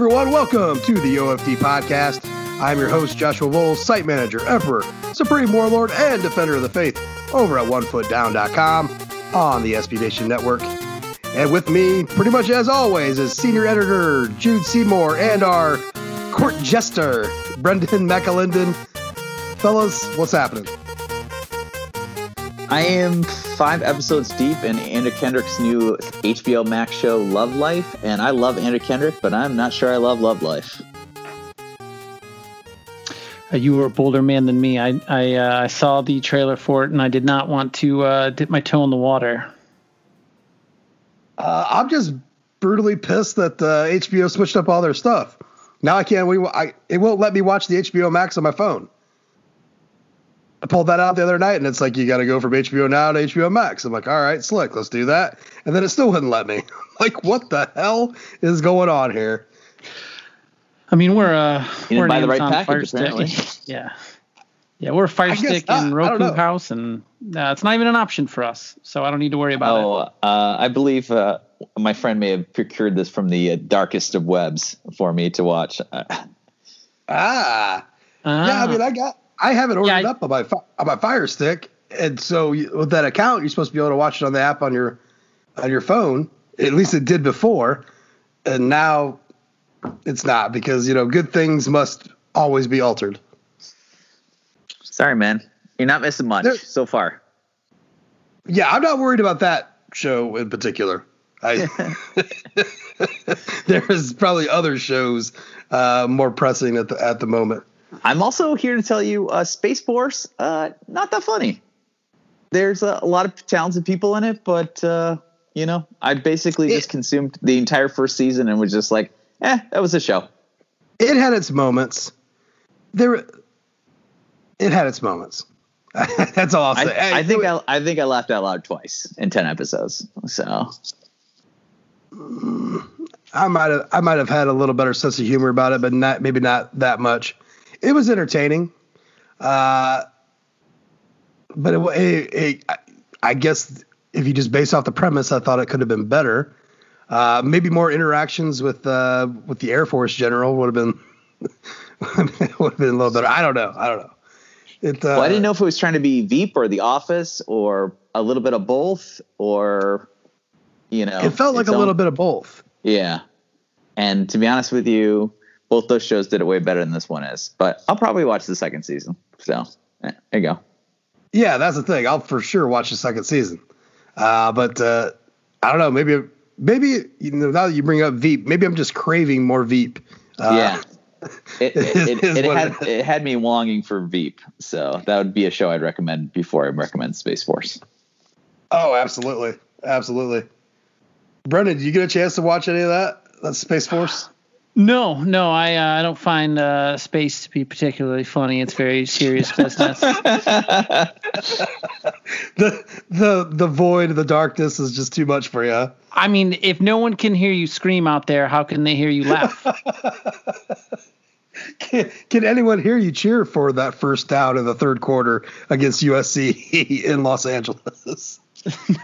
Everyone, welcome to the OFD podcast. I'm your host, Joshua Vowles, site manager, emperor, supreme warlord, and defender of the faith over at onefootdown.com on the SB Nation Network. And with me, pretty much as always, is senior editor Jude Seymour and our court jester, Brendan McAlinden. Fellas, what's happening? I am five episodes deep in Anna Kendrick's new HBO Max show, Love Life, and I love Anna Kendrick, but I'm not sure I love Love Life. Uh, you were a bolder man than me. I I, uh, I saw the trailer for it, and I did not want to uh, dip my toe in the water. Uh, I'm just brutally pissed that uh, HBO switched up all their stuff. Now I can't. We I, it won't let me watch the HBO Max on my phone. I pulled that out the other night, and it's like you got to go from HBO Now to HBO Max. I'm like, all right, slick, let's do that. And then it still wouldn't let me. like, what the hell is going on here? I mean, we're uh we're didn't buy the right Amazon package, Fire apparently. Stick. yeah, yeah, we're a Fire Stick not. and Roku. House, and uh, it's not even an option for us, so I don't need to worry about Oh, it. uh, I believe uh, my friend may have procured this from the uh, darkest of webs for me to watch. Uh, Ah, Ah. yeah. I mean, I got, I have it ordered Yeah, I- up on my on my Fire Stick, and so you, with that account, you're supposed to be able to watch it on the app on your on your phone. At least it did before, and now it's not because you know good things must always be altered. sorry, man. You're not missing much There- so far. Yeah, I'm not worried about that show in particular. I there's probably other shows uh, more pressing at the at the moment. I'm also here to tell you, uh, Space Force, uh, not that funny. There's a, a lot of talented people in it, but uh, you know, I basically just consumed the entire first season and was just like, eh, that was a show. It had its moments. There, it had its moments. That's all I'll I, say. Hey, I think it- I, I think I laughed out loud twice in ten episodes. So I might have I might have had a little better sense of humor about it, but not maybe not that much. It was entertaining, uh, but it, it, it, I- I guess if you just base off the premise, I thought it could have been better. Uh, maybe more interactions with uh, with the Air Force general would have been would have been a little better. I don't know. I don't know. It, uh, well, I didn't know if it was trying to be Veep or The Office or a little bit of both or you know. It felt like a own- little bit of both. Yeah. And to be honest with you, both those shows did it way better than this one is. But I'll probably watch the second season. So eh, there you go. Yeah, that's the thing. I'll for sure watch the second season. Uh, but uh, I don't know. Maybe maybe you know now that you bring up Veep, maybe I'm just craving more Veep. Uh, yeah. It, it, it, it had it had me longing for Veep, so that would be a show I'd recommend before I recommend Space Force. Oh, absolutely, absolutely. Brendan, did you get a chance to watch any of that? That's Space Force. No, no, I uh, I don't find uh, space to be particularly funny. It's very serious business. the the the void, the darkness is just too much for you. I mean, if no one can hear you scream out there, how can they hear you laugh? Can, can anyone hear you cheer for that first down in the third quarter against USC in Los Angeles?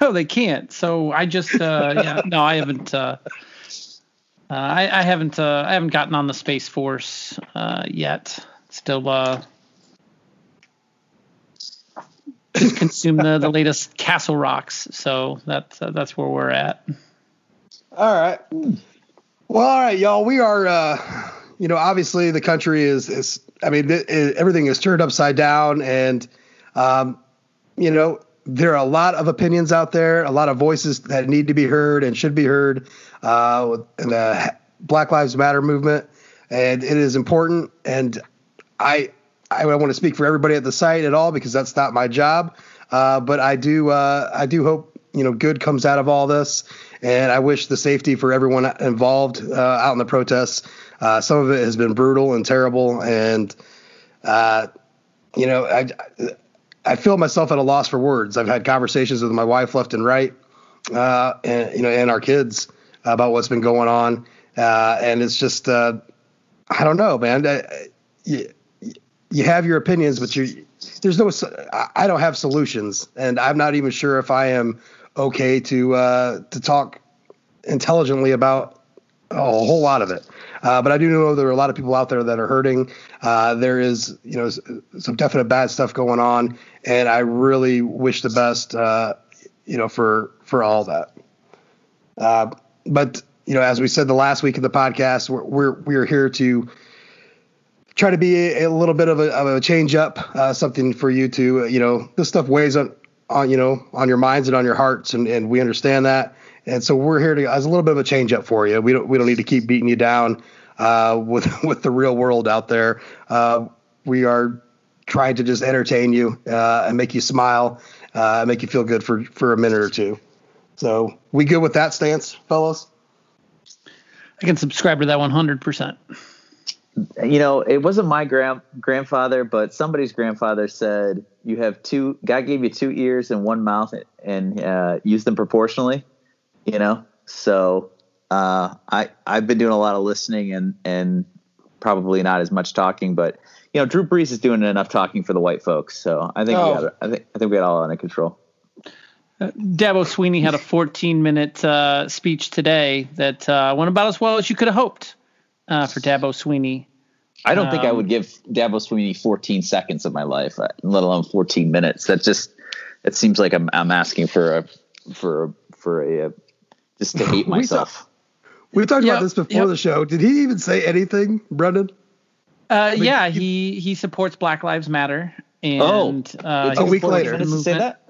no, they can't. So I just, uh, yeah, no, I haven't. Uh, I, I haven't. Uh, I haven't gotten on the Space Force uh, yet. Still, uh, consume the, the latest Castle Rocks. So that's uh, that's where we're at. All right. Well, all right, y'all. We are, uh, you know, obviously the country is is. I mean, it, everything is turned upside down, and um, you know, there are a lot of opinions out there, a lot of voices that need to be heard and should be heard uh, in the Black Lives Matter movement, and it is important. And I I don't want to speak for everybody at the site at all because that's not my job. Uh, but I do uh, I do hope you know good comes out of all this, and I wish the safety for everyone involved uh, out in the protests. Uh, some of it has been brutal and terrible, and uh, you know I I feel myself at a loss for words. I've had conversations with my wife left and right, uh, and you know and our kids about what's been going on, and it's just I don't know, man. I, I, you have your opinions, but you there's no I don't have solutions, and I'm not even sure if I am okay to uh, to talk intelligently about a whole lot of it. Uh, but I do know there are a lot of people out there that are hurting. Uh, there is, you know, some definite bad stuff going on, and I really wish the best, uh, you know, for for all that. Uh, but you know, as we said the last week of the podcast, we're we're, we're here to try to be a, a little bit of a, of a change up, uh, something for you to, uh, you know, this stuff weighs on, on, you know, on your minds and on your hearts. And, and we understand that. And so we're here to, as a little bit of a change up for you. We don't, we don't need to keep beating you down, uh, with, with the real world out there. Uh, we are trying to just entertain you, uh, and make you smile, uh, make you feel good for, for a minute or two. So we good with that stance, fellas? I can subscribe to that 100% you know, it wasn't my grand grandfather, but somebody's grandfather said you have two. God gave you two ears and one mouth, and uh, use them proportionally. You know, so uh, I I've been doing a lot of listening and and probably not as much talking, but you know, Drew Brees is doing enough talking for the white folks. So I think oh. we got I think I think we got all under control. Uh, Dabo Swinney had a 14 minute uh, speech today that uh, went about as well as you could have hoped uh, for Dabo Swinney. I don't um, think I would um, give Dabo Swinney 14 seconds of my life, uh, let alone 14 minutes. That just it seems like I'm I'm asking for a for a, for a, a just to hate myself. We've talked yep, about this before yep. the show. Did he even say anything, Brendan? Uh, yeah, he he supports Black Lives Matter. And, oh, uh, a week later. Does say that?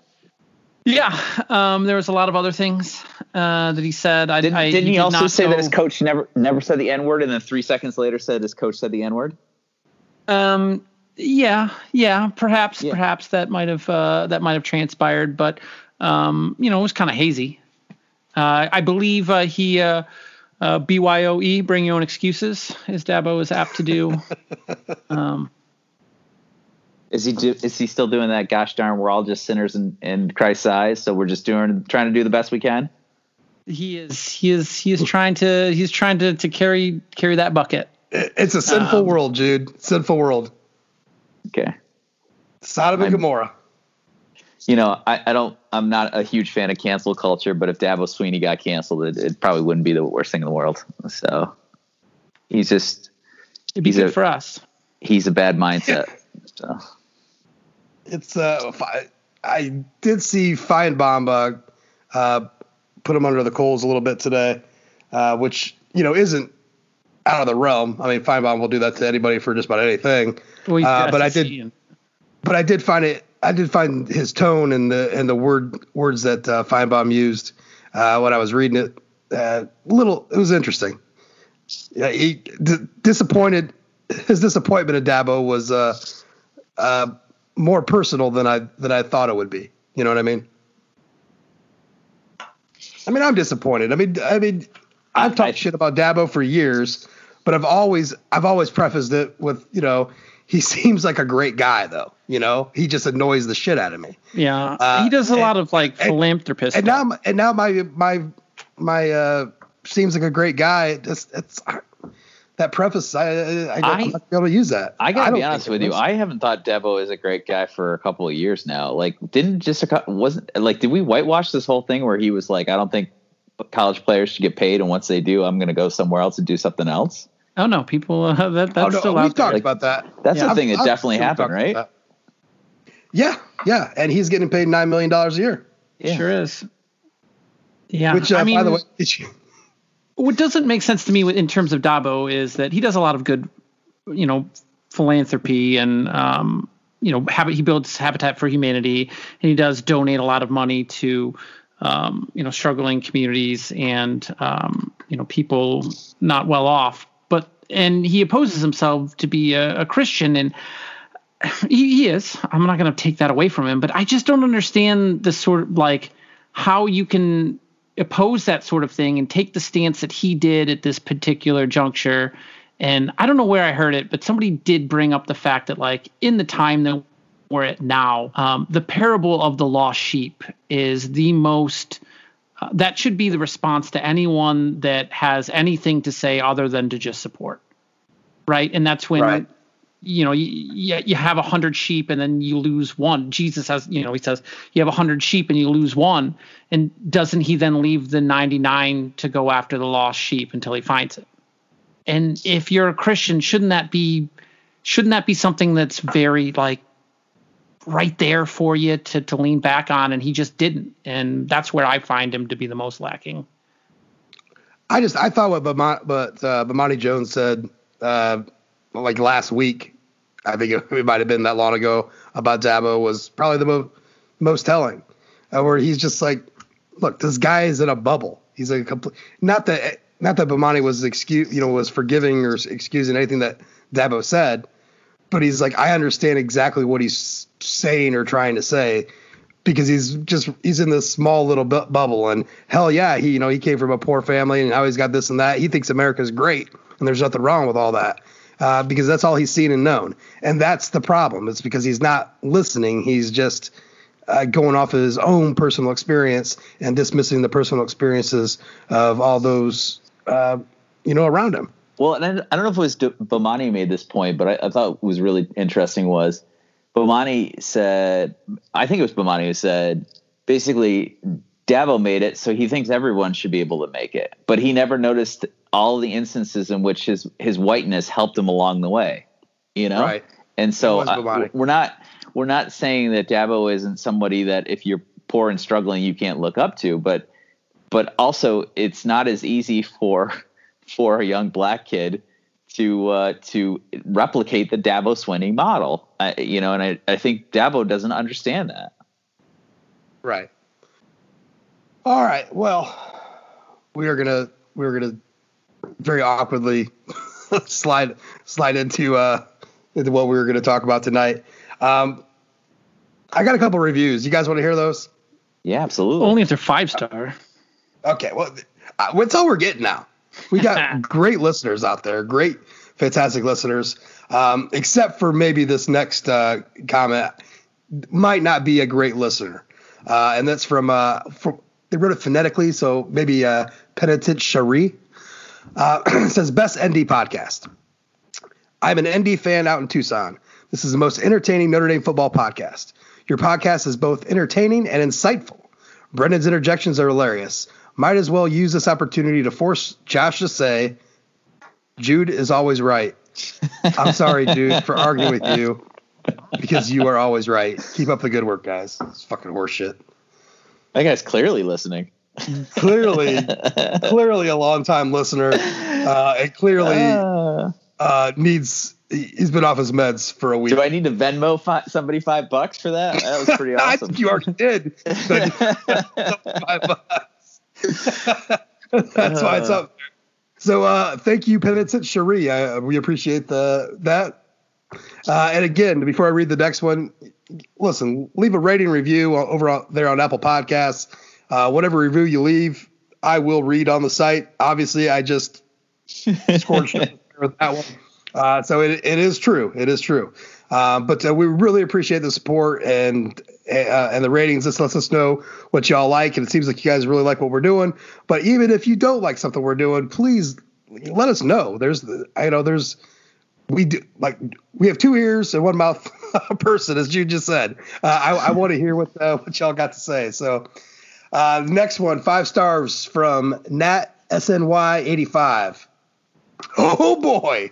Yeah, um, there was a lot of other things uh, that he said. I, didn't, I, didn't he, he also say that his coach never never said the N word, and then three seconds later said his coach said the N word? Um. Yeah. Yeah. Perhaps. Yeah. Perhaps that might have uh, that might have transpired, but um, you know, it was kind of hazy. Uh, I believe uh, he uh, BYOE, bring your own excuses, as Dabo is apt to do. um, is he do, is he still doing that? Gosh darn, we're all just sinners in, in Christ's eyes, so we're just doing trying to do the best we can. He is he is he is trying to he's trying to to carry carry that bucket. It's a sinful um, world, Jude. Sinful world. Okay. Sodom and Gomorrah. You know, I, I don't. I'm not a huge fan of cancel culture, but if Dabo Swinney got canceled, it, it probably wouldn't be the worst thing in the world. So he's just. It'd be good a, for us. He's a bad mindset. so it's uh, I, I did see Finebaum uh, uh, put him under the coals a little bit today, uh, which you know isn't out of the realm. I mean, Finebaum will do that to anybody for just about anything. Well, uh, but I did, but I did find it. I did find his tone and the and the word words that uh, Finebaum used uh, when I was reading it. Uh, little, it was interesting. Yeah, he d- disappointed. His disappointment at Dabo was uh, uh, more personal than I than I thought it would be. You know what I mean? I mean, I'm disappointed. I mean, I mean, I've talked shit about Dabo for years, but I've always I've always prefaced it with you know he seems like a great guy though. You know, he just annoys the shit out of me. Yeah, uh, he does a and, lot of like philanthropist. And, and now and now my my my uh seems like a great guy. It's it's that preface, I, I, I am not be able to use that. I gotta I be honest with you. I haven't thought Dabo is a great guy for a couple of years now. Like, didn't just a wasn't like did we whitewash this whole thing where he was like, I don't think college players should get paid, and once they do, I'm going to go somewhere else and do something else. Oh no, people uh, that that's oh, no, still we've talked like, about that. That's yeah, the thing I've, that I've, definitely I've happened, right? Yeah, yeah, and he's getting paid nine million dollars a year. Yeah. Sure is. Yeah, which uh, I mean, by the way, you... what doesn't make sense to me in terms of Dabo is that he does a lot of good, you know, philanthropy and um, you know, habit, he builds Habitat for Humanity, and he does donate a lot of money to um, you know struggling communities and um, you know people not well off. And he opposes himself to be a, a Christian, and he, he is. I'm not going to take that away from him, but I just don't understand the sort of like how you can oppose that sort of thing and take the stance that he did at this particular juncture. And I don't know where I heard it, but somebody did bring up the fact that like in the time that we're at now, um, the parable of the lost sheep is the most. Uh, that should be the response to anyone that has anything to say other than to just support, right? And that's when right you know, you, you have a hundred sheep and then you lose one. Jesus has, you know, he says you have a hundred sheep and you lose one. And doesn't he then leave the 99 to go after the lost sheep until he finds it? And if you're a Christian, shouldn't that be, shouldn't that be something that's very like right there for you to, to lean back on? And he just didn't. And that's where I find him to be the most lacking. I just, I thought what, Bomani, but, uh, Bomani Jones said, uh, like last week, I think it, it might have been that long ago about Dabo was probably the mo- most telling, uh, where he's just like, look, this guy is in a bubble. He's a complete not that not that Bomani was excuse you know was forgiving or excusing anything that Dabo said, but he's like I understand exactly what he's saying or trying to say because he's just he's in this small little bu- bubble and hell yeah he you know he came from a poor family and now he's got this and that he thinks America's great and there's nothing wrong with all that uh, because that's all he's seen and known. And that's the problem. It's because he's not listening. He's just uh, going off of his own personal experience and dismissing the personal experiences of all those, uh, you know, around him. Well, and I, I don't know if it was D- Bomani made this point, but I, I thought was really interesting was Bomani said, I think it was Bomani who said, basically, Dabo made it, so he thinks everyone should be able to make it. But he never noticed all the instances in which his his whiteness helped him along the way. You know, right? And so uh, we're not we're not saying that Dabo isn't somebody that if you're poor and struggling you can't look up to, but but also it's not as easy for for a young black kid to uh, to replicate the Dabo Swinney model. I, you know, and I, I think Dabo doesn't understand that. Right. All right. Well, we are gonna we're gonna very awkwardly slide slide into uh into what we were going to talk about tonight. Um, I got a couple reviews. You guys want to hear those? Yeah, absolutely. Only if they're five star. Okay, well, uh, that's all we're getting now. We got great listeners out there, great, fantastic listeners. Um, except for maybe this next uh, comment, might not be a great listener, uh, and that's from uh, from they wrote it phonetically, so maybe uh, penitent Cherie. Uh, says best ND podcast. I'm an ND fan out in Tucson. This is the most entertaining Notre Dame football podcast. Your podcast is both entertaining and insightful. Brendan's interjections are hilarious. Might as well use this opportunity to force Josh to say, Jude is always right. I'm sorry, Jude, for arguing with you because you are always right. Keep up the good work, guys. It's fucking horseshit. That guy's clearly listening clearly, clearly a long time listener, uh, and clearly uh, uh, needs. He's been off his meds for a week. Do I need to Venmo fi- somebody five bucks for that? That was pretty awesome. I think you already did. five bucks. That's why it's up. So uh, thank you, Penitent Cherie. I, we appreciate the that. Uh, and again, before I read the next one, listen, leave a rating review over there on Apple Podcasts. Uh, whatever review you leave, I will read on the site. Obviously, I just scored with that one. Uh, so it, it is true. It is true. Uh, but uh, we really appreciate the support and uh, and the ratings. This lets us know what y'all like, and it seems like you guys really like what we're doing. But even if you don't like something we're doing, please let us know. There's, I know there's, we do like we have two ears and one mouth person, as you just said. Uh, I, I want to hear what uh, what y'all got to say. So uh, next one, five stars from Nat SNY85. Oh boy.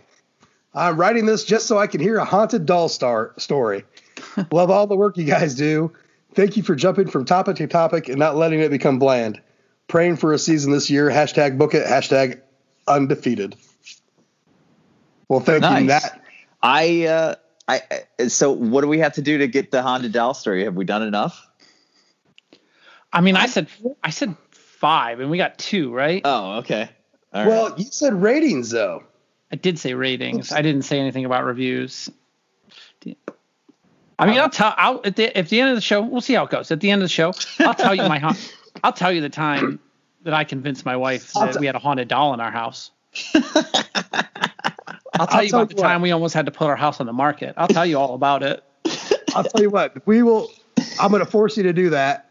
I'm writing this just so I can hear a haunted doll star story. Love all the work you guys do. Thank you for jumping from topic to topic and not letting it become bland. Praying for a season this year. Hashtag book it. Hashtag undefeated. Well, thank nice. you. That I, uh, I. So, what do we have to do to get the haunted doll story? Have we done enough? I mean, I said, I said five, and we got two, right? Oh, okay. All well, right. you said ratings though. I did say ratings. I didn't say anything about reviews. I mean, oh. I'll tell. I'll at the at the end of the show, we'll see how it goes. At the end of the show, I'll tell you my. I'll tell you the time that I convinced my wife that t- we had a haunted doll in our house. I'll tell I'll you tell about you the what. time we almost had to put our house on the market. I'll tell you all about it. I'll tell you what. We will. I'm going to force you to do that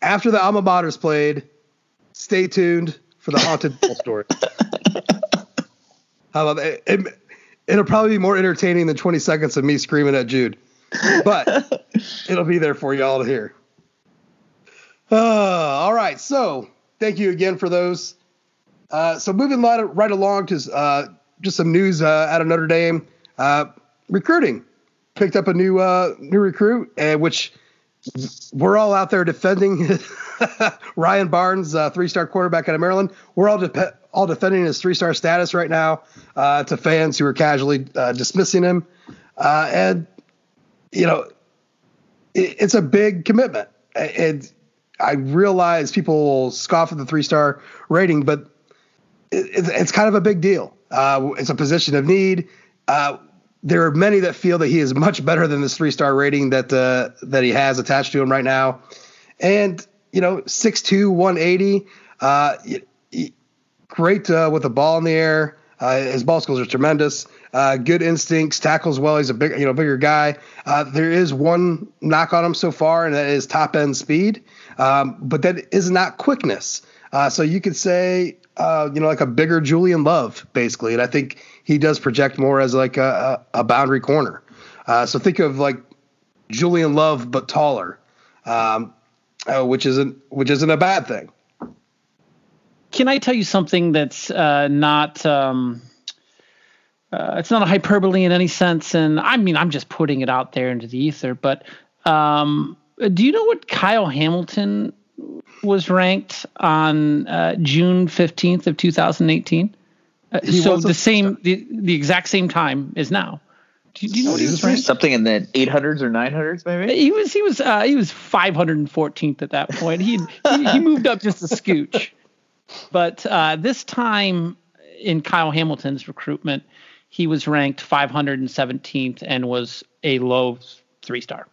after the alma mater's played. Stay tuned for the haunted doll story. How about that? It, it'll probably be more entertaining than 20 seconds of me screaming at Jude, but it'll be there for you all to hear. Uh, all right. So thank you again for those. Uh, so moving right along to uh, just some news uh, out of Notre Dame. Uh, recruiting picked up a new uh, new recruit, which we're all out there defending Ryan Barnes, three star quarterback out of Maryland. We're all de- all defending his three star status right now to fans who are casually dismissing him. And, you know, it, it's a big commitment. And I realize people scoff at the three star rating, but it, it's kind of a big deal. Uh, it's a position of need. Uh, there are many that feel that he is much better than this three star rating that uh, that he has attached to him right now. And, you know, 6'2, 180. Uh, great uh, with the ball in the air. Uh, his ball skills are tremendous. Uh, good instincts, tackles well. He's a big, you know, bigger guy. Uh, there is one knock on him so far, and that is top end speed. Um, but that is not quickness. Uh, so you could say, uh, you know, like a bigger Julian Love, basically. And I think he does project more as like a, a boundary corner. so think of like Julian Love, but taller, um, which isn't which isn't a bad thing can I tell you something that's uh, not um, uh, it's not a hyperbole in any sense, and I mean I'm just putting it out there into the ether. But um, do you know what Kyle Hamilton was ranked on uh, June fifteenth of 2018? Uh, so the same, the, the exact same time as now. Do, do you know what he was ranked? Something in the 800s or 900s, maybe. He was he was uh, he was 514th at that point. He he, he moved up just a scooch. But uh, this time in Kyle Hamilton's recruitment, he was ranked 517th and was a low three star.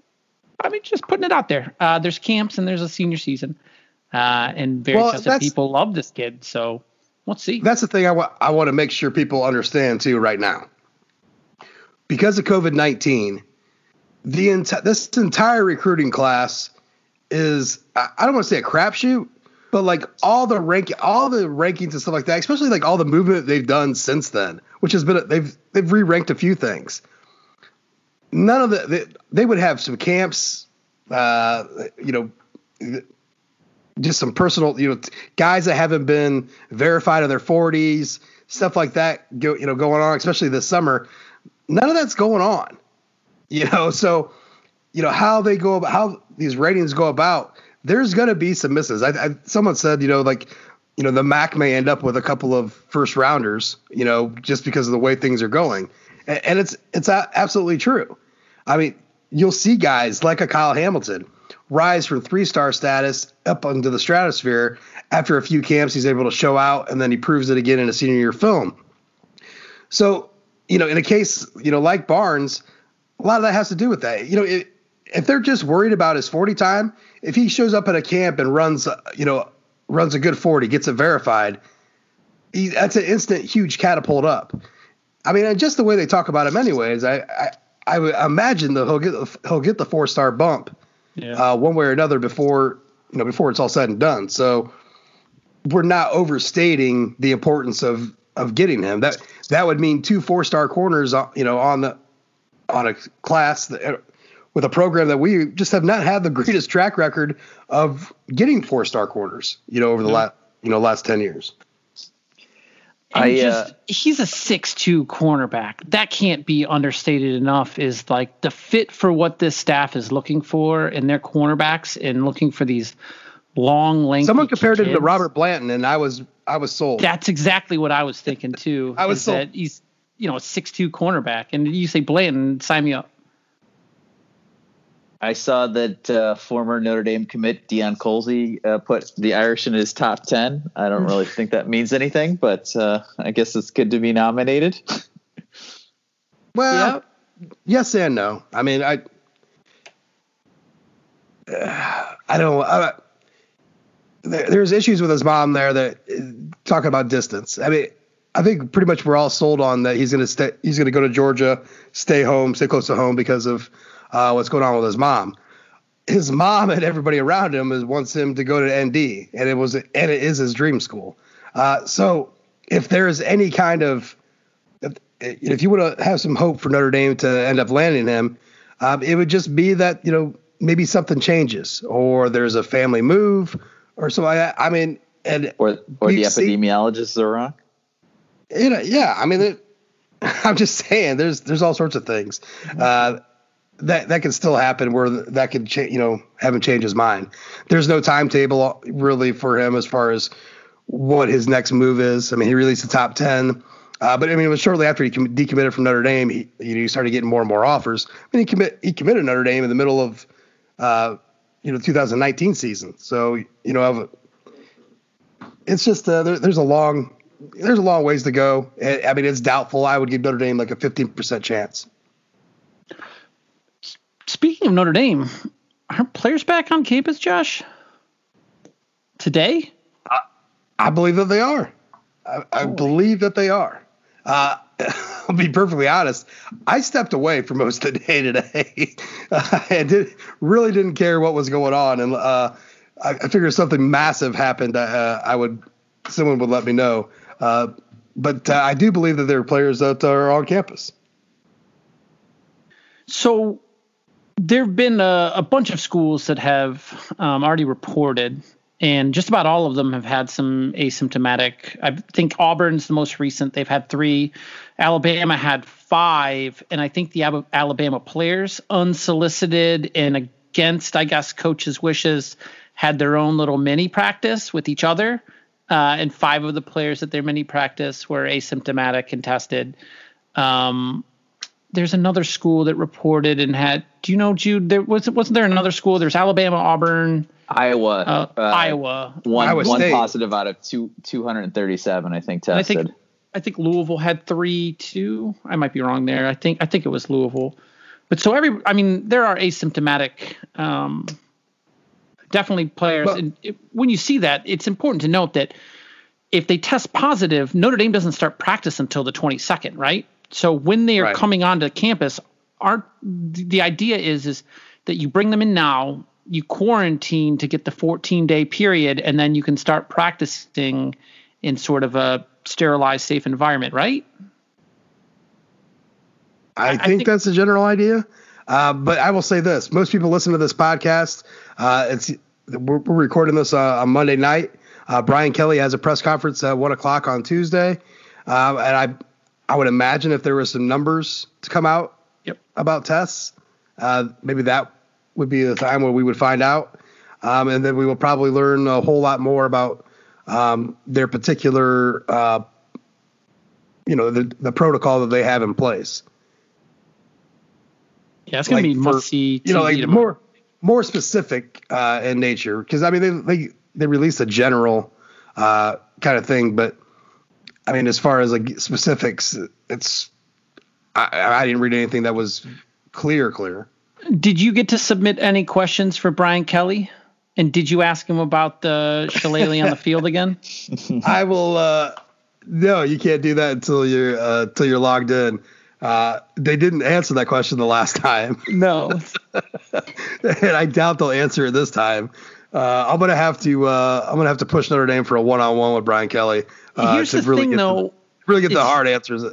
I mean, just putting it out there. Uh, there's camps and there's a senior season, uh, and very well, people love this kid. So let's see. That's the thing I want. I want to make sure people understand too right now. Because of COVID nineteen, the enti- this entire recruiting class is I don't want to say a crapshoot, but like all the rank, all the rankings and stuff like that, especially like all the movement they've done since then, which has been they've they've re-ranked a few things. None of the they, they would have some camps, uh, you know, just some personal, you know, guys that haven't been verified in their 40s, stuff like that, go, you know, going on, especially this summer. None of that's going on, you know. So, you know how they go about how these ratings go about there's going to be some misses. I, I, someone said, you know, like, you know, the MAC may end up with a couple of first rounders, you know, just because of the way things are going, and, and it's it's absolutely true. I mean, you'll see guys like a Kyle Hamilton rise from three star status up into the stratosphere after a few camps. He's able to show out, and then he proves it again in a senior year film. So, you know, in a case, you know, like Barnes, a lot of that has to do with that. You know, if they're just worried about his 40 time, if he shows up at a camp and runs, you know, runs a good 40, gets it verified, he, that's an instant huge catapult up. I mean, just the way they talk about him, anyways, I I, I would imagine that he'll get he'll get the four star bump, yeah. uh, one way or another before you know before it's all said and done. So we're not overstating the importance of of getting him. That that would mean two four star corners, uh, you know, on the on a class that with a program that we just have not had the greatest track record of getting four star corners, you know, over the last you know last ten years. And I, just uh, he's a six-two cornerback. That can't be understated enough. Is like the fit for what this staff is looking for in their cornerbacks and looking for these long, lengthy. Someone compared kids. him to Robert Blanton, and I was I was sold. That's exactly what I was thinking too. I was sold. That he's you know a six-two cornerback, and you say Blanton, sign me up. I saw that uh, former Notre Dame commit Dion Colzie uh, put the Irish in his top ten. I don't really think that means anything, but uh, I guess it's good to be nominated. well, yeah. yes and no. I mean, I, I don't. I, there's issues with his mom there that talking about distance. I mean, I think pretty much we're all sold on that he's going to stay. He's going to go to Georgia, stay home, stay close to home because of uh, what's going on with his mom. His mom and everybody around him is, wants him to go to ND, and it was and it is his dream school. Uh, so if there is any kind of if, if you want to have some hope for Notre Dame to end up landing him, um, it would just be that you know maybe something changes or there's a family move or so. I, I mean, and or or the epidemiologists are wrong. You know, yeah. I mean, it, I'm just saying, there's there's all sorts of things. Uh, that that can still happen where that could cha- you know have him change his mind. There's no timetable really for him as far as what his next move is. I mean, he released the top ten, uh, but I mean it was shortly after he decommitted from Notre Dame. He you know he started getting more and more offers. I mean he commit he committed Notre Dame in the middle of uh, you know 2019 season. So you know it's just uh, there, there's a long there's a long ways to go. I mean it's doubtful. I would give Notre Dame like a 15% chance. Speaking of Notre Dame, are players back on campus, Josh? Today? I, I believe that they are. I, I believe that they are. Uh, I'll be perfectly honest. I stepped away for most of the day today. uh, and did, really didn't care what was going on. And uh, I, I figured something massive happened. Uh, I would someone would let me know. Uh, but uh, I do believe that there are players that are on campus. So there have been a, a, bunch of schools that have um, already reported, and just about all of them have had some asymptomatic. I think Auburn's the most recent. They've had three. Alabama had five, and I think the Alabama players, unsolicited and against, I guess, coaches' wishes, had their own little mini practice with each other. Uh, and five of the players at their mini practice were asymptomatic and tested. Um, there's another school that reported and had. Do you know, Jude? There was wasn't there another school? There's Alabama, Auburn, Iowa, uh, uh, Iowa. One Iowa one positive out of two two hundred and thirty seven, I think tested. I think I think Louisville had three too. I might be wrong there. I think I think it was Louisville. But so every, I mean, there are asymptomatic, um, definitely players. But, and it, when you see that, it's important to note that if they test positive, Notre Dame doesn't start practice until the 22nd, right? So when they are right. coming onto campus, aren't the idea is is that you bring them in now, you quarantine to get the 14 day period, and then you can start practicing in sort of a sterilized, safe environment, right? I, I think, think, that's the general idea. Uh, but I will say this: most people listen to this podcast. Uh, it's we're, we're, recording this uh, on Monday night. Uh, Brian Kelly has a press conference at one o'clock on Tuesday, uh, and I I would imagine if there were some numbers to come out yep. about tests, uh, maybe that would be the time where we would find out. Um, and then we will probably learn a whole lot more about um, their particular, uh, you know, the, the protocol that they have in place. Yeah, it's gonna like be must see. You know, like more more specific uh, in nature because I mean they they they release a general uh, kind of thing, but I mean, as far as like specifics, it's I, I didn't read anything that was clear. Clear. Did you get to submit any questions for Brian Kelly? And did you ask him about the shillelagh on the field again? I will. Uh, no, you can't do that until you're uh, until you're logged in. Uh, they didn't answer that question the last time. No, and I doubt they'll answer it this time. Uh, I'm gonna have to. Uh, I'm gonna have to push Notre Dame for a one-on-one with Brian Kelly. Uh, Here's the really thing, though. The, really get the hard answers.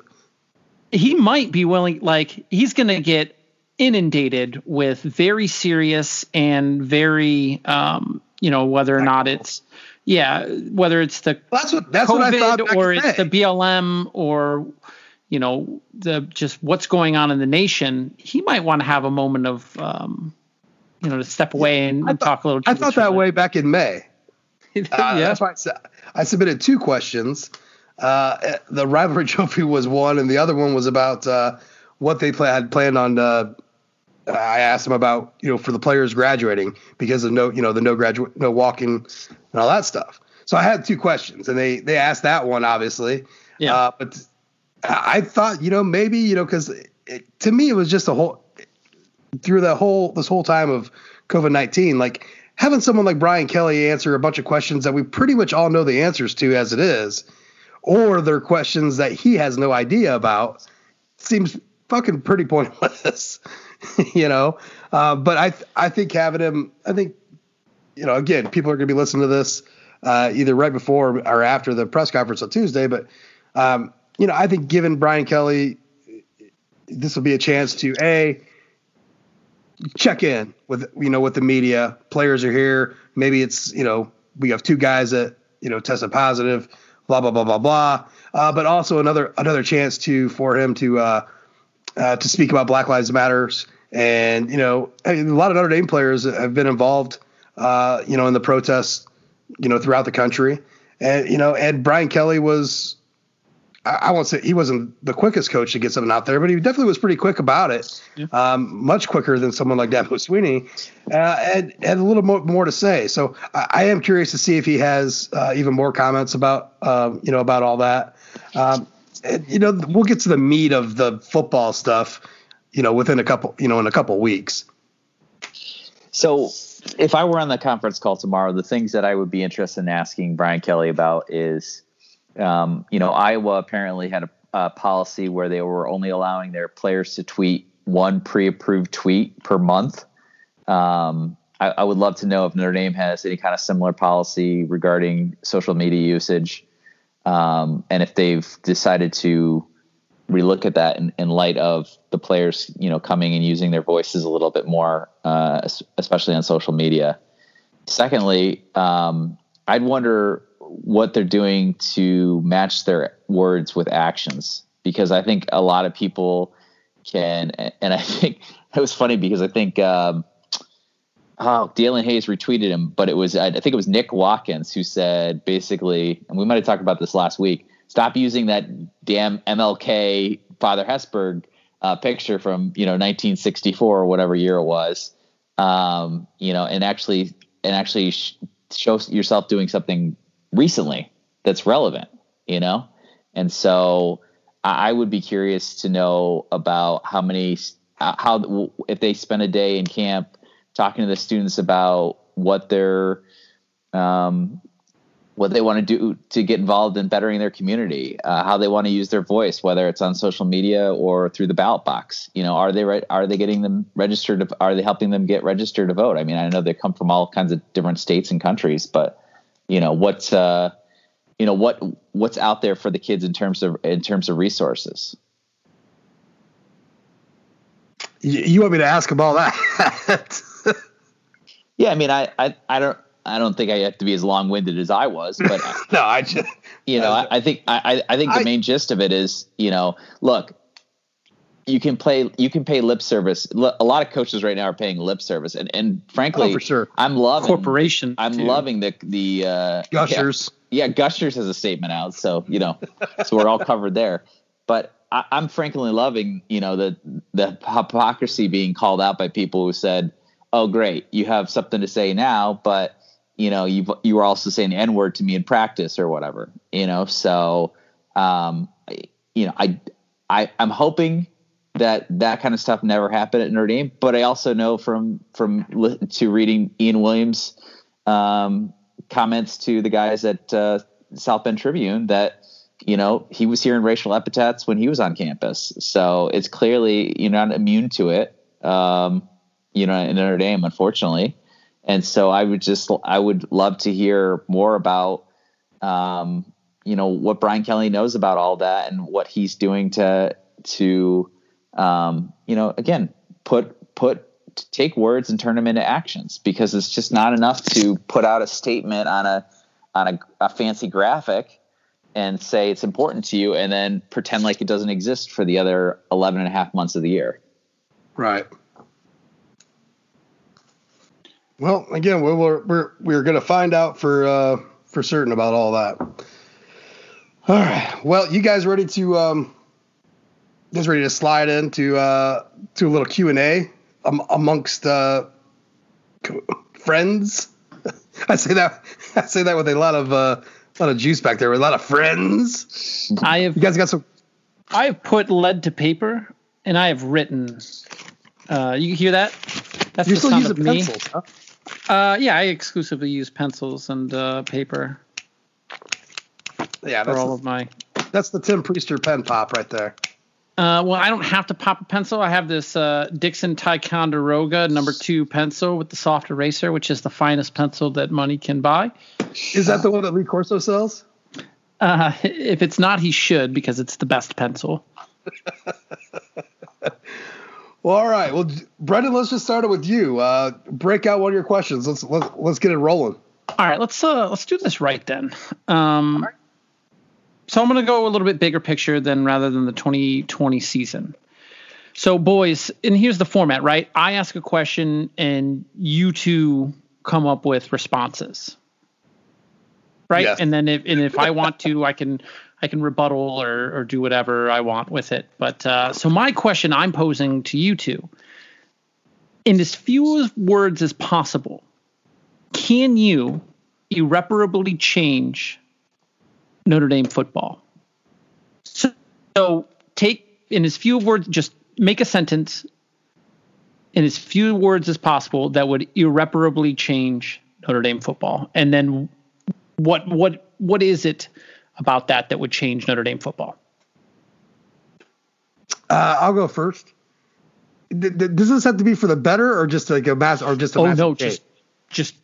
He might be willing. Like he's gonna get inundated with very serious and very, um, you know, whether or not it's yeah, whether it's the that's what that's COVID what I thought or it's the BLM or you know the just what's going on in the nation, he might want to have a moment of um, you know to step away and, thought, talk a little. I thought that way back in May. yeah, uh, that's why I, I submitted two questions. Uh, the rivalry trophy was one, and the other one was about uh, what they play, had planned on. Uh, I asked them about you know for the players graduating because of no you know the no graduate no walking and all that stuff. So I had two questions, and they they asked that one obviously. Yeah. Uh, but I thought you know maybe you know because to me it was just a whole through the whole this whole time of COVID nineteen like having someone like Brian Kelly answer a bunch of questions that we pretty much all know the answers to as it is, or they're questions that he has no idea about, seems fucking pretty pointless, you know. Uh, but I I think having him, I think, you know, again, people are going to be listening to this uh, either right before or after the press conference on Tuesday. But um, you know, I think given Brian Kelly this will be a chance to a check in with you know with the media. Players are here. Maybe it's you know we have two guys that you know tested positive. Blah blah blah blah blah. Uh, but also another another chance to for him to uh, uh, to speak about Black Lives Matters. And you know a lot of Notre Dame players have been involved. Uh, you know in the protests. You know throughout the country. And you know and Brian Kelly was I, won't say he wasn't the quickest coach to get something out there, but he definitely was pretty quick about it. Yeah. Um, much quicker than someone like Dabo Swinney, uh, and had a little more, more to say. So I, I, am curious to see if he has uh, even more comments about um, you know about all that. Um, and, you know, we'll get to the meat of the football stuff, you know, within a couple you know in a couple weeks. So if I were on the conference call tomorrow, the things that I would be interested in asking Brian Kelly about is um, you know, Iowa apparently had a, a, policy where they were only allowing their players to tweet one pre-approved tweet per month. Um, I, I, would love to know if Notre Dame has any kind of similar policy regarding social media usage, um, and if they've decided to relook at that in, in, light of the players, you know, coming and using their voices a little bit more, uh, especially on social media. Secondly, um, I'd wonder what they're doing to match their words with actions because I think a lot of people can, and I think it was funny because I think, um, oh, Daelin Hayes retweeted him, but it was, I think it was Nick Watkins who said basically, and we might have talked about this last week, stop using that damn MLK Father Hesburgh uh, picture from, you know, 1964 or whatever year it was. Um, you know, and actually, and actually sh- show yourself doing something recently that's relevant, you know? And so I would be curious to know about how many, how, if they spend a day in camp talking to the students about what they're, um, what they want to do to get involved in bettering their community, uh, how they want to use their voice, whether it's on social media or through the ballot box. You know, are they re- are they getting them registered? Are they helping them get registered to vote? I mean, I know they come from all kinds of different states and countries, but you know what's uh, you know what what's out there for the kids in terms of in terms of resources. You want me to ask all that? yeah, I mean, I, I, I don't, I don't think I have to be as long winded as I was, but no, I just, you know, I, I think, I, I think the I, main gist of it is, you know, look, you can play you can pay lip service. A lot of coaches right now are paying lip service, and and frankly, oh, for sure, I'm loving corporation. I'm too. loving the the uh, gushers. Yeah, yeah, gushers has a statement out, so you know, so we're all covered there. But I, I'm frankly loving you know the the hypocrisy being called out by people who said, "Oh, great, you have something to say now, but." You know, you you were also saying the N word to me in practice or whatever. You know, so um, you know, I I I'm hoping that that kind of stuff never happened at Notre Dame. But I also know from from to reading Ian Williams' um, comments to the guys at uh, South Bend Tribune that you know he was hearing racial epithets when he was on campus. So it's clearly you're not immune to it. Um, you know, in Notre Dame, unfortunately. And so I would just I would love to hear more about um, you know what Brian Kelly knows about all that and what he's doing to to um, you know, again, put put take words and turn them into actions because it's just not enough to put out a statement on a on a, a fancy graphic and say it's important to you and then pretend like it doesn't exist for the other 11 and a half months of the year. Right. Well, again, we're we're we're, we're going to find out for uh, for certain about all that. All right. Well, you guys ready to um, just ready to slide into uh, to a little Q and A um, amongst uh, friends? I say that I say that with a lot of uh, a lot of juice back there. With a lot of friends. I have. You guys got some. I have put lead to paper, and I have written. Uh, you hear that? That's You're the still sound using of me. pencils, huh? Uh, yeah, I exclusively use pencils and uh, paper. Yeah, for all the, of my. That's the Tim Prister pen pop right there. Uh, well, I don't have to pop a pencil. I have this uh, Dixon Ticonderoga number two pencil with the soft eraser, which is the finest pencil that money can buy. Is that the one that Lee Corso sells? Uh, if it's not, he should because it's the best pencil. well, all right. Well, Brendan, let's just start it with you. Uh, break out one of your questions. Let's let's let's get it rolling. All right, let's uh, let's do this right then. Um, so I'm going to go a little bit bigger picture than rather than the 2020 season. So, boys, and here's the format, right? I ask a question and you two come up with responses. Right? Yes. And then if and if I want to, I can I can rebuttal or or do whatever I want with it. But uh, so my question I'm posing to you two, in as few words as possible, can you irreparably change Notre Dame football. So, so take in as few words, just make a sentence in as few words as possible that would irreparably change Notre Dame football. And then what what what is it about that that would change Notre Dame football? Uh, I'll go first. Does this have to be for the better or just like a mass or just a oh no just just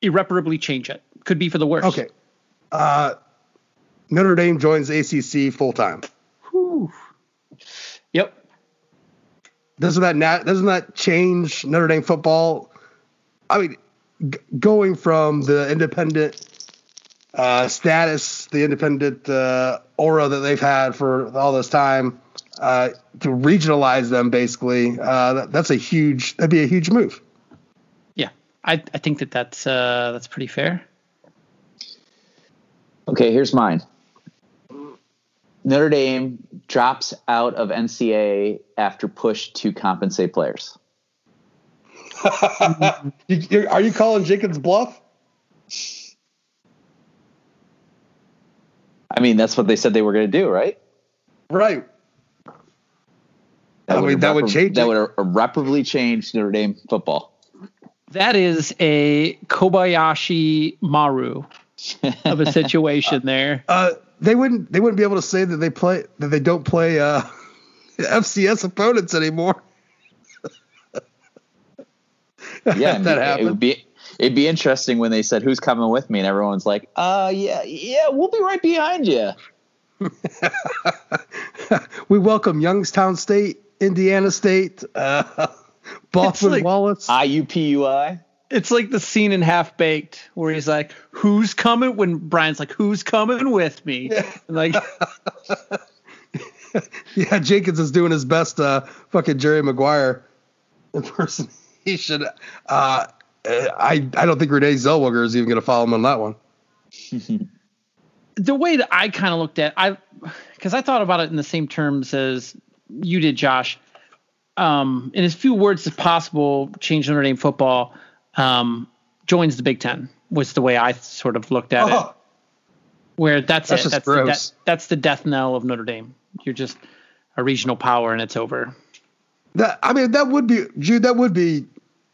irreparably change it could be for the worse okay uh, Notre Dame joins ACC full time. Yep. Doesn't that not, doesn't that change Notre Dame football? I mean, g- going from the independent uh, status, the independent uh, aura that they've had for all this time, uh, to regionalize them basically, uh, that, that's a huge that'd be a huge move. Yeah, I I think that that's uh, that's pretty fair. Okay, here's mine. Notre Dame drops out of NCAA after push to compensate players. Are you calling Jenkins bluff? I mean, that's what they said they were going to do, right? Right. That I mean, that would change. That it. would irreparably change Notre Dame football. That is a Kobayashi Maru of a situation there. Uh, they wouldn't they wouldn't be able to say that they play that they don't play uh, FCS opponents anymore. yeah, that happened. It would be it'd be interesting when they said who's coming with me and everyone's like, "Uh, yeah, yeah, we'll be right behind you." we welcome Youngstown State, Indiana State, uh, Boston like Wallace, IUPUI it's like the scene in Half Baked where he's like, "Who's coming?" When Brian's like, "Who's coming with me?" Yeah. like, yeah, Jenkins is doing his best, uh, fucking Jerry Maguire impersonation. Uh, I I don't think Renee Zellweger is even going to follow him on that one. the way that I kind of looked at, I because I thought about it in the same terms as you did, Josh. Um, in as few words as possible, change Notre Dame football um, joins the Big Ten was the way I sort of looked at oh. it. Where that's, that's it. That's the, that, that's the death knell of Notre Dame. You're just a regional power and it's over. That I mean, that would be Jude. That would be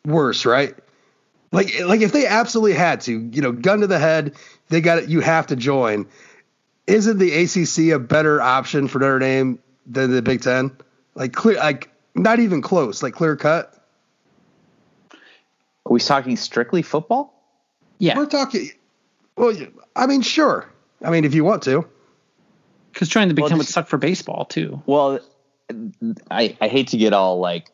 worse, right? Like, like if they absolutely had to, you know, gun to the head, they got it. You have to join. Isn't the ACC a better option for Notre Dame than the Big Ten? Like clear, like not even close, like clear cut. Are we talking strictly football? Yeah. We're talking. Well, I mean, sure. I mean, if you want to. Because trying to become well, would suck for baseball too. Well, I I hate to get all like,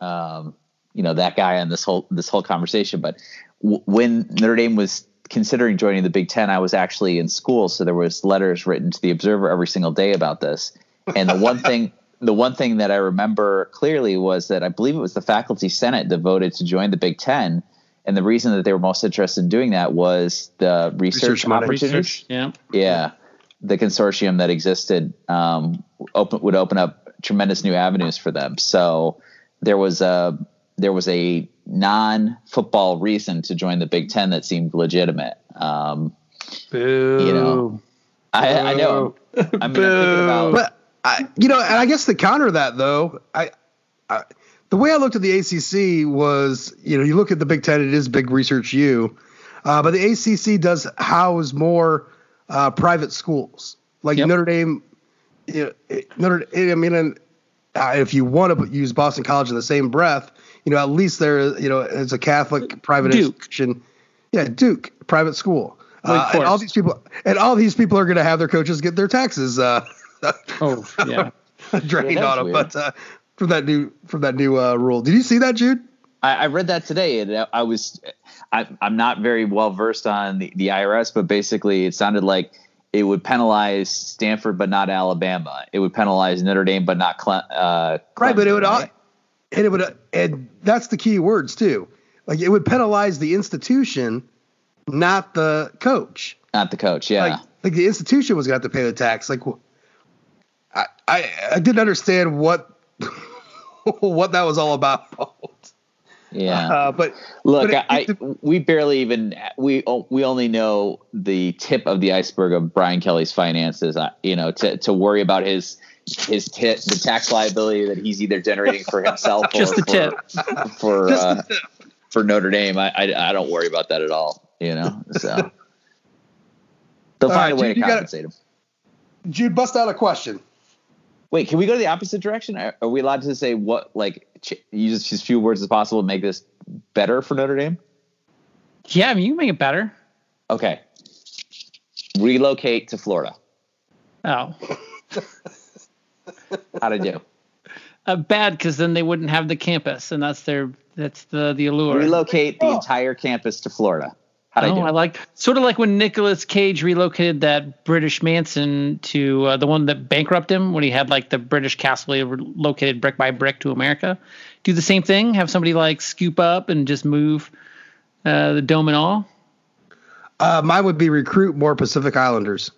um, you know, that guy on this whole this whole conversation, but w- when Notre Dame was considering joining the Big Ten, I was actually in school, so there was letters written to the Observer every single day about this. And the one thing, the one thing that I remember clearly was that I believe it was the faculty senate that voted to join the Big Ten, and the reason that they were most interested in doing that was the research, research opportunities. Research, yeah, yeah, the consortium that existed um, open would open up tremendous new avenues for them. So there was a there was a non football reason to join the Big Ten that seemed legitimate. Um, Boo. You know, I, I know. I mean, about, but I, you know, and I guess to counter to that though, I, I, the way I looked at the ACC was, you know, you look at the Big Ten, it is big research U, uh, but the ACC does house more uh, private schools like yep. Notre Dame. You know, Notre, I mean, and, uh, if you want to use Boston College in the same breath, you know, at least there, you know, it's a Catholic private Duke. institution. Yeah, Duke private school. Uh, and all these people, and all these people are going to have their coaches get their taxes. Uh, oh yeah, drained yeah, on them. But uh, from that new from that new uh, rule, did you see that, Jude? I, I read that today, and I was, I, am not very well versed on the, the IRS, but basically, it sounded like it would penalize Stanford but not Alabama. It would penalize Notre Dame but not Cle- uh, Clemson. Right, but it would right? and it would and that's the key words too. Like it would penalize the institution, not the coach. Not the coach, yeah. Like, like the institution was going to have to pay the tax. Like I I, I didn't understand what what that was all about. Yeah, uh, but look, but it, I, we barely even we we only know the tip of the iceberg of Brian Kelly's finances. Uh, you know, to to worry about his his tip, the tax liability that he's either generating for himself just or the for, tip for uh, for Notre Dame. I, I, I don't worry about that at all. You know, so they'll find right, a way Jude, to compensate gotta, him. Jude, bust out a question. Wait, can we go to the opposite direction? Are, are we allowed to say what like ch- use as few words as possible to make this better for Notre Dame? Yeah, I mean you can make it better. Okay. Relocate to Florida. Oh. How to do? Uh, bad because then they wouldn't have the campus, and that's their that's the the allure. Relocate the oh. entire campus to Florida. How oh, I, I like sort of like when Nicolas Cage relocated that British Mansion to uh, the one that bankrupted him when he had like the British castle relocated brick by brick to America. Do the same thing. Have somebody like scoop up and just move uh, the dome and all. Uh, mine would be recruit more Pacific Islanders.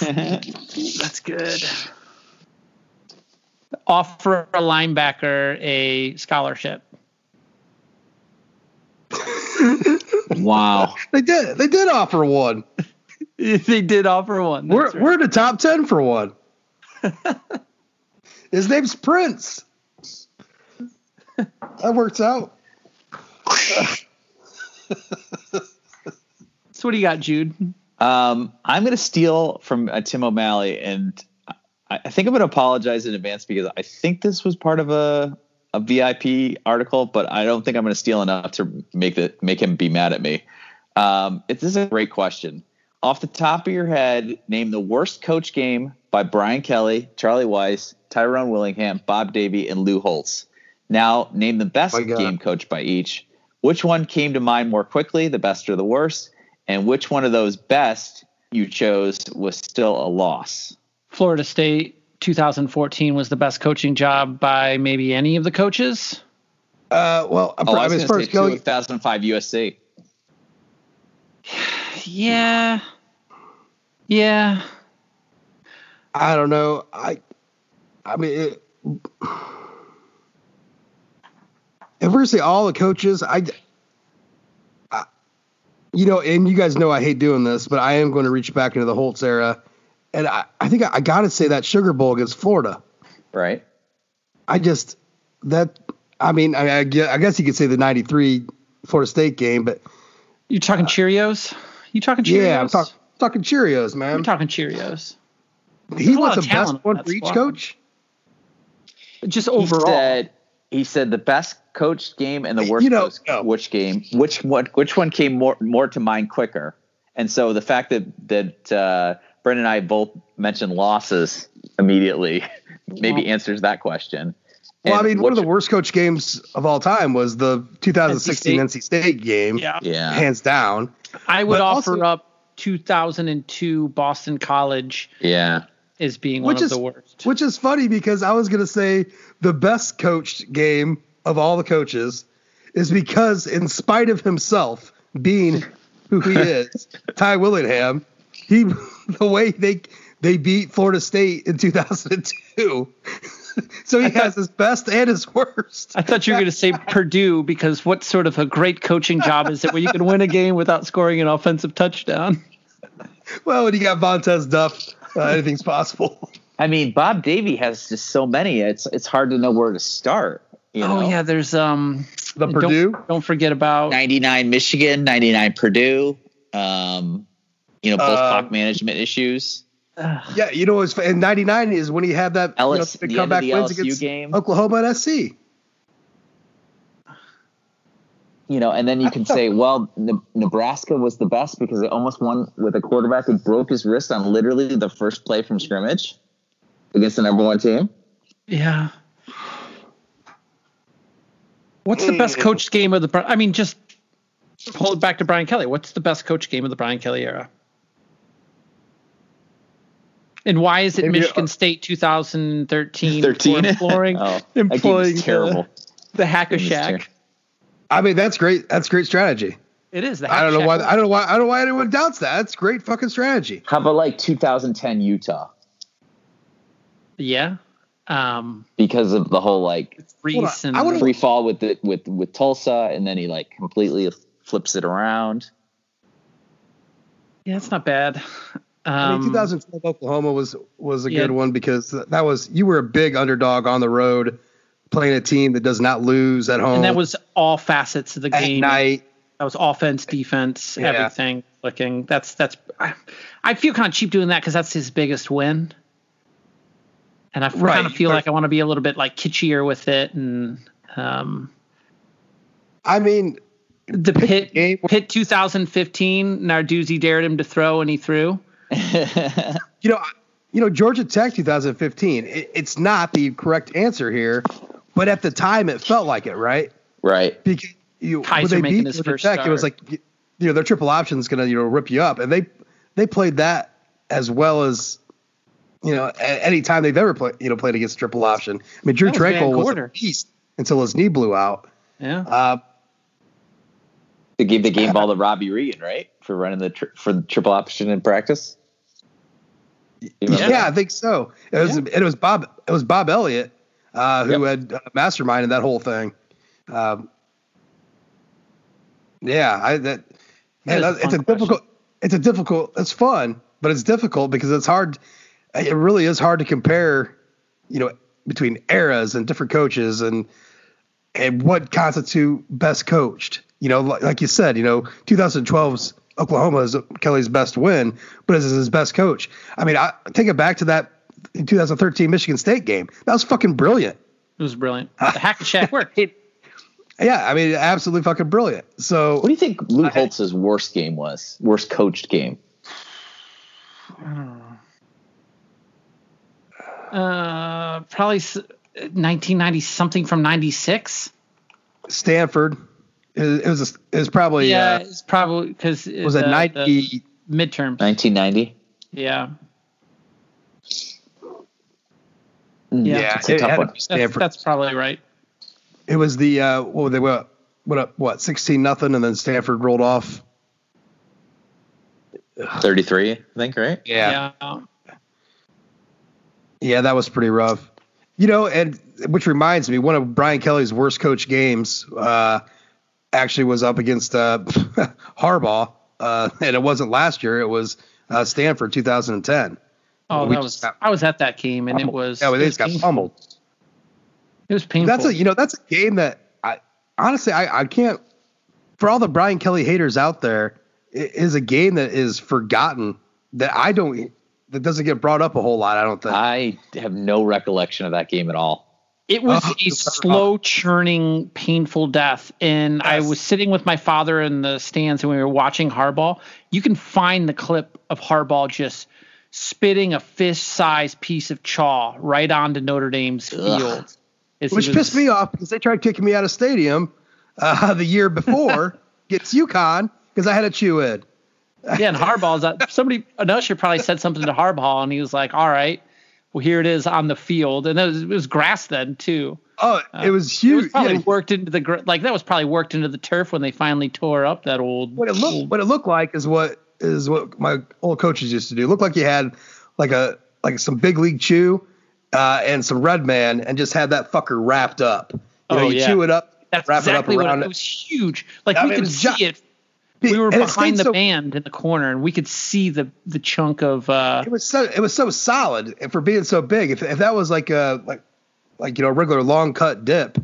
That's good offer a linebacker a scholarship. wow. They did. They did offer one. they did offer one. We're right. we're in the top ten for one. His name's Prince. That works out. so what do you got, Jude? Um, I'm going to steal from uh, Tim O'Malley, and I think I'm going to apologize in advance because I think this was part of a a VIP article, but I don't think I'm going to steal enough to make the make him be mad at me. Um, it, this is a great question. Off the top of your head, name the worst coach game by Brian Kelly, Charlie Weis, Tyrone Willingham, Bob Davie, and Lou Holtz. Now, name the best game coach by each. Which one came to mind more quickly, the best or the worst? And which one of those best you chose was still a loss? Florida State 2014 was the best coaching job by maybe any of the coaches? Uh, well, oh, I was first going 2005 USC. Yeah, yeah. I don't know. I, I mean, it, if we're say all the coaches, I, I, you know, and you guys know I hate doing this, but I am going to reach back into the Holtz era and I, I think I, I got to say that Sugar Bowl against Florida. Right. I just that I mean I, I guess you could say the '93 Florida State game, but you're talking uh, Cheerios? You talking Cheerios? Yeah, I'm talk, talking Cheerios, man. I'm talking Cheerios. He was the best one for each coach. Just overall, he said, he said the best coached game and the worst you know, no. which game, which what which one came more more to mind quicker. And so the fact that that uh, Brendan and I both mentioned losses immediately maybe answers that question. Well, I mean, one of the worst coach games of all time was the 2016 NC State, NC State game. Yeah. yeah. Hands down. I would but offer also, up 2002 Boston College. Yeah. Is being one which of is, the worst. Which is funny because I was going to say the best coached game of all the coaches is because, in spite of himself being who he is, Ty Willingham, he the way they they beat Florida State in 2002. so he thought, has his best and his worst. I thought you were going to say Purdue because what sort of a great coaching job is it where you can win a game without scoring an offensive touchdown? Well, when you got Vontez Duff, uh, anything's possible. I mean, Bob Davie has just so many. It's it's hard to know where to start. You oh yeah, there's um the Purdue. Don't, don't forget about 99 Michigan, 99 Purdue. Um, you know, both uh, clock management issues. Yeah, you know, it's in '99 is when he had that Ellis, you know, the comeback wins LSU against game. Oklahoma and SC. You know, and then you can say, well, Nebraska was the best because they almost won with a quarterback who broke his wrist on literally the first play from scrimmage against the number one team. Yeah. What's the best coached game of the? I mean, just hold it back to Brian Kelly. What's the best coach game of the Brian Kelly era? And why is it Maybe, Michigan uh, State 2013 13? employing, oh, employing terrible. the, the hack a Shack? I mean, that's great. That's great strategy. It is. I don't know why. I don't know why. I don't know why anyone doubts that. That's great fucking strategy. How about like 2010 Utah? Yeah. Um, because of the whole like Reese and free fall with the with with Tulsa, and then he like completely flips it around. Yeah, it's not bad. Um, I mean, um, 2012 Oklahoma was was a yeah. good one because that was you were a big underdog on the road, playing a team that does not lose at home. And that was all facets of the at game. Night. That was offense, defense, yeah. everything. Looking, that's that's. I, I feel kind of cheap doing that because that's his biggest win. And I right, kind of feel like I want to be a little bit like kitschier with it, and um, I mean, the pit pit Pitt 2015, Narduzzi dared him to throw and he threw. you know, you know Georgia Tech 2015. It, it's not the correct answer here, but at the time it felt like it, right? Right. Because you when they beat Georgia Tech, start. it was like you know their triple option is going to you know rip you up, and they they played that as well as you know any time they've ever played you know played against triple option. I mean Drue Tranquill was, was a beast until his knee blew out. Yeah. Uh, they gave the game ball to Robbie Regan, right, for running the tri- for the triple option in practice. Yeah, that? I think so. It was yeah. it was Bob it was Bob Elliott uh, who yep. had uh, masterminded that whole thing. Um, yeah, I that, that man, it's a difficult it's a difficult it's fun, but it's difficult because it's hard. It really is hard to compare, you know, between eras and different coaches and and what constitute best coached. You know, like, like you said, you know, 2012's Oklahoma is Kelly's best win, but is his best coach. I mean, I take it back to that 2013 Michigan State game. That was fucking brilliant. It was brilliant. The hack and shack worked. yeah, I mean, absolutely fucking brilliant. So, what do you think Lou Holtz's worst game was? Worst coached game? Uh, probably 1990 something from 96. Stanford. It, was it was probably yeah. Uh, it's probably because it was a ninety midterms? Nineteen ninety. Yeah. Yeah, yeah it, it that's, that's, probably right. It was the uh, what were they what what what sixteen nothing, and then Stanford rolled off. Thirty three, I think, right? Yeah. yeah. Yeah, that was pretty rough. You know, and which reminds me, one of Brian Kelly's worst coach games. Uh, actually was up against uh, Harbaugh, uh, and it wasn't last year. It was uh, Stanford 2010. Oh, that was got, I was at that game, and pummeled. it was yeah, they just got pummeled. It was painful. That's a you know that's a game that I honestly I, I can't for all the Brian Kelly haters out there it is a game that is forgotten that I don't that doesn't get brought up a whole lot. I don't think. I have no recollection of that game at all. It was oh, a slow churning, painful death. And yes. I was sitting with my father in the stands and we were watching Harbaugh. You can find the clip of Harbaugh just spitting a fist sized piece of chaw right onto Notre Dame's field. which was, pissed me off because they tried kicking me out of stadium uh, the year before against UConn because I had a chew in. yeah, and Harbaugh's uh, somebody an usher probably said something to Harbaugh, and he was like, "All right, well here it is on the field," and it was, it was grass then too. Oh, it was huge. It was probably yeah. worked into the like that was probably worked into the turf when they finally tore up that old. What it looked old, what it looked like is what is what my old coaches used to do. It looked like you had like a like some big league chew uh, and some red man and just had that fucker wrapped up. You know, oh, you yeah. chew it up, That's wrap exactly it up around what it, it. was huge. Like I we mean, could see ju- it. We were and behind the so- band in the corner, and we could see the the chunk of. uh It was so it was so solid for being so big. If if that was like a like like you know a regular long cut dip,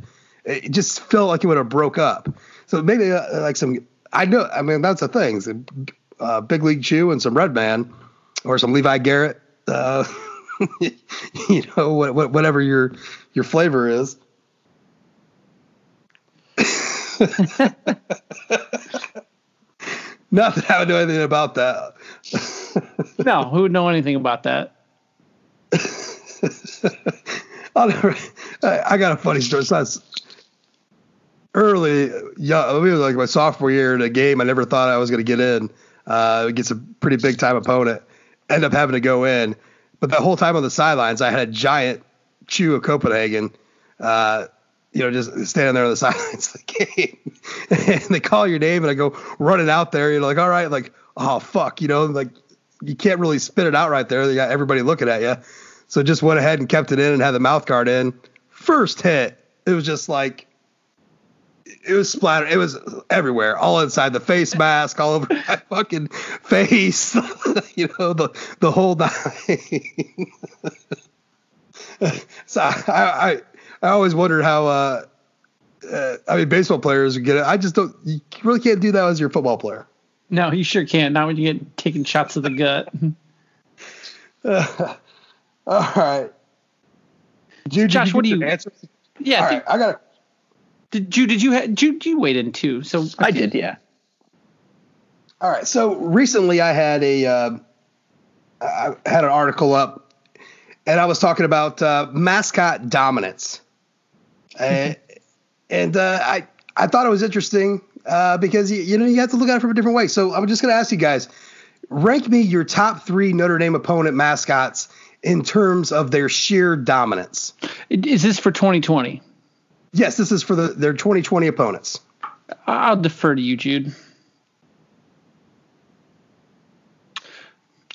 it just felt like it would have broke up. So maybe uh, like some I know I mean that's the thing. some, Uh, big league chew and some red man or some Levi Garrett. Uh, you know what, what, whatever your your flavor is. Not that I would know anything about that. No, who would know anything about that? I'll never, I, I got a funny story. So that's early, yeah, it was like my sophomore year in a game. I never thought I was going to get in uh, against a pretty big time opponent. End up having to go in, but the whole time on the sidelines, I had a giant chew of Copenhagen. Uh, you know, just standing there on the sidelines of the game, and they call your name, and I go running out there. You're like, all right, like, oh fuck, you know, like you can't really spit it out right there. They got everybody looking at you. So just went ahead and kept it in and had the mouth guard in. First hit, it was just like it was splattered. It was everywhere, all inside the face mask, all over my fucking face. you know, the the whole nine. so I, I I always wondered how. Uh, uh, I mean, baseball players get it. I just don't. You really can't do that as your football player. No, you sure can't. Not when you get taking shots to the gut. Uh, all right. Jude, Josh, did you what do you- answers? Yeah. All did, right, I got. it. did you did you ha- did you wait in too? So I did, yeah. All right. So recently, I had a uh, I had an article up, and I was talking about uh, mascot dominance, uh, and uh, I I thought it was interesting uh, because you, you know you have to look at it from a different way. So I'm just going to ask you guys, rank me your top three Notre Dame opponent mascots in terms of their sheer dominance. Is this for 2020? Yes, this is for the, their 2020 opponents. I'll defer to you, Jude.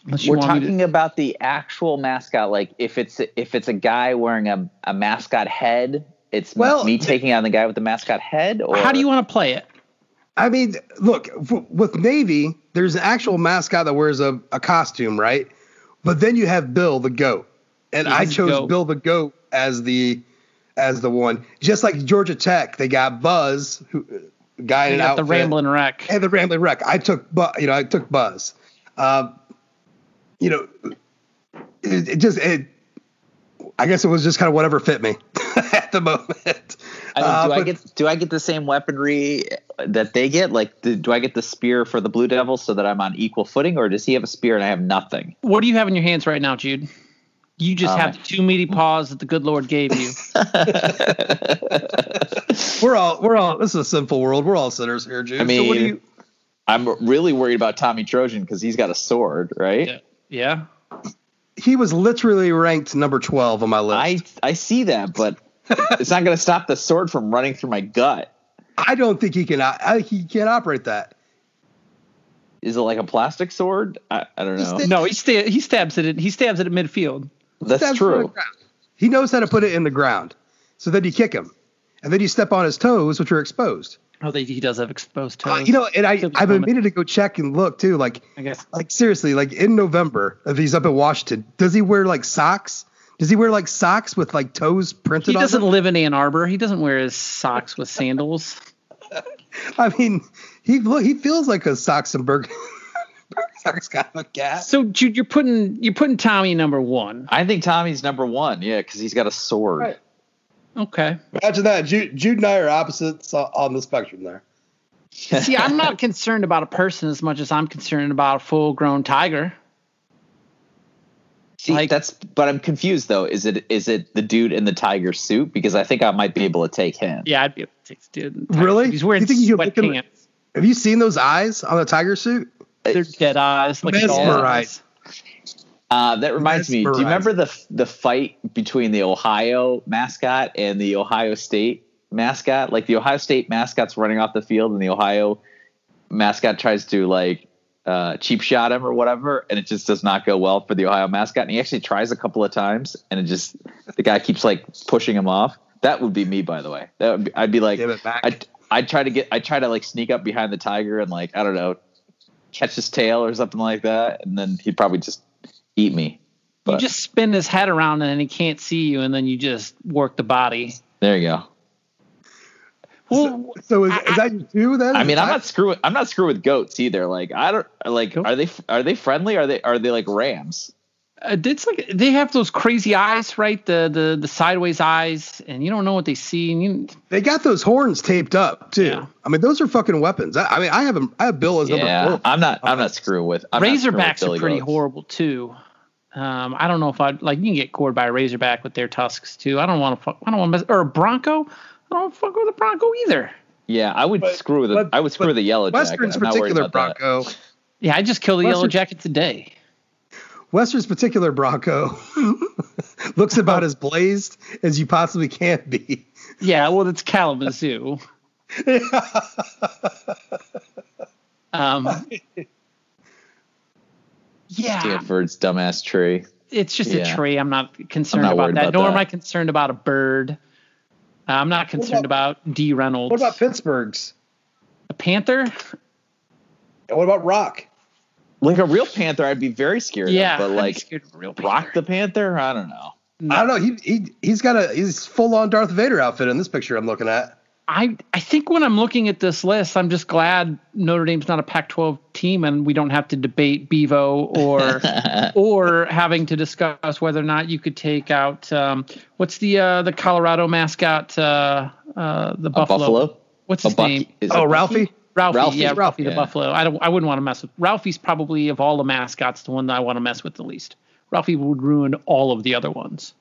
Unless you We're want me to- talking about the actual mascot. Like if it's if it's a guy wearing a, a mascot head, it's Well, me taking on the guy with the mascot head. Or How do you want to play it? I mean, look, f- with Navy, there's an actual mascot that wears a, a costume, right? But then you have Bill the goat, and Yeah, I chose goat. Bill the goat as the as the one. Just like Georgia Tech, they got Buzz, who guy in You an got the rambling wreck. and the Rambling Wreck. I took, Bu- you know, I took Buzz. Um, you know, it, it just it. I guess it was just kind of whatever fit me at the moment. I mean, Uh, do I get do I get the same weaponry that they get? Like, do, do I get the spear for the Blue Devil so that I'm on equal footing, or does he have a spear and I have nothing? What do you have in your hands right now, Jude? You just Um, have the two meaty paws that the good Lord gave you. We're all we're all. This is a sinful world. We're all sinners here, Jude. I mean, so what do you? I'm really worried about Tommy Trojan because he's got a sword, right? Yeah. yeah. He was literally ranked number twelve on my list. I I see that, but it's not going to stop the sword from running through my gut. I don't think he can. I, he can't operate that. Is it like a plastic sword? I, I don't know. No, he sta- he stabs it. At, he stabs it at midfield. That's Stabs him in the true. He knows how to put it in the ground. So then you kick him, and then you step on his toes, which are exposed. Oh, they, he does have exposed Uh, toes. you know, and I, I've been moment. meaning to go check and look too. Like, I guess. like seriously, like in November, if he's up in Washington, does he wear like socks? Does he wear like socks with like toes printed He doesn't them? live in Ann Arbor. He doesn't wear his socks with sandals. I mean, he look he feels like a Soxenberg. Socks kind of a cat. So Jude, you're putting you're putting Tommy number one. I think Tommy's number one. Yeah, because he's got a sword. Right. Okay. Imagine that. Jude, Jude and I are opposites on the spectrum there. See, I'm not concerned about a person as much as I'm concerned about a full grown tiger. See, like, that's but I'm confused though. Is it is it the dude in the tiger suit? Because I think I might be able to take him. Yeah, I'd be able to take the dude. Really? He's wearing you think you sweatpants. Have you seen those eyes on the tiger suit? Uh, They're dead eyes, like mesmerized. Uh, that reminds me. Do you remember the the fight between the Ohio mascot and the Ohio State mascot? Like the Ohio State mascot's running off the field, and the Ohio mascot tries to like uh, cheap shot him or whatever, and it just does not go well for the Ohio mascot. And he actually tries a couple of times, and it just the guy keeps like pushing him off. That would be me, by the way. That would be, I'd be like, I'd, I'd try to get, I'd try to like sneak up behind the tiger and like I don't know, catch his tail or something like that, and then he'd probably just eat me. But, you just spin his head around and then he can't see you, and then you just work the body. There you go. Well, so, so is, I, is, that you too? Then I mean, I'm not screwing. I'm not screwing with goats either. Like I don't like. Are they are they friendly? Are they are they like rams? Uh, it's like they have those crazy eyes, right? The the the sideways eyes, and you don't know what they see. And you, they got those horns taped up too. Yeah. I mean, those are fucking weapons. I, I mean, I have them. I have Bill as number yeah, four. I'm not. I'm not screwing with. I'm Razorbacks screwing with are pretty goats. horrible too. Um, I don't know if I'd like you can get cored by a razorback with their tusks too. I don't want to fuck. I don't want to mess or a bronco. I don't fuck with a bronco either. Yeah, I would but, screw with. But, I would screw the yellow jacket. Western's jacket. particular bronco. That. Yeah, I just killed the Western, yellow jacket today. Western's particular Bronco looks about as blazed as you possibly can be. Yeah, well, it's Kalamazoo. um, yeah. Stanford's dumbass tree. It's just yeah. a tree. I'm not concerned I'm not about that. About Nor that. am I concerned about a bird. Uh, I'm not concerned about, about D. Reynolds. What about Pittsburgh's? A panther? And what about Rock? Like a real panther, I'd be very scared yeah, of. But like scared of a real panther. Rock the Panther, I don't know. No. I don't know. He he he's got a he's full on Darth Vader outfit in this picture I'm looking at. I I think when I'm looking at this list, I'm just glad Notre Dame's not a Pac-12 team, and we don't have to debate Bevo or or having to discuss whether or not you could take out um, what's the uh, the Colorado mascot, uh, uh, the Buffalo. Buffalo. What's his buck- name? Oh, Ralphie. Ralphie, Ralphie, yeah, Ralphie the yeah. Buffalo. I don't, I wouldn't want to mess with. Ralphie's probably of all the mascots the one that I want to mess with the least. Ralphie would ruin all of the other ones,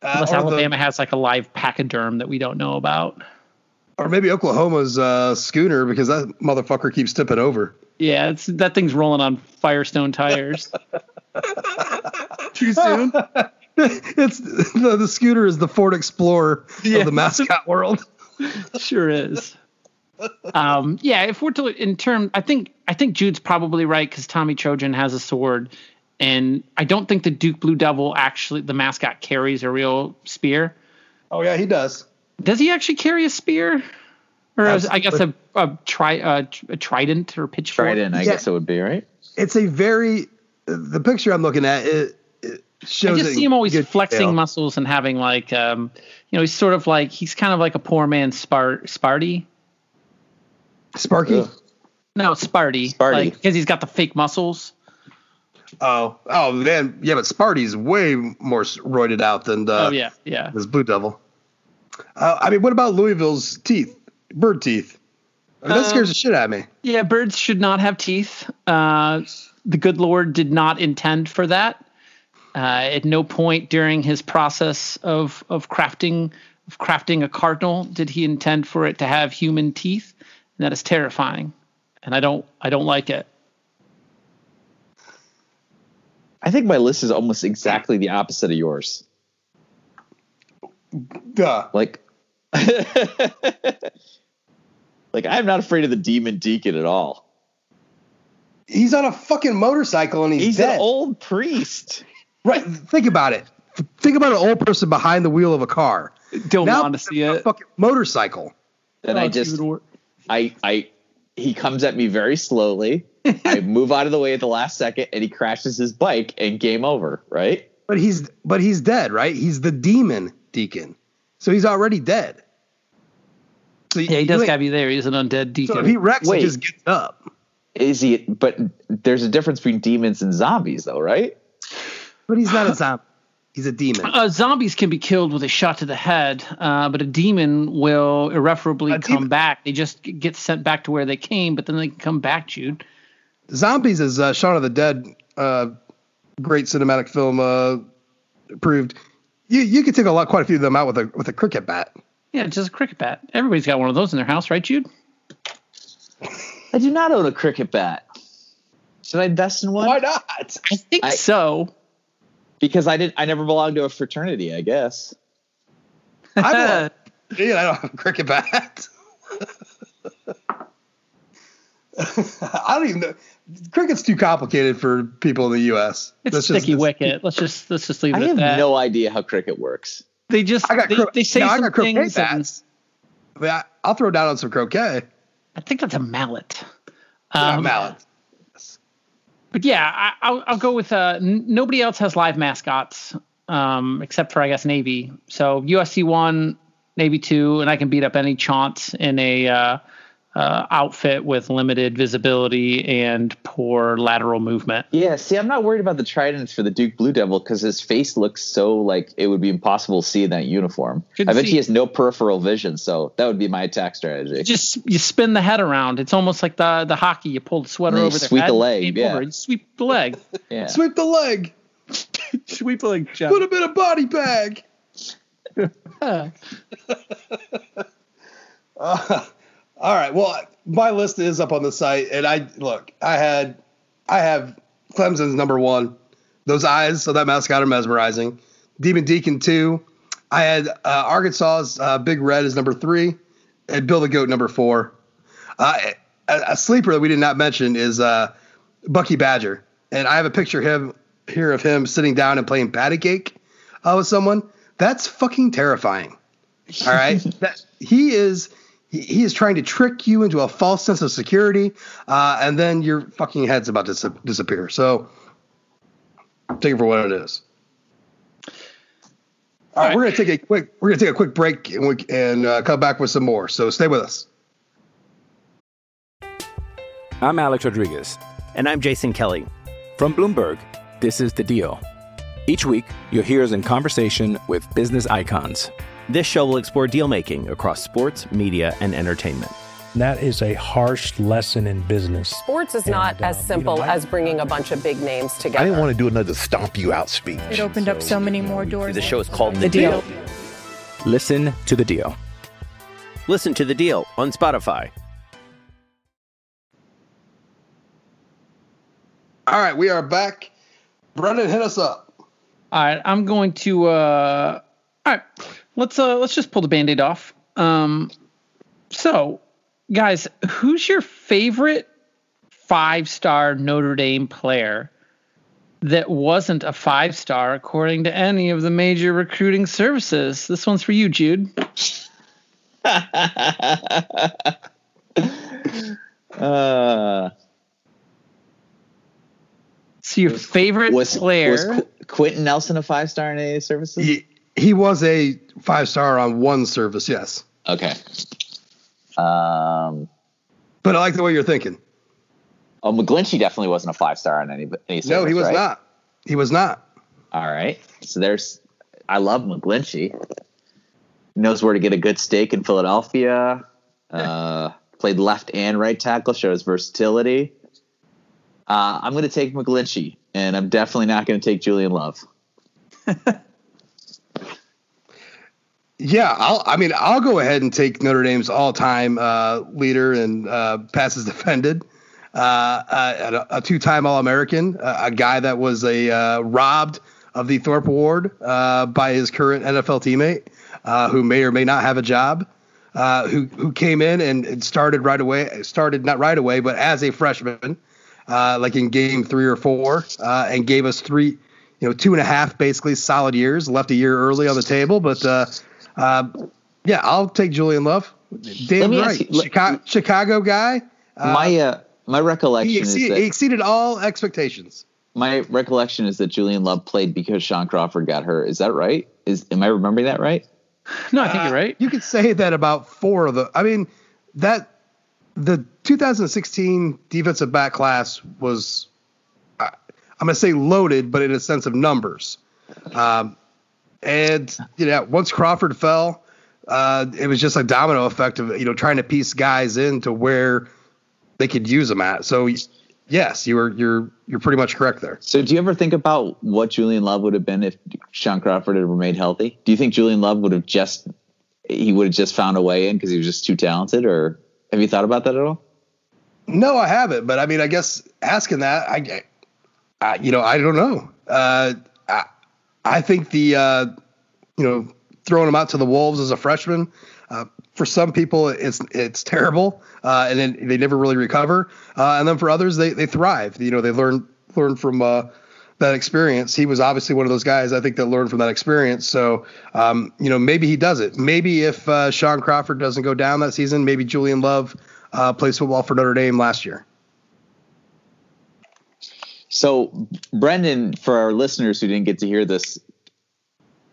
Uh, unless or, Alabama has like a live pachyderm that we don't know about. The, or maybe Oklahoma's uh, Schooner because that motherfucker keeps tipping over. Yeah, it's that thing's rolling on Firestone tires. Too soon. it's the, the scooter is the Ford Explorer Yeah. of the mascot world. sure is. Um, yeah, if we're to in term, I think I think Jude's probably right because Tommy Trojan has a sword, and I don't think the Duke Blue Devil actually the mascot carries a real spear. Oh yeah, he does. Does he actually carry a spear, or is, I guess a, a tri a, a trident or pitchfork? Trident, I Yeah. guess it would be right. It's a very the picture I'm looking at it, it I just see him always flexing detail. muscles and having like, um, you know, he's sort of like he's kind of like a poor man's Spart Sparty. Sparky. Ugh. No, Sparty. Sparty. Like because he's got the fake muscles. Oh, oh man, yeah, but Sparty's way more s- roided out than uh, oh yeah, yeah. this Blue Devil. Uh, I mean, what about Louisville's teeth? Bird teeth. I mean, that Um, scares the shit out of me. Yeah, birds should not have teeth. Uh, the good Lord did not intend for that. Uh, at no point during his process of of crafting of crafting a cardinal did he intend for it to have human teeth. And that is terrifying, and I don't I don't like it. I think my list is almost exactly the opposite of yours. Duh. Like, like I'm not afraid of the demon deacon at all. He's on a fucking motorcycle and he's, He's dead. an old priest. right. Think about it. Think about an old person behind the wheel of a car. Don't Now want to see a it. fucking motorcycle. And Oh, I just, I, I, he comes at me very slowly. I move out of the way at the last second, and he crashes his bike, and game over. Right? But he's but he's dead, right? He's the demon deacon. So he's already dead. So yeah, he does wait, gotta be there. He's an undead deacon. So if he wrecks, Wait. he just gets up. Is he? But there's a difference between demons and zombies, though, right? But he's not a zombie. He's a demon. Uh, zombies can be killed with a shot to the head, uh, but a demon will irreparably A come demon- back. They just get sent back to where they came, but then they can come back, Jude. Zombies is uh, Shaun of the Dead uh, great cinematic film uh, proved, you you could take a lot, quite a few of them out with a with a cricket bat. Yeah, just a cricket bat. Everybody's got one of those in their house, right, Jude? I do not own a cricket bat. Should I invest in one? Why not? I think I, so. Because I didn't. I never belonged to a fraternity. I guess. I don't. yeah, I don't have a cricket bat. I don't even know. Cricket's too complicated for people in the U.S. It's let's sticky just, wicket. Let's just let's just leave it I have that. no idea how cricket works. They just I got they, cro- they say no, some I got things. Bats. And, I will throw down on some croquet. I think that's a mallet. Um, mallet. But yeah, I, will I'll go with uh, n- nobody else has live mascots um, except for I guess Navy. So USC one, Navy two, and I can beat up any chaunt in a uh, uh, outfit with limited visibility and poor lateral movement. Yeah, see, I'm not worried about the tridents for the Duke Blue Devil because his face looks so like it would be impossible to see in that uniform. Couldn't I bet see. he has no peripheral vision, so that would be my attack strategy. Just you spin the head around. It's almost like the the hockey. You pull the sweater over the sweep head. the leg. Yeah, over. sweep the leg. yeah, sweep the leg. sweep the leg. John. Put him in a body bag. uh, all right. Well, my list is up on the site, and I look. I had, I have Clemson's number one. Those eyes of that mascot are mesmerizing. Demon Deacon two. I had uh, Arkansas's uh, Big Red is number three, and Bill the Goat number four. Uh, a, a, sleeper that we did not mention is uh, Bucky Badger, and I have a picture of him here of him sitting down and playing patty cake uh, with someone. That's fucking terrifying. All right, that he is he, is trying to trick you into a false sense of security, uh, and then your fucking head's about to dis- disappear. So take it for what it is. All right, we're gonna take a quick we're gonna take a quick break and, we, and uh, come back with some more. So stay with us. I'm Alex Rodriguez, and I'm Jason Kelly from Bloomberg. This is the Deal. Each week, you'll hear us in conversation with business icons. This show will explore deal making across sports, media, and entertainment. That is a harsh lesson in business. Sports is and, not as simple you know, as bringing a bunch of big names together. I didn't want to do another stomp you out speech. It opened so, up so many more doors. The show is called The, the deal. deal. Listen to the deal. Listen to the deal on Spotify. All right, we are back. Brendan, hit us up. All right, I'm going to. Uh, all right, let's uh let's just pull the band-aid off. Um so guys, who's your favorite five-star Notre Dame player that wasn't a five-star according to any of the major recruiting services? This one's for you, Jude. uh so your favorite was, player was Qu- Quenton Nelson a five star in any services? He, he was a five star on one service, yes. Okay. Um, but I like the way you're thinking. Oh, McGlinchey definitely wasn't a five star on any any service. No, he was right? not. He was not. All right. So there's, I love McGlinchey. Knows where to get a good steak in Philadelphia. Uh, played left and right tackle, shows versatility. Uh, I'm going to take McGlinchey, and I'm definitely not going to take Julian Love. Yeah, I'll, I mean, I'll go ahead and take Notre Dame's all-time uh, leader and uh, passes defended, uh, a, a, two-time All-American, a, guy that was a uh, robbed of the Thorpe Award uh, by his current NFL teammate, uh, who may or may not have a job, who who came in and started right away, started not right away, but as a freshman, like in game three or four, and gave us three, you know, two and a half basically solid years. Left a year early on the table, but uh, yeah, I'll take Julian Love. Damn right, you, Chicago, Chicago, guy. Uh, my uh, my recollection he, exceed, is that he exceeded all expectations. My recollection is that Julian Love played because Shaun Crawford got hurt. Is that right? Is am I remembering that right? No, I think you're right. Uh, you could say that about four of the. I mean, that the 2016 defensive back class was, I'm going to say loaded, but in a sense of numbers. Um, and you know, once Crawford fell, uh, it was just a domino effect of you know trying to piece guys into where they could use them at. So yes, you were you're you're pretty much correct there. So, do you ever think about what Julian Love would have been if Shaun Crawford had remained healthy? Do you think Julian Love would have just he would have just found a way in because he was just too talented, or have you thought about that at all? No, I haven't. But I mean, I guess asking that, I, I you know, I don't know. Uh, I, think the, uh, you know, throwing him out to the wolves as a freshman, uh, for some people it's it's terrible, uh, and then they never really recover. Uh, and then for others, they they thrive. You know, they learn learn from uh, that experience. He was obviously one of those guys I think that learned from that experience. So, um, you know, maybe he does it. Maybe if uh, Shaun Crawford doesn't go down that season, maybe Julian Love uh, plays football for Notre Dame last year. So, Brendan, for our listeners who didn't get to hear this,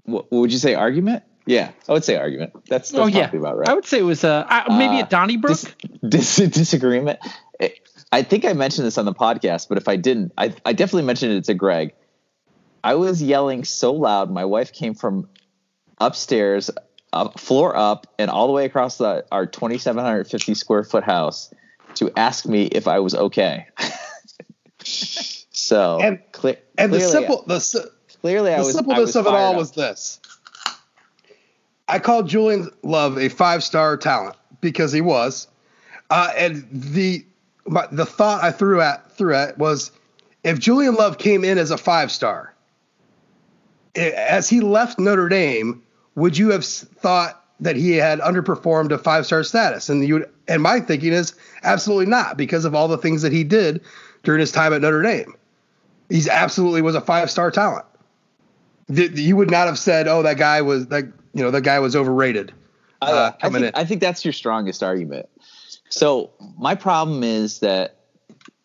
what, would you say argument? Yeah, I would say argument. That's, that's oh yeah, about right. I would say it was uh, maybe uh, a Donnybrook dis- dis- disagreement. I think I mentioned this on the podcast, but if I didn't, I, I definitely mentioned it to Greg. I was yelling so loud. My wife came from upstairs, up, floor up, and all the way across the, our 2,750 square foot house to ask me if I was okay. so and, cle- and the simple the clearly the I was simpleness of it all up. was this. I called Julian Love a five star talent because he was, uh, and the my, the thought I threw at threw at was if Julian Love came in as a five star, as he left Notre Dame, would you have thought that he had underperformed a five star status? And you and my thinking is absolutely not because of all the things that he did during his time at Notre Dame. He's absolutely was a five star talent. You would not have said, "Oh, that guy was that you know that guy was overrated." Uh, I, think, I think that's your strongest argument. So my problem is that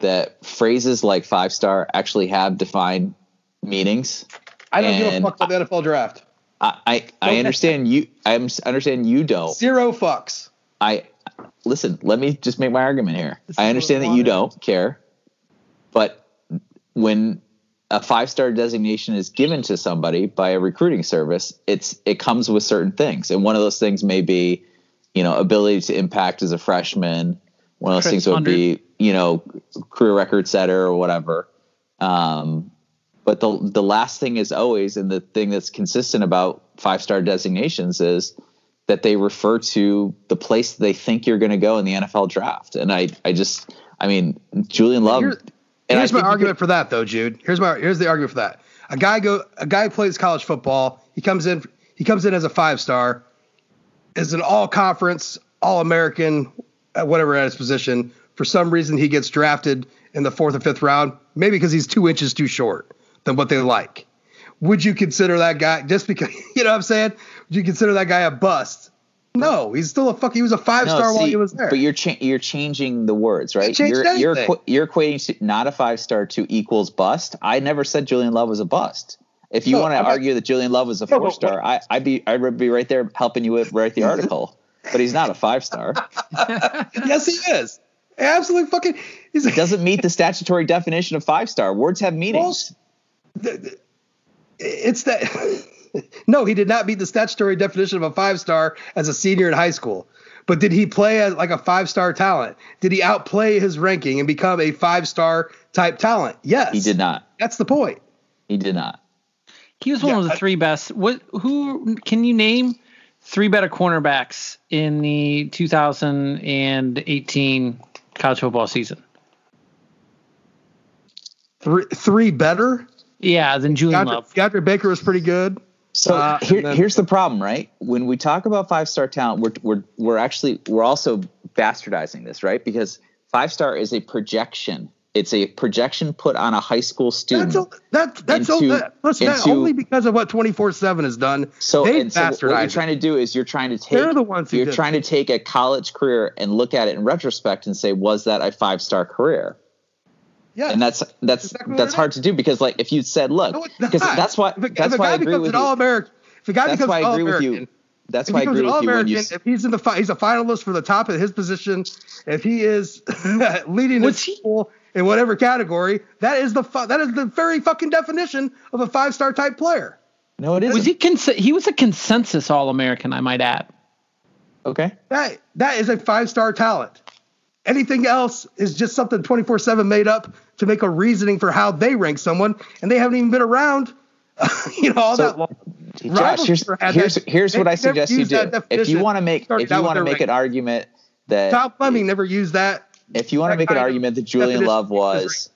that phrases like five star actually have defined meanings. I don't give a fuck about the NFL draft. I I, I understand you. I understand you don't. Zero fucks. I listen. Let me just make my argument here. I understand that you don't care, but when a five star designation is given to somebody by a recruiting service, it's it comes with certain things, and one of those things may be you know, ability to impact as a freshman. One of those things would be, you know, career record setter or whatever. Um, but the the last thing is always, and the thing that's consistent about five star designations is that they refer to the place they think you're going to go in the NFL draft. And I, I just, I mean, Julian Love. Here's, here's my argument could, for that, though, Jude. Here's my here's the argument for that. A guy go a guy plays college football. He comes in he comes in as a five star is an all conference, all American, uh, whatever at his position. For some reason, he gets drafted in the fourth or fifth round, maybe because he's two inches too short than what they like. Would you consider that guy just because you know what I'm saying? Would you consider that guy a bust? No, he's still a fuck. He was a five star no, while he was there. But you're cha- you're changing the words, right? You're you're, you're equating not a five star to equals bust. I never said Julian Love was a bust. If you no, want to argue that Julian Love was a four star, I, I'd be I'd be right there helping you with, write the article. but he's not a five star. yes, he is. Absolutely fucking. He's, doesn't meet the statutory definition of five star. Words have meanings. Well, it's that. no, he did not meet the statutory definition of a five star as a senior in high school. But did he play as like a five star talent? Did he outplay his ranking and become a five star type talent? Yes. He did not. That's the point. He did not. He was one yeah, of the three best. What? Who can you name? Three better cornerbacks in the 2018 college football season. Three, three better. Yeah, than Julian DeAndre, Love. DeAndre Baker was pretty good. So uh, here, then, here's the problem, right? When we talk about five star talent, we're we're we're actually we're also bastardizing this, right? Because five star is a projection it's a projection put on a high school student. That's, a, that, that's into, that, listen, into, only because of what 24/7 has done. So, they so what you're trying to do is you're trying to take They're the ones you're trying to take a college career and look at it in retrospect and say, was that a five star career? Yeah, and that's that's exactly that's hard to do because like if you said, look, because no, that's why if, that's if why I agree with you. All American, if a guy that's becomes why I agree with you. That's why I agree with you. When you if he's in the he's a finalist for the top of his position, if he is leading his school in whatever category, that is the fu- that is the very fucking definition of a five star type player. No, it isn't. Was he cons- he was a consensus All American, I might add. Okay. That that is a five star talent. Anything else is just something 24 7 made up to make a reasoning for how they rank someone, and they haven't even been around, you know, all so, that long. Josh, here's, here's, that, here's what I suggest you do. If you want to make if you want to make an argument that Tom Lemming never used that. If you want to make an argument that Julian Love was,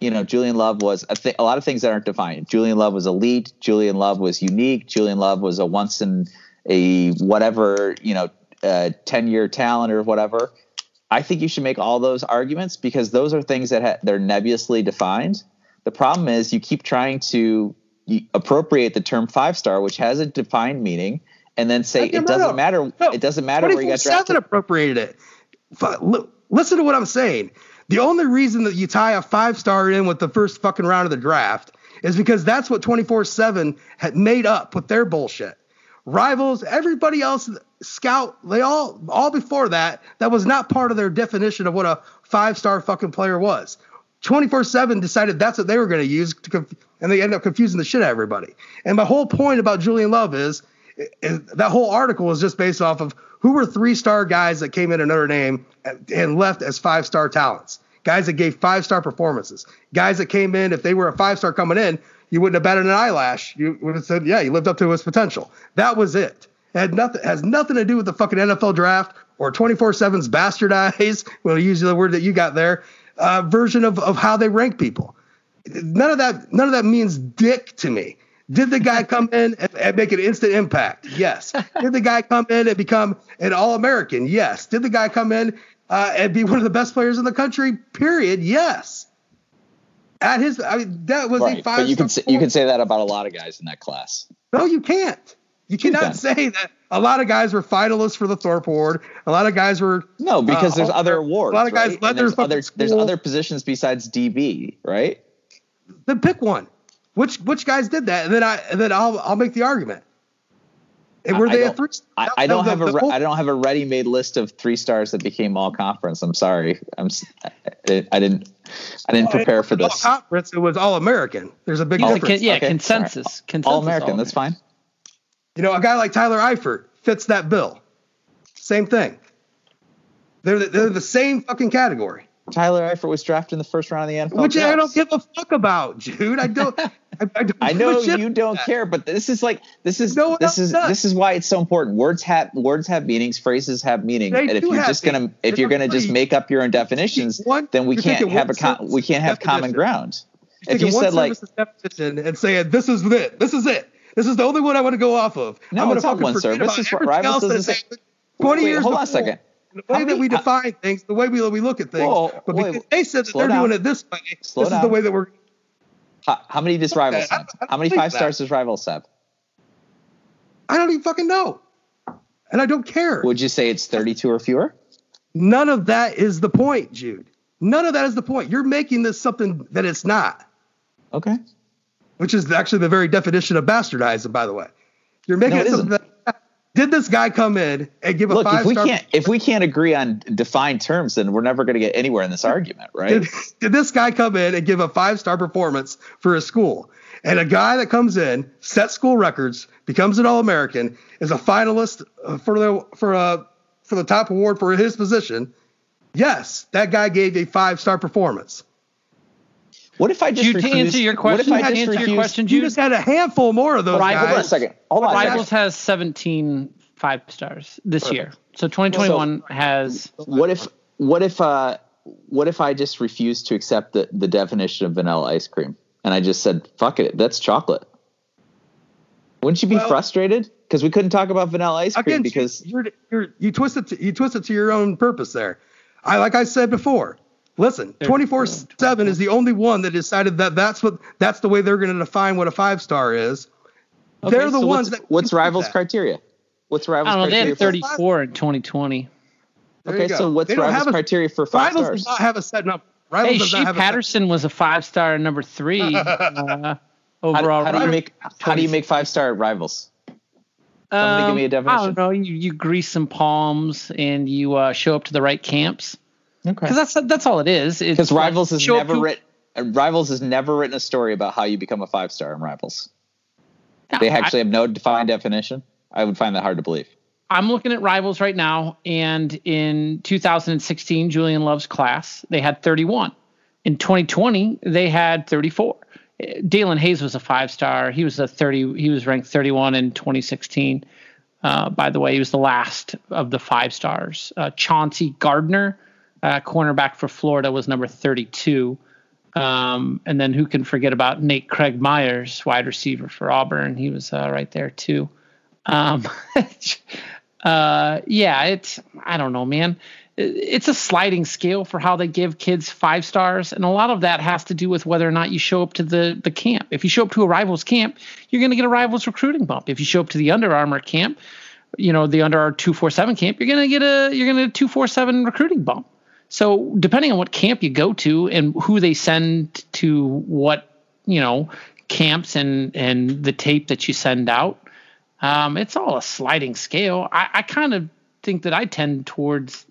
you know, Julian Love was a, th- a lot of things that aren't defined. Julian Love was elite. Julian Love was unique. Julian Love was a once in a whatever, you know, uh, 10 year talent or whatever. I think you should make all those arguments because those are things that ha- they're nebulously defined. The problem is you keep trying to appropriate the term five star, which has a defined meaning, and then say it doesn't matter. No, it doesn't matter where you got drafted. appropriated it. Listen to what I'm saying. The only reason that you tie a five star in with the first fucking round of the draft is because that's what 24 7 had made up with their bullshit. Rivals, everybody else, scout, they all, all before that, that was not part of their definition of what a five star fucking player was. 24 7 decided that's what they were going to use, conf- and they ended up confusing the shit out of everybody. And my whole point about Julian Love is, is that whole article was just based off of who were three star guys that came in at Notre Dame and, and left as five star talents, guys that gave five star performances, guys that came in, if they were a five star coming in, you wouldn't have batted an eyelash. You would have said, yeah, he lived up to his potential. That was it. Had nothing has nothing to do with the fucking NFL draft or 24/7's bastardized. Well, use the word that you got there uh, version of, of how they rank people. None of that none of that means dick to me. Did the guy come in and, and make an instant impact? Yes. Did the guy come in and become an All American? Yes. Did the guy come in uh, and be one of the best players in the country? Period. Yes. At his, I mean, that was right. a five. But you can say, you can say that about a lot of guys in that class. No, you can't. You cannot you say that a lot of guys were finalists for the Thorpe Award. A lot of guys were no, because uh, there's other awards. A lot of guys right? led their there's other school. there's other positions besides DB, right? Then pick one. Which which guys did that, and then I and then I'll I'll make the argument. And were I, they a three? I, I don't have the, a the I don't have a ready-made list of three stars that became all conference. I'm sorry. I'm I, I didn't I didn't prepare for this. All conference. It was all American. There's a big oh, difference. yeah, okay, consensus. consensus. All American. That's fine. You know, a guy like Tyler Eifert fits that bill. Same thing. They're the, they're the same fucking category. Tyler Eifert was drafted in the first round of the NFL. Which I don't give a fuck about, dude. I don't. I, I, don't I know you don't care, but this is like this is no this is does. this is why it's so important. Words have words have meanings, phrases have meaning, they and if you're just gonna if you're gonna just make up your own definitions, one, then we can't have a con- we can't have common ground. if you said like and saying this is it, this is it, this is the only one I want to go off of. No, I'm it's not one service. This is what Rivals does. Say, 20 wait, years hold before, on a second. The way that we define things, the way we, we look at things. Whoa, but because wait, they said that they're down. doing it this way, slow this down. is the way that we're. How, how many does Rivals have? How many five that. stars does Rivals have? I don't even fucking know. And I don't care. Would you say it's 32 or fewer? None of that is the point, Jude. None of that is the point. You're making this something that it's not. Okay. Which is actually the very definition of bastardizing, by the way. You're making no, it, something that, did this guy come in and give Look, a five if we star? Can't, if we can't agree on defined terms, then we're never going to get anywhere in this argument, right? Did, did this guy come in and give a five star performance for a school? And a guy that comes in, sets school records, becomes an All American, is a finalist uh, for the for a for the top award for his position. Yes, that guy gave a five star performance. What if I just you, refused, to answer your question? What if I just answer refused, your question, you just had a handful more of those Rivals, guys. Hold on a second. Hold on. Rivals has 17 five stars this Perfect. year. So 2021 so, has. What if what if uh what if I just refused to accept the the definition of vanilla ice cream and I just said fuck it, that's chocolate. Wouldn't you be well, frustrated? Because we couldn't talk about vanilla ice cream again, because you're, you're, you twist it to, you twist it to your own purpose there. I like I said before, Listen, 24/7 is the only one that decided that that's what that's the way they're going to define what a five star is. Okay, they're the so ones what's, that. What's rivals that. criteria? What's rivals? Criteria? I don't know. They had 34 in 2020. okay, so what's rivals a, criteria for five rivals stars? Does not have a set up. Rivals hey, Shea Patterson was a five star number three uh, overall. How, how do you make how do you make five star rivals? Somebody um, give me a um, definition. I don't know. You, you grease some palms and you uh, show up to the right camps. Okay. Because that's that's all it is. Because Rivals has never written Rivals has never written a story about how you become a five star in Rivals. No, they actually I, have no defined definition. I would find that hard to believe. I'm looking at rivals right now, and in 2016, Julian Love's class, they had 31. In 2020, they had 34. Daelin Hayes was a five star. He was a 30. He was ranked 31 in 2016. Uh, by the way, he was the last of the five stars. Uh, Chauncey Gardner, uh, cornerback for Florida, was number 32. Um, and then who can forget about Nate Craig Myers, wide receiver for Auburn? He was uh, right there too. Um, uh, yeah, it's I don't know, man. It's a sliding scale for how they give kids five stars, and a lot of that has to do with whether or not you show up to the the camp. If you show up to a rivals camp, you're going to get a rivals recruiting bump. If you show up to the Under Armour camp, you know the Under Armour two four seven camp, you're going to get a you're going to two four seven recruiting bump. So depending on what camp you go to and who they send to what you know camps and and the tape that you send out, um, it's all a sliding scale. I, I kind of think that I tend towards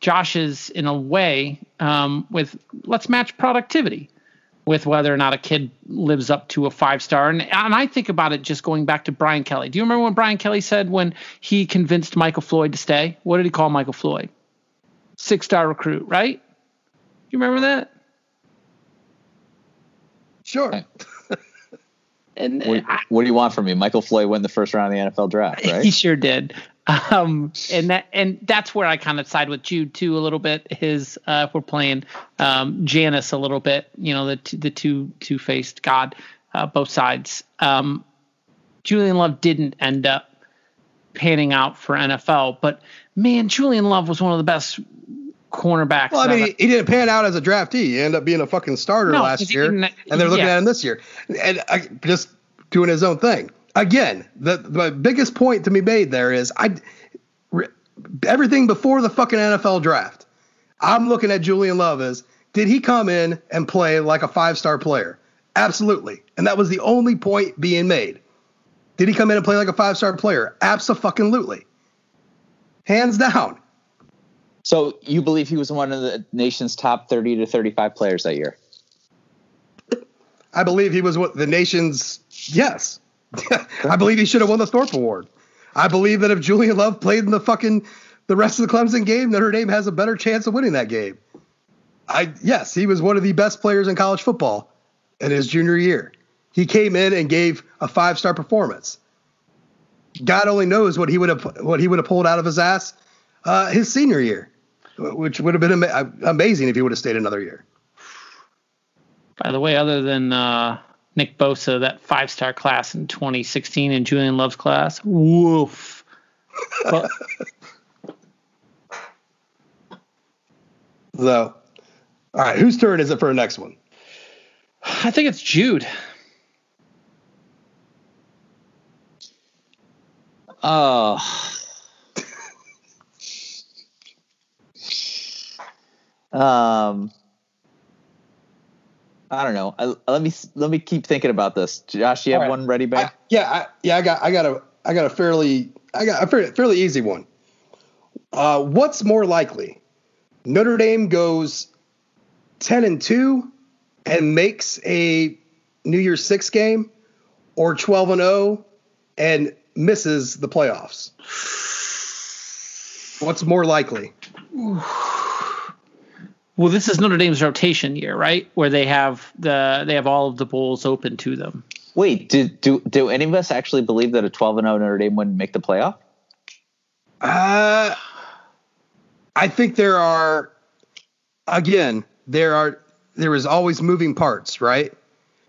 Josh's in a way um, with let's match productivity with whether or not a kid lives up to a five star. And, and I think about it just going back to Brian Kelly. Do you remember what Brian Kelly said when he convinced Michael Floyd to stay? What did he call Michael Floyd? Six star recruit, right? You remember that? Sure. And what, I, what, do you want from me? Michael Floyd win the first round of the NFL draft, right? He sure did. Um, and that and that's where I kind of side with Jude too a little bit. His uh, if we're playing um, Janus a little bit, you know the t- the two two faced God, uh, both sides. Um, Julian Love didn't end up panning out for NFL, but man, Julian Love was one of the best cornerbacks. Well, I mean, ever. he didn't pan out as a draftee. He ended up being a fucking starter no, last year, and they're looking yeah. at him this year, and uh, just doing his own thing. Again, the the biggest point to be made there is I everything before the fucking NFL draft. I'm looking at Julian Love as did he come in and play like a five star player? Absolutely, and that was the only point being made. Did he come in and play like a five star player? Absolutely, hands down. So you believe he was one of the nation's top 30 to 35 players that year? I believe he was what the nation's yes. I believe he should have won the Thorpe Award. I believe that if Julian Love played in the fucking the rest of the Clemson game, Notre Dame has a better chance of winning that game. I yes, he was one of the best players in college football in his junior year. He came in and gave a five star performance. God only knows what he would have what he would have pulled out of his ass uh, his senior year which would have been ama- amazing if he would have stayed another year. By the way, other than uh, Nick Bosa, that five star class in 2016 and Julian Love's class, woof. So, all right, whose turn is it for the next one? I think it's Jude. Oh. Um, I don't know. I, let me let me keep thinking about this. Josh, you have right. one ready, back? yeah, I, yeah. I got I got a I got a fairly I got a fairly, fairly easy one. Uh, what's more likely? Notre Dame goes ten and two and makes a New Year's Six game, or twelve and zero and misses the playoffs. What's more likely? Well, this is Notre Dame's rotation year, right? Where they have the they have all of the bowls open to them. Wait, do do do any of us actually believe that a 12 and 0 Notre Dame wouldn't make the playoff? Uh I think there are again, there are there is always moving parts, right?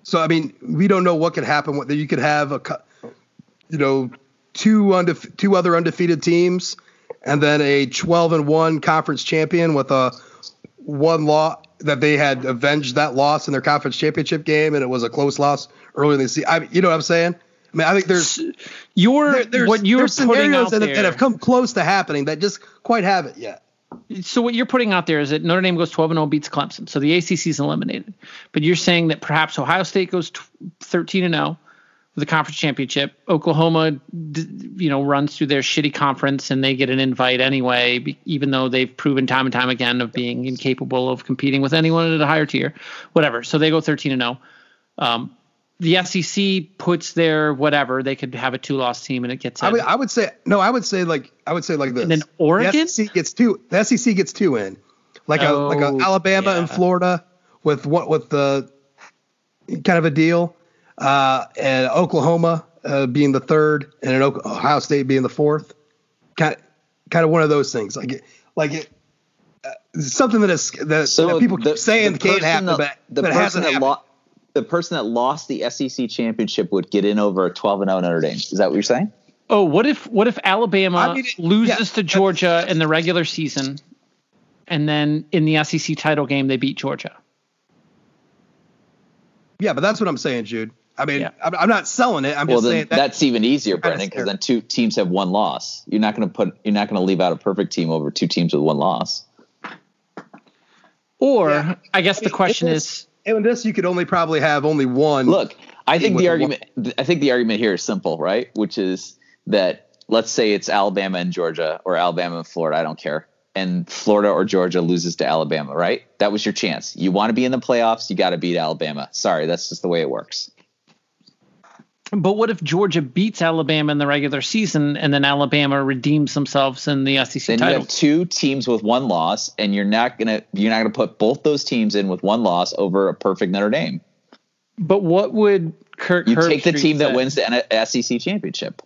So I mean, we don't know what could happen. What you could have a you know, two undefe- two other undefeated teams and then a 12 and 1 conference champion with a one loss that they had avenged that loss in their conference championship game, and it was a close loss earlier in the season. I, you know what I'm saying? I mean, I think there's your there, there's, what you're there's scenarios that, that, have come close to happening that just quite haven't yet. So what you're putting out there is that Notre Dame goes 12 and 0 beats Clemson, so the ACC is eliminated. But you're saying that perhaps Ohio State goes 13 and 0 the conference championship. Oklahoma, you know, runs through their shitty conference and they get an invite anyway, even though they've proven time and time again of being incapable of competing with anyone at a higher tier. Whatever. So they go 13 and 0. Um, the SEC puts their whatever they could have a two loss team and it gets. I would, I would say no. I would say like I would say like this. And then Oregon the SEC gets two. The SEC gets two in, like Oh, a like a Alabama yeah. and Florida with what with the kind of a deal, uh, and Oklahoma uh, being the third, and an Ohio State being the fourth. Kind of, kind of one of those things. Like it, like it. Uh, something that is that, that people keep saying can't happen, that- but, the but it person hasn't that happened. lo- the person that lost the SEC championship would get in over a 12 and 0 Notre Dame. Is that what you're saying? Oh, what if what if Alabama I mean, loses yeah, to Georgia in the regular season, and then in the SEC title game they beat Georgia? yeah, but that's what I'm saying, Jude. I mean, Yeah. I'm, I'm not selling it. I'm well, just then saying that, that's even easier, kinda Brendan, because then two teams have one loss. You're not going to put you're not going to leave out a perfect team over two teams with one loss. Or Yeah. I guess the question is, in this you could only probably have only one. Look, I think the the argument I think the argument here is simple, right? Which is that let's say it's Alabama and Georgia or Alabama and Florida, I don't care. And Florida or Georgia loses to Alabama, right? That was your chance. You want to be in the playoffs, you got to beat Alabama. Sorry, that's just the way it works. But what if Georgia beats Alabama in the regular season and then Alabama redeems themselves in the SEC Then you have two teams with one loss, and you're not gonna you're not gonna put both those teams in with one loss over a perfect Notre Dame. But what would Kirk? You take the Herbstreit team that wins the SEC championship.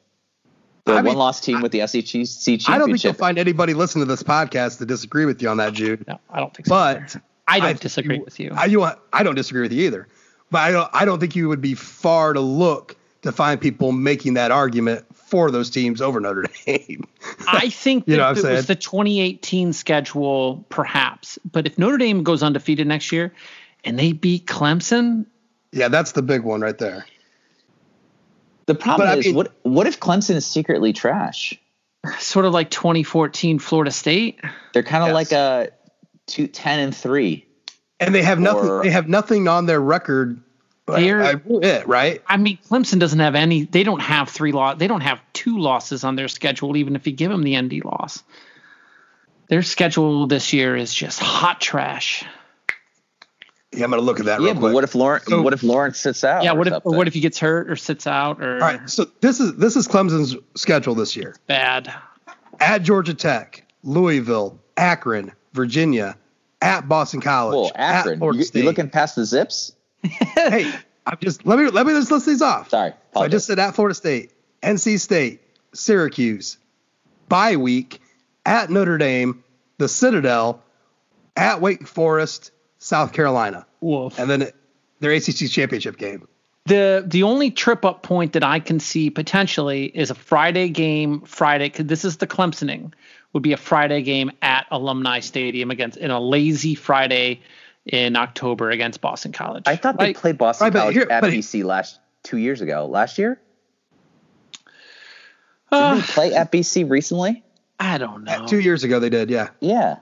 The I mean, one loss team with the SEC championship. I don't think you'll find anybody listening to this podcast to disagree with you on that, Jude. No, I don't think so. But either. I don't I- disagree with you. I, you, I don't disagree with you either. But I don't, I don't think you would be far to look to find people making that argument for those teams over Notre Dame. I think You know that if it was the 2018 schedule, perhaps. But if Notre Dame goes undefeated next year and they beat Clemson, yeah, that's the big one right there. The problem But I is, mean- what what if Clemson is secretly trash? sort of like 2014 Florida State. They're kind of Yes. like a two, 10 and three. And they have nothing. Or- they have nothing on their record. They're- I- it right. I mean, Clemson doesn't have any. They don't have three loss. They don't have two losses on their schedule, even if you give them the ND loss. Their schedule this year is just hot trash. Yeah, I'm gonna look at that. Yeah, real but quick. what if Lawrence? So- what if Lawrence sits out? yeah. What if? something? What if he gets hurt or sits out or All right, so this is this is Clemson's schedule this year. bad? At Georgia Tech, Louisville, Akron, Virginia, at Boston College, Whoa, Akron? at Florida You, State. you looking past the zips? Hey, I'm just let me let me just list these off. Sorry, So I just said at Florida State, NC State, Syracuse, bye week, at Notre Dame, the Citadel, at Wake Forest, South Carolina, Wolf. and then their ACC championship game. The the only trip up point that I can see potentially is a Friday game. Friday, because this is the Clemsoning, would be a Friday game at Alumni Stadium against in a lazy Friday in October against Boston College. I thought they played Boston Right, College here- at but- BC last two years ago. Last year, Uh, did they play at BC recently? I don't know. Two years ago they did, yeah. Yeah.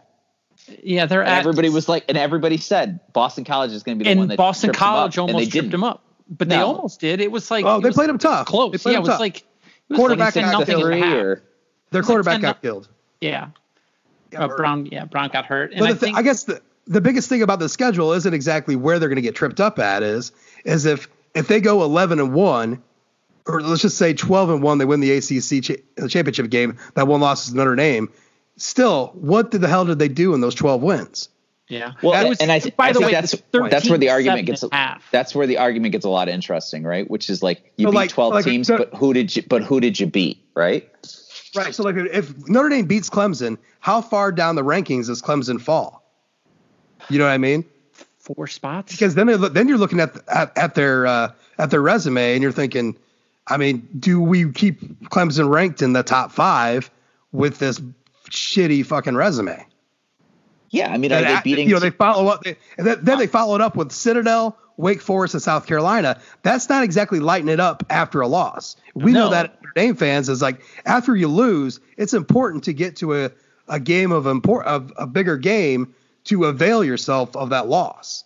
yeah, they're at everybody was like, and everybody said Boston College is going to be the one that Boston trips them up, College and they almost tripped them up, but they almost did. It was like Oh, they was played them tough. They close. played Yeah, it was tough. like it was Quarterback like 10 got nothing at the killed. Or- Their was like quarterback 10 got killed. Yeah, Yeah, uh, Brown. Yeah, Brown got hurt. And But I the thi- think I guess the, the biggest thing about the schedule isn't exactly where they're going to get tripped up at is is if if they go 11 and 1 or let's just say 12 and 1 they win the ACC cha- uh, championship game that one loss is Notre Dame still what the hell did they do in those 12 wins yeah. Well, It was- and I, by I the way, that's it was that's where the argument gets seven and a half. that's where the argument gets a lot interesting, right? Which is like you So, beat like- twelve like, teams, so- but who did you but who did you beat, right? right so like if Notre Dame beats Clemson how far down the rankings does Clemson fall you know what I mean four spots. because then they look, then you're looking at at, at their uh, at their resume and you're thinking, I mean, do we keep Clemson ranked in the top five with this shitty fucking resume? Yeah, I mean, are And they at- beating? you know, they follow up, they, and then, then they followed up with Citadel, Wake Forest, and South Carolina. That's not exactly lighting it up after a loss. We know that Notre Dame fans is like after you lose, it's important to get to a, a game of import of a bigger game to avail yourself of that loss.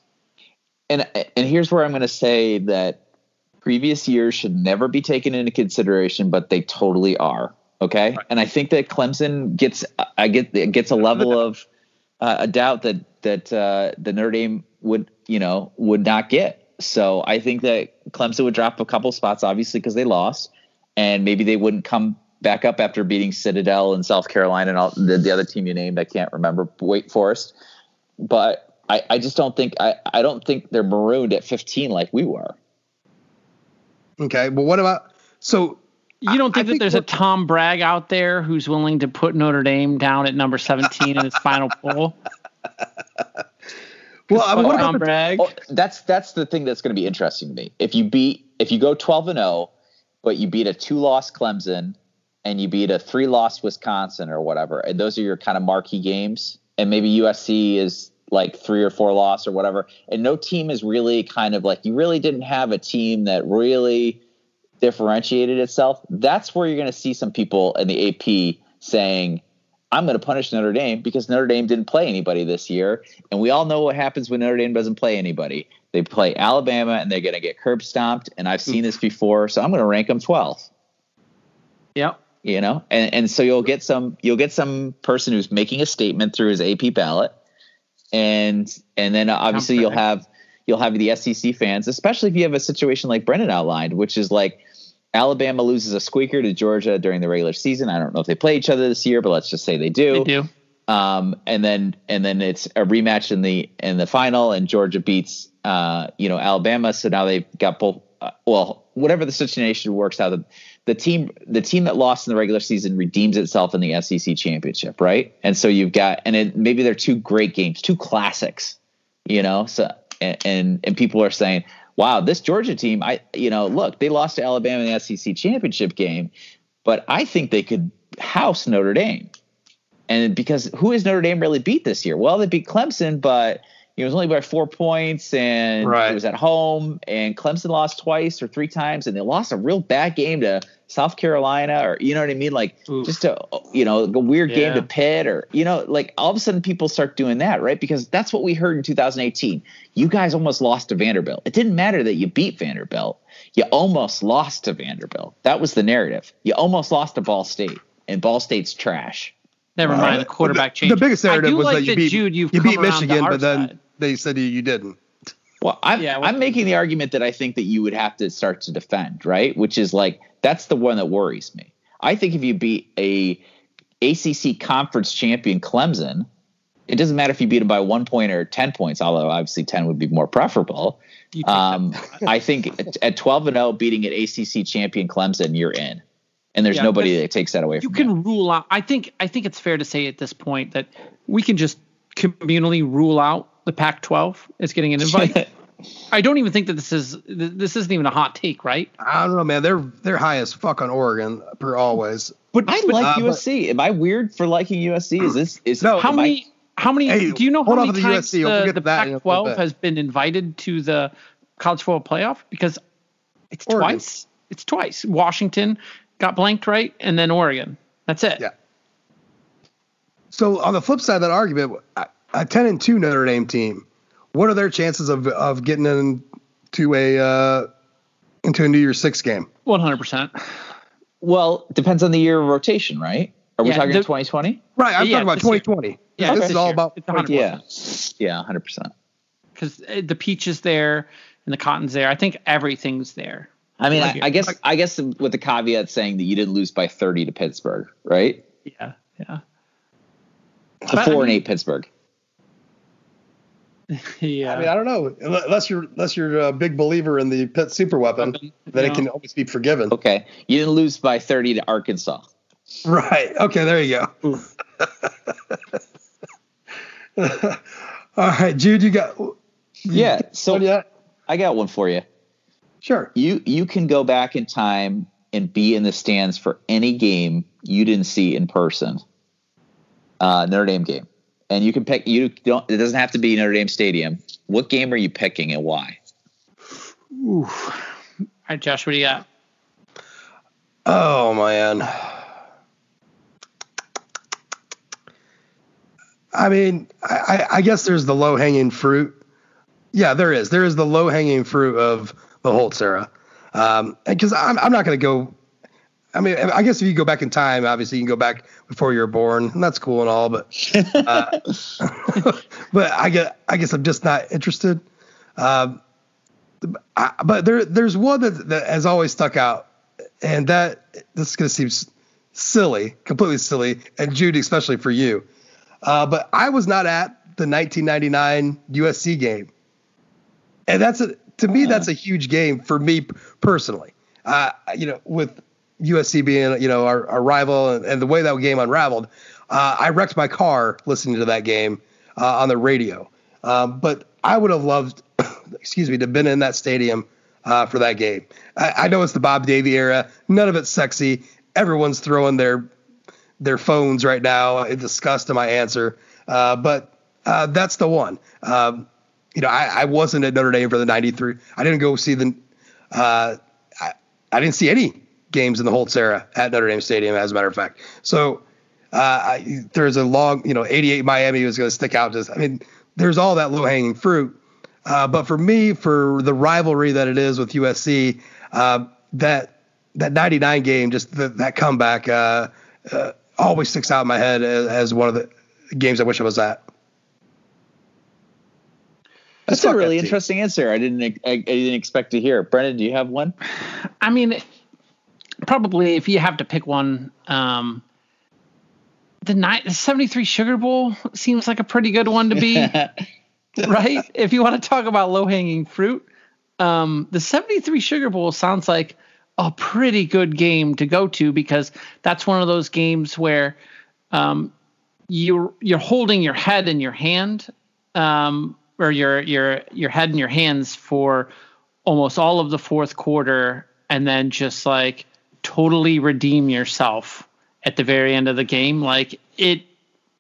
and and here's where I'm going to say that previous years should never be taken into consideration, but they totally are. Okay, and I think that Clemson gets I get gets a level of uh, a doubt that that uh, the Notre Dame would you know would not get. So I think that Clemson would drop a couple spots, obviously, because they lost, and maybe they wouldn't come back up after beating Citadel and South Carolina and all the, the other team you named. I can't remember Wake Forest, but I, I just don't think I, I don't think they're marooned at 15 like we were. Okay, well, what about so? You don't think I, that think there's a Tom Bragg out there who's willing to put Notre Dame down at number 17 in his final poll? Well, I mean, what about Bragg? Oh, that's that's the thing that's going to be interesting to me. If you beat if you go 12 and 0, but you beat a two-loss Clemson and you beat a three-loss Wisconsin or whatever, and those are your kind of marquee games, and maybe USC is like three or four loss or whatever, and no team is really kind of like you really didn't have a team that really differentiated itself. That's where you're going to see some people in the AP saying I'm going to punish Notre Dame because Notre Dame didn't play anybody this year. And we all know what happens when Notre Dame doesn't play anybody. They play Alabama and they're going to get curb stomped. And I've seen this before. So I'm going to rank them 12. Yep. You know, and, and so you'll get some you'll get some person who's making a statement through his AP ballot, and and then obviously you'll have you'll have the SEC fans, especially if you have a situation like Brendan outlined, which is like Alabama loses a squeaker to Georgia during the regular season. I don't know if they play each other this year, but let's just say they do. They do. Um, and then and then it's a rematch in the in the final, and Georgia beats uh, you know Alabama. So now they've got both. Uh, well, whatever the situation works out, the, the team the team that lost in the regular season redeems itself in the SEC championship, right? And so you've got and it, maybe they're two great games, two classics, you know. So and, and and people are saying, wow, this Georgia team, I you know, look, they lost to Alabama in the SEC championship game, but I think they could house Notre Dame. And because who has Notre Dame really beat this year? Well, they beat Clemson, but it was only by four points and right. it was at home and Clemson lost twice or three times and they lost a real bad game to South Carolina or you know what I mean? Like Oof. just a you know, a weird yeah. game to Pitt or you know, like all of a sudden people start doing that, right? Because that's what we heard in 2018. You guys almost lost to Vanderbilt. It didn't matter that you beat Vanderbilt. You almost lost to Vanderbilt. That was the narrative. You almost lost to Ball State and Ball State's trash. Never uh, mind the quarterback change. The biggest narrative was like that you beat, Jude, you beat Michigan, but then side they said you didn't. Well, I'm, yeah, I'm making the argument that I think that you would have to start to defend, right? Which is like that's the one that worries me. I think if you beat a ACC conference champion Clemson, it doesn't matter if you beat them by one point or ten points, although obviously ten would be more preferable. Um, I think at 12 and 0, beating an ACC champion Clemson, you're in, and there's yeah, nobody that takes that away. You from can you. rule out. I think I think it's fair to say at this point that we can just communally rule out the Pac-12 is getting an invite. I don't even think that this is this isn't even a hot take, right? I don't know, man. They're they're high as fuck on Oregon per always. But I like uh, USC. But, Am I weird for liking USC? Is this is no? How many? I, how many? Hey, do you know how many times the, USC, the, the Pac-12 has been invited to the college football playoff? Because it's Oregon. twice. It's twice. Washington got blanked right, and then Oregon. That's it. Yeah. So on the flip side of that argument, a 10 and 2 Notre Dame team, what are their chances of of getting into a uh, into a New Year's Six game? 100%. Well, depends on the year of rotation, right? Are we talking 2020? Right, I'm yeah, talking about 2020. Year. Yeah, this, this is all about yeah, yeah, 100. percent Because uh, the peach is there and the cotton's there. I think everything's there. I mean, I, I, guess I guess with the caveat saying that you didn't lose by 30 to Pittsburgh, right? Yeah, yeah. To four I mean, and eight Pittsburgh. yeah. I mean, I don't know. Unless you're unless you're a big believer in the Pitt super weapon, weapon then it can always be forgiven. Okay, you didn't lose by 30 to Arkansas. Right. Okay. There you go. All right, Jude, you got. Yeah. So I got one for you. Sure. You you can go back in time and be in the stands for any game you didn't see in person. Uh, Notre Dame game and you can pick. You don't. It doesn't have to be Notre Dame Stadium. What game are you picking and why? Ooh. All right, Josh, what do you got? Oh man. I mean, I, I guess there's the low hanging fruit. Yeah, there is. There is the low hanging fruit of the Holtz era. Because um, I'm, I'm not going to go I mean, I guess if you go back in time, obviously you can go back before you were born, and that's cool and all. But, uh, but I get, I guess I'm just not interested. Um, I, but there there's one that, that has always stuck out, and that this is going to seem silly, completely silly, and Jude, especially for you. Uh, but I was not at the 1999 USC game, and that's a to me that's a huge game for me personally. Uh, you know, with USC being you know our, our rival and, and, the way that game unraveled, uh, I wrecked my car listening to that game uh, on the radio. Um, but I would have loved, excuse me, to have been in that stadium uh, for that game. I, I, know it's the Bob Davie era. None of it's sexy. Everyone's throwing their their phones right now in disgust to my answer. Uh, but uh, that's the one. Um, you know, I, I, wasn't at Notre Dame for the '93. I didn't go see the. Uh, I, I didn't see any games in the Holtz era at Notre Dame Stadium, as a matter of fact. So uh, I, there's a long, you know, 88 Miami was going to stick out. Just, I mean, there's all that low hanging fruit. Uh, but for me, for the rivalry that it is with USC, uh, that that 99 game, just the, that comeback, uh, uh, always sticks out in my head as, as, one of the games I wish I was at. That's a really interesting answer. I didn't I, I, didn't expect to hear. Brendan, do you have one? I mean, probably if you have to pick one, um, the, ni- the 73 Sugar Bowl seems like a pretty good one to be, right? If you want to talk about low hanging fruit, um, the 73 Sugar Bowl sounds like a pretty good game to go to because that's one of those games where um, you're you're holding your head in your hand um, or your your your head in your hands for almost all of the fourth quarter and then just like totally redeem yourself at the very end of the game. Like it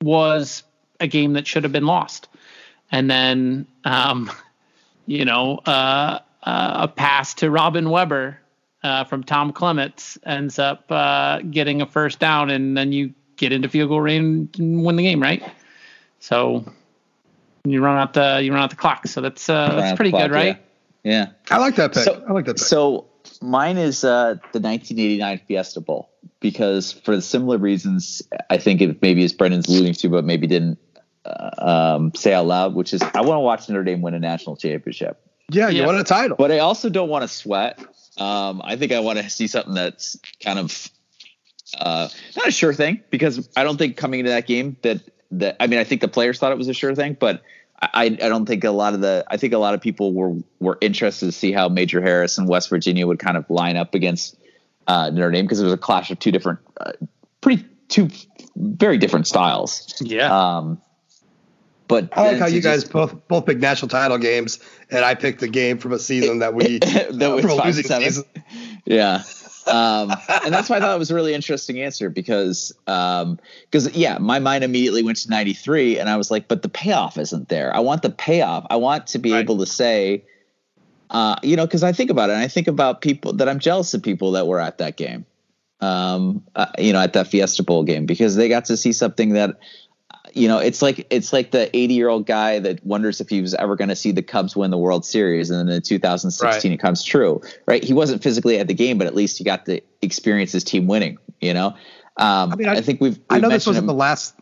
was a game that should have been lost. And then, um, you know, uh, uh, a pass to Robin Weber uh, from Tom Clements ends up uh, getting a first down, and then you get into field goal range and win the game, right? So you run out the you run out the clock. So that's uh, that's pretty clock, good, right? Yeah. yeah. I like that pick. So, I like that pick. So mine is uh, the 1989 Fiesta Bowl because for similar reasons, I think it maybe as Brendan's alluding to, but maybe didn't uh, um, say out loud, which is I want to watch Notre Dame win a national championship. Yeah, you yeah. want a title, but I also don't want to sweat. Um, I think I want to see something that's kind of uh, not a sure thing because I don't think coming into that game that that I mean I think the players thought it was a sure thing, but I, I don't think a lot of the I think a lot of people were were interested to see how Major Harris and West Virginia would kind of line up against uh, Notre Dame because it was a clash of two different, uh, pretty two very different styles. Yeah. Um, but I like how you guys just, both both picked national title games, and I picked a game from a season that we that uh, was five seven. Season. Yeah. Um, and that's why I thought it was a really interesting answer because because um, yeah, my mind immediately went to '93, and I was like, but the payoff isn't there. I want the payoff. I want to be right. able to say, uh, you know, because I think about it, and I think about people that I'm jealous of people that were at that game, um, uh, you know, at that Fiesta Bowl game because they got to see something that, you know, it's like it's like the 80 year old guy that wonders if he was ever going to see the Cubs win the World Series, and then in 2016 right. it comes true, right? He wasn't physically at the game, but at least he got to experience his team winning. You know, um, I mean, I, I think we've, we've I know this wasn't him. the last.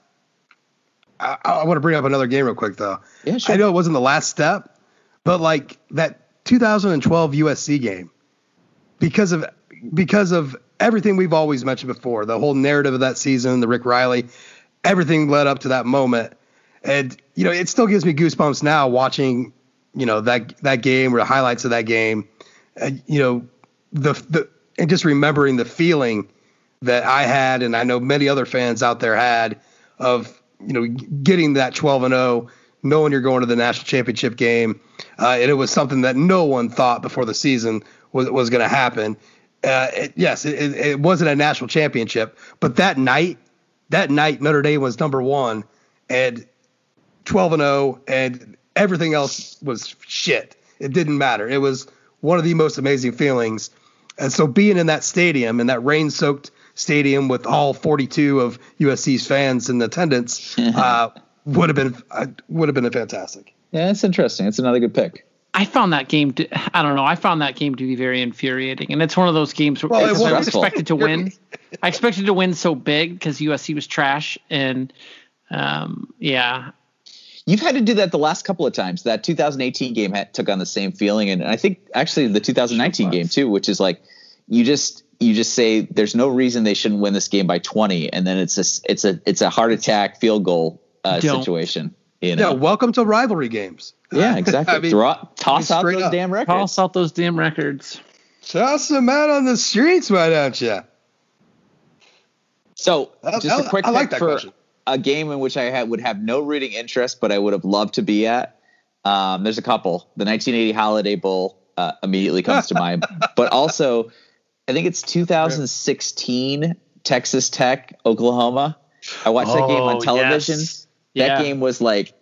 I, I want to bring up another game real quick though. Yeah, sure. I know it wasn't the last step, but like that 2012 USC game because of because of everything we've always mentioned before, the whole narrative of that season, the Rick Reilly, everything led up to that moment. And you know, it still gives me goosebumps now watching, you know, that that game or the highlights of that game. And, you know, the the and just remembering the feeling that I had and I know many other fans out there had of, you know, getting that 12 and 0 knowing you're going to the national championship game. Uh, and it was something that no one thought before the season was, was going to happen. Uh, it, yes, it, it, wasn't a national championship, but that night, that night Notre Dame was number one and 12 and 0, and everything else was shit. It didn't matter. It was one of the most amazing feelings. And so being in that stadium, in that rain soaked stadium with all 42 of USC's fans in attendance, uh, would have been uh, would have been a fantastic. Yeah, it's interesting. It's another good pick. I found that game. To, I don't know. I found that game to be very infuriating, and it's one of those games where well, I was expected to win. I expected to win so big because USC was trash, and um, yeah. You've had to do that the last couple of times. That 2018 game had, took on the same feeling, and I think actually the 2019 game too, which is like you just you just say there's no reason they shouldn't win this game by 20, and then it's a it's a it's a heart attack field goal uh, situation. You know? Yeah, welcome to rivalry games. Yeah, exactly. I mean, Draw, toss out those up. damn records. Toss out those damn records. Toss them out on the streets, why don't you? So, just a quick I like for question. a game in which I had, would have no rooting interest, but I would have loved to be at. Um, there's a couple. The 1980 Holiday Bowl uh, immediately comes to mind, but also I think it's 2016 Texas Tech Oklahoma. I watched that game on Oh, television. yes. That Yeah. game was like,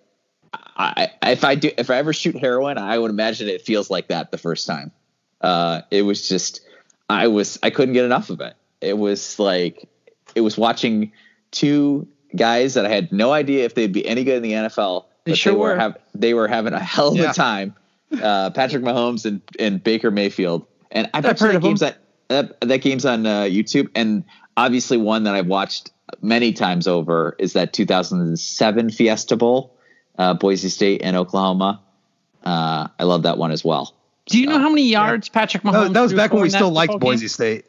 I, if I do, if I ever shoot heroin, I would imagine it feels like that the first time. Uh, it was just, I was, I couldn't get enough of it. It was like, it was watching two guys that I had no idea if they'd be any good in the NFL. They sure they were. were. Have, they were having a hell of Yeah. a time. Uh, Patrick Mahomes and, and Baker Mayfield. And I've, I've watched that of games them. that, that that game's on uh, YouTube, and obviously one that I've watched many times over is that 2007 Fiesta Bowl, uh, Boise State and Oklahoma. Uh, I love that one as well. Do you know how many yards Patrick Mahomes? That, that was back when we still liked football game? Boise State.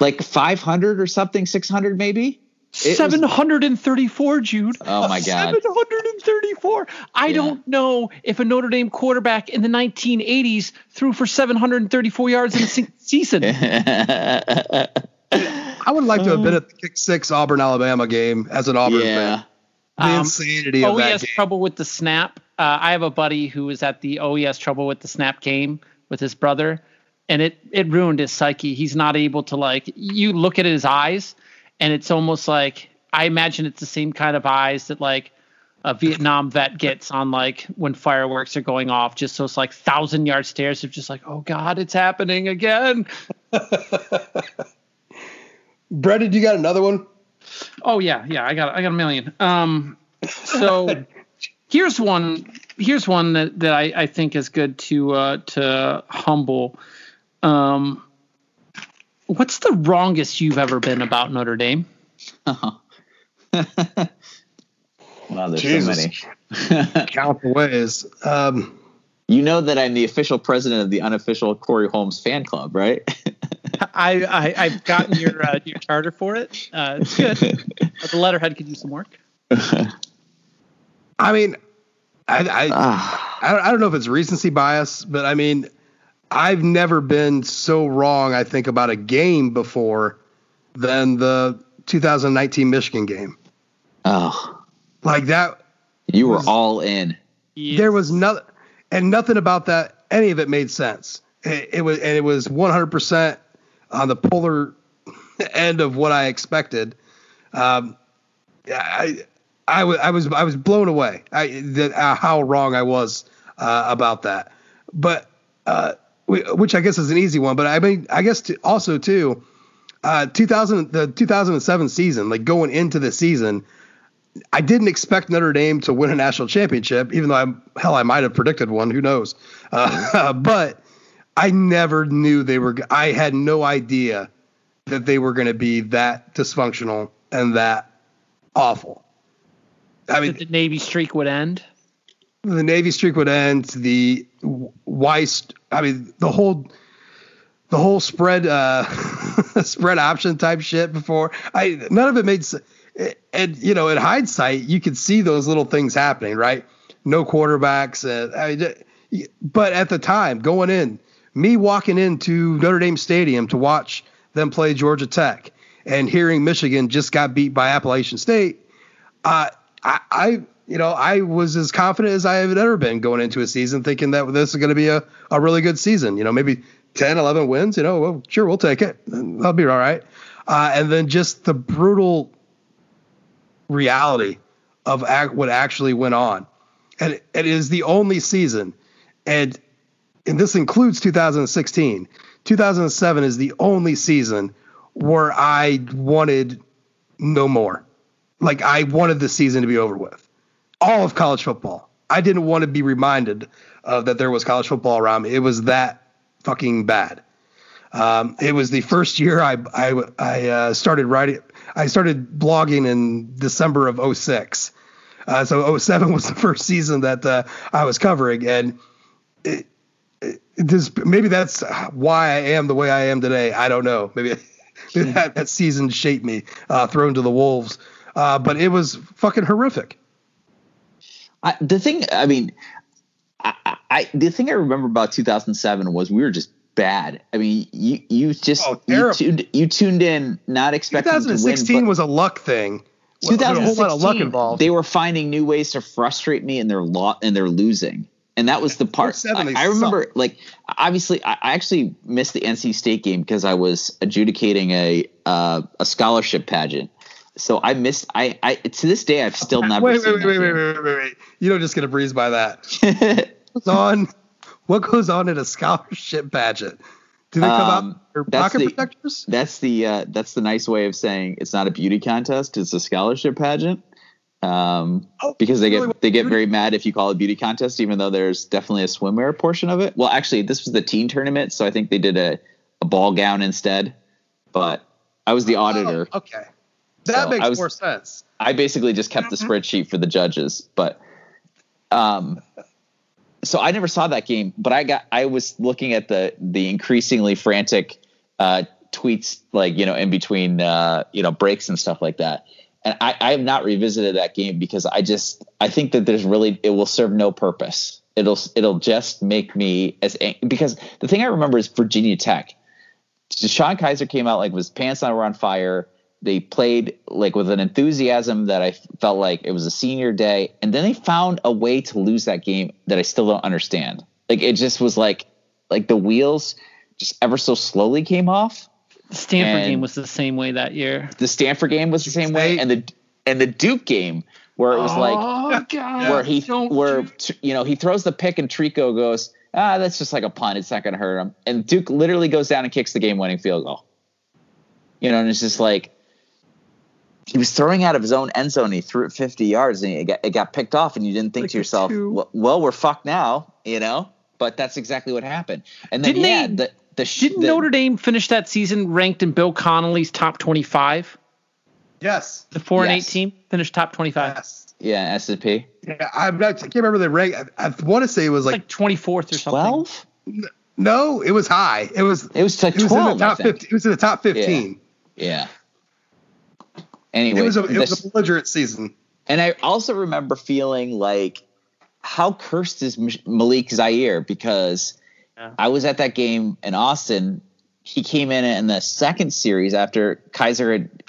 Like 500 or something, 600 maybe. It was- 734, Jude. Oh my God. 734. I Yeah. don't know if a Notre Dame quarterback in the 1980s threw for 734 yards in a season. I would like to have been at the kick six Auburn Alabama game as an Auburn yeah. fan. The Um, insanity of that OES game. trouble with the snap. Uh, I have a buddy who was at the OES trouble with the snap game with his brother, and it it ruined his psyche. He's not able to like. You look at his eyes, and it's almost like I imagine it's the same kind of eyes that like a Vietnam vet gets on like when fireworks are going off. Just those like thousand yard stares of just like, oh god, it's happening again. Brendan, you got another one? Oh yeah, yeah, I got I got a million. Um, so here's one. Here's one that, that I, I think is good to uh, to humble. Um, what's the wrongest you've ever been about Notre Dame? Wow, there's Jesus. so many. Count the ways. Um, You know that I'm the official president of the unofficial Corey Holmes fan club, right? I, I I've gotten your uh, your charter for it. Uh, it's good. But the letterhead could use some work. I mean, I I, Ah. I don't- I don't know if it's recency bias, but I mean, I've never been so wrong. I think about a game before than the 2019 Michigan game. oh, Like that, you were all in. there was nothing, and nothing about that. Any of it made sense. It, it was, and it was 100 percent on the polar end of what I expected. Um, I, I was, I was, I was blown away. I that uh, how wrong I was uh, about that. But uh, wh- which I guess is an easy one. But I mean, I guess to, also too, uh, 2000 the 2007 season, like going into the season. I didn't expect Notre Dame to win a national championship, even though I'm hell, I might have predicted one. Who knows? Uh, but I never knew they were. I had no idea that they were going to be that dysfunctional and that awful. I mean, That the Navy streak would end. the Navy streak would end. The Weis, I mean, the whole, the whole spread, uh, spread option type shit before. I none of it made sense. And you know, in hindsight, you could see those little things happening, right? No quarterbacks. Uh, I mean, but at the time, going in, me walking into Notre Dame Stadium to watch them play Georgia Tech, and hearing Michigan just got beat by Appalachian State uh, I, I, you know, I was as confident as I have ever been going into a season, thinking that this is going to be a, a really good season. You know, maybe 10, 11 wins. You know, well, sure, we'll take it. That'll be all right. Uh, and then just the brutal reality of what actually went on, and it is the only season, and and this includes 2016. 2007 is the only season where I wanted no more like I wanted the season to be over with. All of college football. I didn't want to be reminded of that there was college football around me. It was that fucking bad. Um, it was the first year I I, I uh, started writing. I started blogging in December of 06. Uh, so 07 was the first season that uh, I was covering, and it, this, maybe that's why I am the way I am today. I don't know. Maybe, maybe that, that season shaped me, uh, thrown to the wolves. Uh, but it was fucking horrific. I, the thing, I mean, I, I, the thing I remember about 2007 was we were just bad. I mean, you you just oh, you, tuned, you tuned in not expecting 2016 to win, was a luck thing. 2016, a whole lot of luck involved. they were finding new ways to frustrate me, and they're lo- and they're losing. And that was the part I, I, remember. Like, obviously, I, I, actually missed the NC State game because I was adjudicating a uh, a scholarship pageant. So I missed. I, I to this day I've still never. Wait, wait, wait, wait, wait, wait, wait, wait! You don't just get a breeze by that. what's on what goes on in a scholarship pageant? Do they come um, out pocket the, protectors? That's the uh, that's the nice way of saying it's not a beauty contest; it's a scholarship pageant. Um, oh, because they get they get very mad if you call it a beauty contest, even though there's definitely a swimwear portion of it. Well, actually, this was the teen tournament, so I think they did a, a ball gown instead. But I was the oh, auditor. Oh, okay, that so makes was, more sense. I basically just kept the mm-hmm. spreadsheet for the judges, but um, so I never saw that game, but I got I was looking at the the increasingly frantic uh, tweets like you know in between uh, you know breaks and stuff like that. And I, I have not revisited that game because I just I think that there's really it will serve no purpose. It'll it'll just make me as because the thing I remember is Virginia Tech. DeShone Kizer came out like his pants on were on fire they played like with an enthusiasm that I felt like it was a senior day, and then they found a way to lose that game that I still don't understand. Like it just was like like the wheels just ever so slowly came off. The Stanford game was the same way that year. The Stanford game was the same way, and the and the Duke game where it was oh, like God, where he where you know he throws the pick and Trico goes ah that's just like a punt it's not going to hurt him and Duke literally goes down and kicks the game winning field goal. You know, and it's just like he was throwing out of his own end zone. he threw it 50 yards and it got, it got picked off. And you didn't think like to yourself, well, well, we're fucked now, you know? But that's exactly what happened. And then, didn't yeah, they, the, the, didn't the, Notre Dame finish that season ranked in Bill Connelly's top 25? Yes. The 4 yes. and 8 team finished top 25. Yes. Yeah, S&P. Yeah, I'm not, I can't remember the rank. I, I want to say it was like, like 24th or something. 12? No, it was high. It was. It was like 12. It was in the top 15. It was in the top 15. Yeah. yeah. Anyway, it was a, it was a belligerent season. And I also remember feeling like, how cursed is Malik Zaire? Because yeah. I was at that game in Austin. He came in in the second series after Kizer had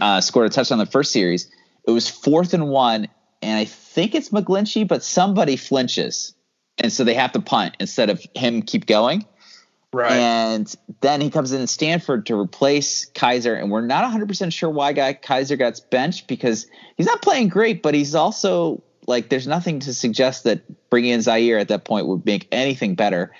uh, scored a touchdown in the first series. It was fourth and one, and I think it's McGlinchey, but somebody flinches, and so they have to punt instead of him keep going. Right. And then he comes in Stanford to replace Kizer, and we're not 100% sure why guy Kizer got benched because he's not playing great, but he's also like there's nothing to suggest that bringing in Zaire at that point would make anything better.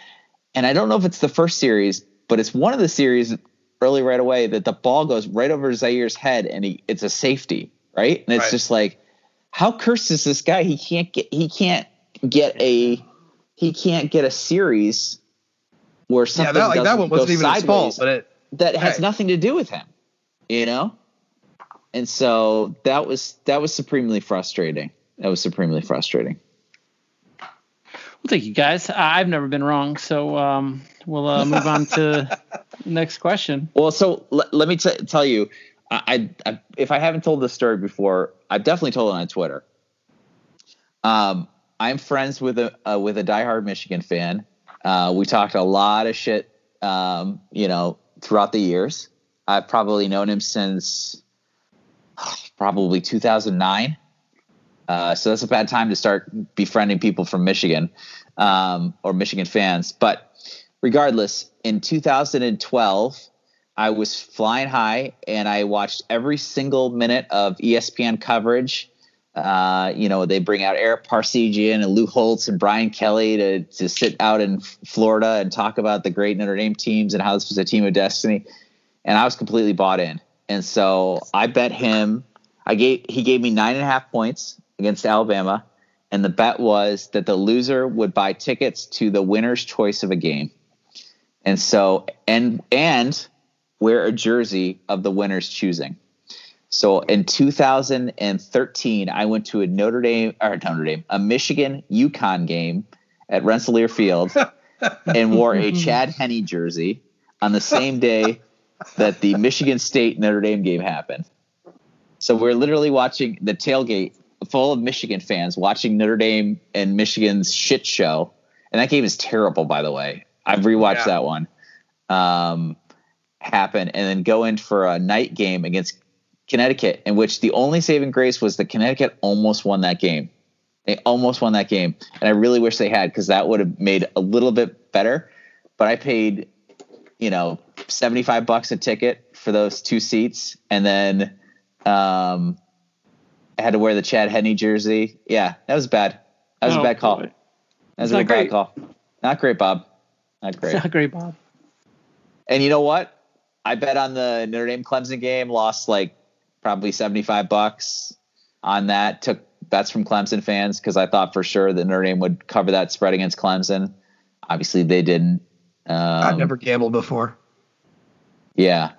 And I don't know if it's the first series, but it's one of the series early right away that the ball goes right over Zaire's head and he it's a safety, right? And it's right. just like how cursed is this guy? He can't get he can't get a he can't get a series where something yeah, that, like, that one wasn't even his fault, but it, that has nothing to do with him, you know. And so that was that was supremely frustrating. That was supremely frustrating. Well, thank you guys. I've never been wrong, so um, we'll uh, move on to the next question. Well, so l- let me t- tell you, I, I, if I haven't told this story before, I've definitely told it on Twitter. Um, I'm friends with a uh, with a diehard Michigan fan uh, we talked a lot of shit, um, you know, throughout the years. I've probably known him since probably 2009. Uh, so that's a bad time to start befriending people from Michigan um, or Michigan fans. But regardless, in 2012, I was flying high and I watched every single minute of ESPN coverage uh, you know, they bring out Ara Parseghian and Lou Holtz and Brian Kelly to to sit out in Florida and talk about the great Notre Dame teams and how this was a team of destiny. And I was completely bought in. And so I bet him. I gave he gave me nine and a half points against Alabama, and the bet was that the loser would buy tickets to the winner's choice of a game. And so and and wear a jersey of the winner's choosing. So in 2013, I went to a Notre Dame or Notre Dame, a Michigan UConn game at Rentschler Field, and wore a Chad Henne jersey on the same day that the Michigan State Notre Dame game happened. So we're literally watching the tailgate full of Michigan fans watching Notre Dame and Michigan's shit show. And that game is terrible, by the way. I've rewatched yeah. that one. Um, happen and then go in for a night game against Connecticut, in which the only saving grace was that Connecticut almost won that game. They almost won that game, and I really wish they had because that would have made a little bit better. But I paid, you know, seventy five bucks a ticket for those two seats, and then um, I had to wear the Chad Henne jersey. Yeah, that was bad. That was oh, a bad call. Boy. That was a bad call. Not great, Bob. Not great. Not great, Bob. And you know what? I bet on the Notre Dame Clemson game, lost like probably 75 bucks on that. Took bets from Clemson fans because I thought for sure that Notre Dame would cover that spread against Clemson. Obviously, they didn't. Um, I've never gambled before. Yeah.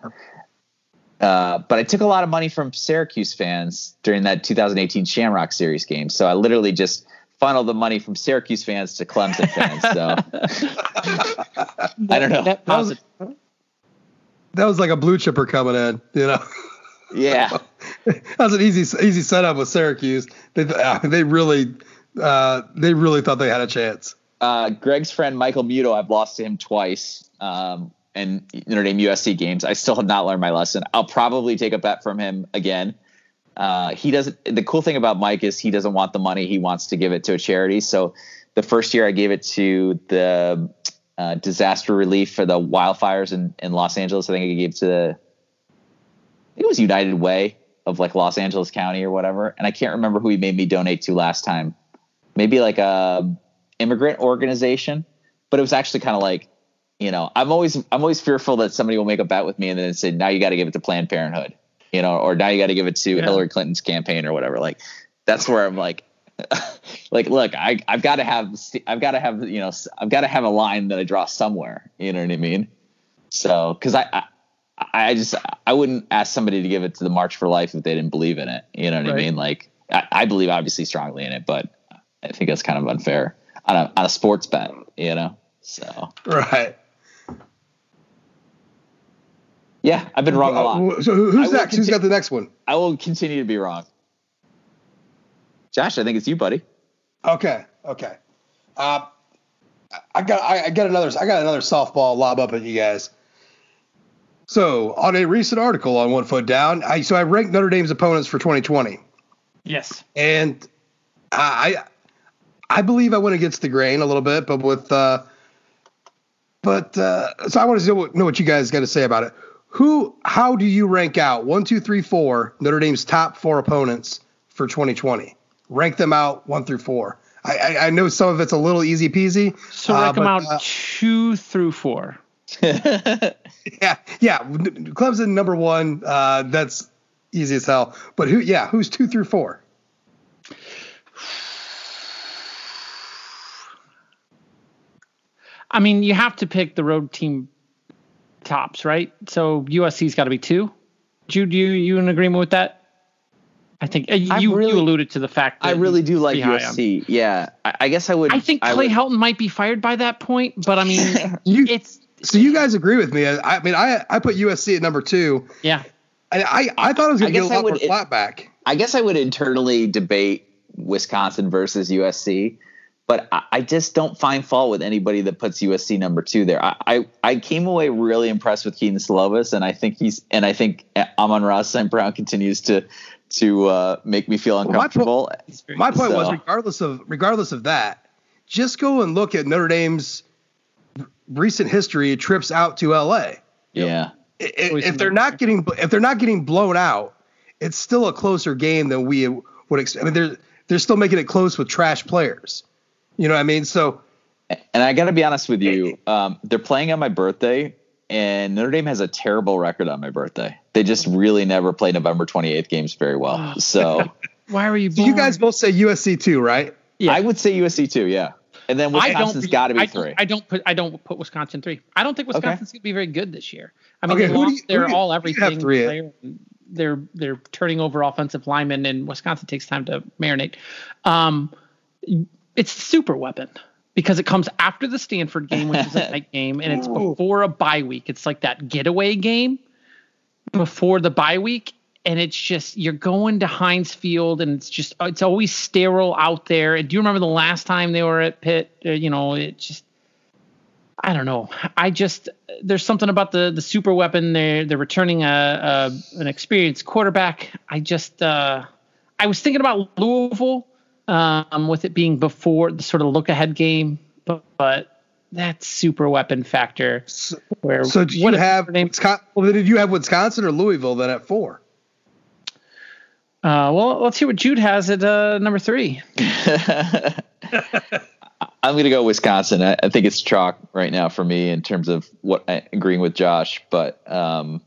Uh, but I took a lot of money from Syracuse fans during that 2018 Shamrock Series game. So I literally just funneled the money from Syracuse fans to Clemson fans. So I don't know. That was, that was like a blue chipper coming in, you know. Yeah, that was an easy easy setup with Syracuse. They uh, they really uh, they really thought they had a chance. Uh, Greg's friend Michael Muto, I've lost to him twice. Um, in Notre Dame USC games. I still have not learned my lesson. I'll probably take a bet from him again. Uh, he doesn't. The cool thing about Mike is he doesn't want the money. He wants to give it to a charity. So the first year I gave it to the uh, disaster relief for the wildfires in, in Los Angeles. I think I gave to the, it was United Way of like Los Angeles County or whatever. And I can't remember who he made me donate to last time. Maybe like a immigrant organization, but it was actually kind of like, you know, I'm always I'm always fearful that somebody will make a bet with me and then say, now you got to give it to Planned Parenthood, you know, or now you got to give it to yeah. Hillary Clinton's campaign or whatever. Like that's where I'm like, like, look, I, I've got to have, I've got to have, you know, I've got to have a line that I draw somewhere. You know what I mean? So, because I, I, I, just, I wouldn't ask somebody to give it to the March for Life if they didn't believe in it. You know what right. I mean? Like, I, I, believe obviously strongly in it, but I think that's kind of unfair on a on a sports bet. You know? So right. Yeah, I've been wrong a lot. So who's next? Conti- who's got the next one? I will continue to be wrong. Josh, I think it's you, buddy. Okay. Okay. Uh, I got I, I got another I got another softball lob up at you guys. So on a recent article on One Foot Down, I so I ranked Notre Dame's opponents for 2020. Yes. And I I believe I went against the grain a little bit, but with uh, but uh, so I want to know what, know what you guys got to say about it. Who how do you rank out one, two, three, four Notre Dame's top four opponents for 2020? rank them out one through four. I, I, I know some of it's a little easy peasy. So rank uh, them out uh, two through four. yeah, yeah. Clemson number one. Uh, that's easy as hell. But who? Yeah, who's two through four? I mean, you have to pick the road team tops, right? So USC's got to be two. Jude, you you in agreement with that? I think uh, you, really, you alluded to the fact I really do like USC. Yeah, I, I, guess I would. I think Clay I Helton might be fired by that point, but I mean, you, it's. So you guys agree with me? I, mean, I I put USC at number two. Yeah. I I, I thought it was going to get a lot would, more flat back. I guess I would internally debate Wisconsin versus USC, but I, I, just don't find fault with anybody that puts USC number two there. I, I, I came away really impressed with Kedon Slovis, and I think he's and I think Amon-Ra St. Brown continues to to uh, make me feel uncomfortable. Well, my point, my point so. was regardless of regardless of that, just go and look at Notre Dame's recent history trips out to LA. Yeah. If, if they're not getting if they're not getting blown out, it's still a closer game than we would expect. I mean, they're they're still making it close with trash players. You know what I mean? So. And I got to be honest with you, um, they're playing on my birthday, and Notre Dame has a terrible record on my birthday. They just really never play November 28th games very well. So why were you? So you guys both say USC too, right? Yeah, I would say USC too. Yeah, and then Wisconsin's got to be I three. I don't put I don't put Wisconsin three. I don't think Wisconsin's okay. going to be very good this year. I mean, okay, they lost you, their all everything. Three they're they're turning over offensive linemen, and Wisconsin takes time to marinate. Um, it's the super weapon because it comes after the Stanford game, which is a night game, and it's before a bye week. It's like that getaway game before the bye week, and it's just you're going to Heinz Field, and it's just it's always sterile out there. And do you remember the last time they were at Pitt? Uh, you know, it just I don't know. I just there's something about the the super weapon. They're they're returning a, a an experienced quarterback. I just uh, I was thinking about Louisville um, with it being before the sort of look ahead game, but, but that super weapon factor. So, where so do you have name? Well, did you have Wisconsin or Louisville then at four? Uh, well, let's hear what Jude has at uh, number three. I'm going to go Wisconsin. I, I, think it's chalk right now for me in terms of what I, agreeing with Josh. But um,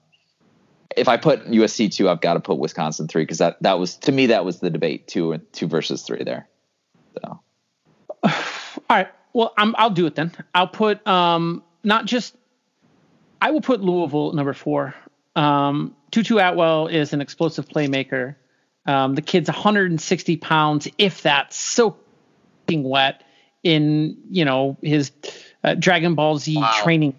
if I put USC two, I've got to put Wisconsin three because that that was to me that was the debate two and two versus three there. So, all right. Well, I'm, I'll do it then. I'll put um, not just. I will put Louisville number four. Um, Tutu Atwell is an explosive playmaker. Um, the kid's 160 pounds, if that's soaking wet in you know his uh, Dragon Ball Z wow. training,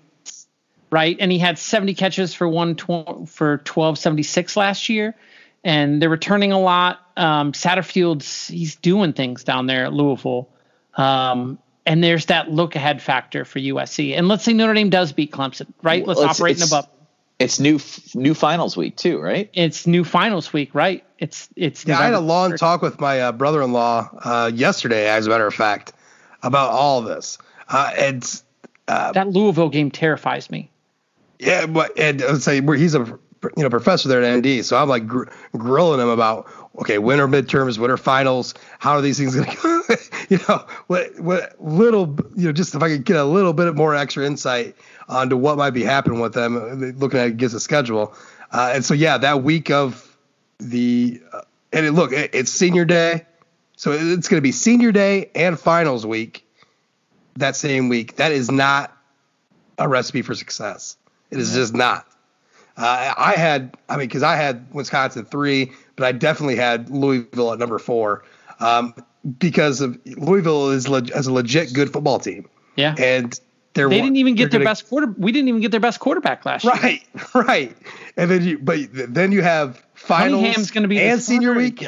right? And he had 70 catches for one tw- for 1276 last year, and they're returning a lot. Um, Satterfield's he's doing things down there at Louisville. Um, and there's that look ahead factor for USC. And let's say Notre Dame does beat Clemson, right? Let's well, operate in a bubble. It's new new finals week too, right? It's new finals week, right? It's it's. Yeah, I had a long talk with my uh, brother-in-law uh, yesterday, as a matter of fact, about all this. Uh, and uh, that Louisville game terrifies me. Yeah, but and let's say where he's a you know professor there at ND, so I'm like gr- grilling him about okay, when are midterms, winter finals, how are these things going to go? you know, what what little you know, just if I could get a little bit more extra insight onto what might be happening with them, uh, looking at against the schedule, uh, and so yeah, that week of the uh, and it, look, it, it's senior day. So it's going to be senior day and finals week that same week. That is not a recipe for success. It is just not. Uh, I had, I mean, because I had Wisconsin three, but I definitely had Louisville at number four um, because of Louisville is le- as a legit good football team. Yeah, and they didn't even get their gonna, best quarter. We didn't even get their best quarterback last year. Right, right. And then you, but then you have finals going to be and senior week,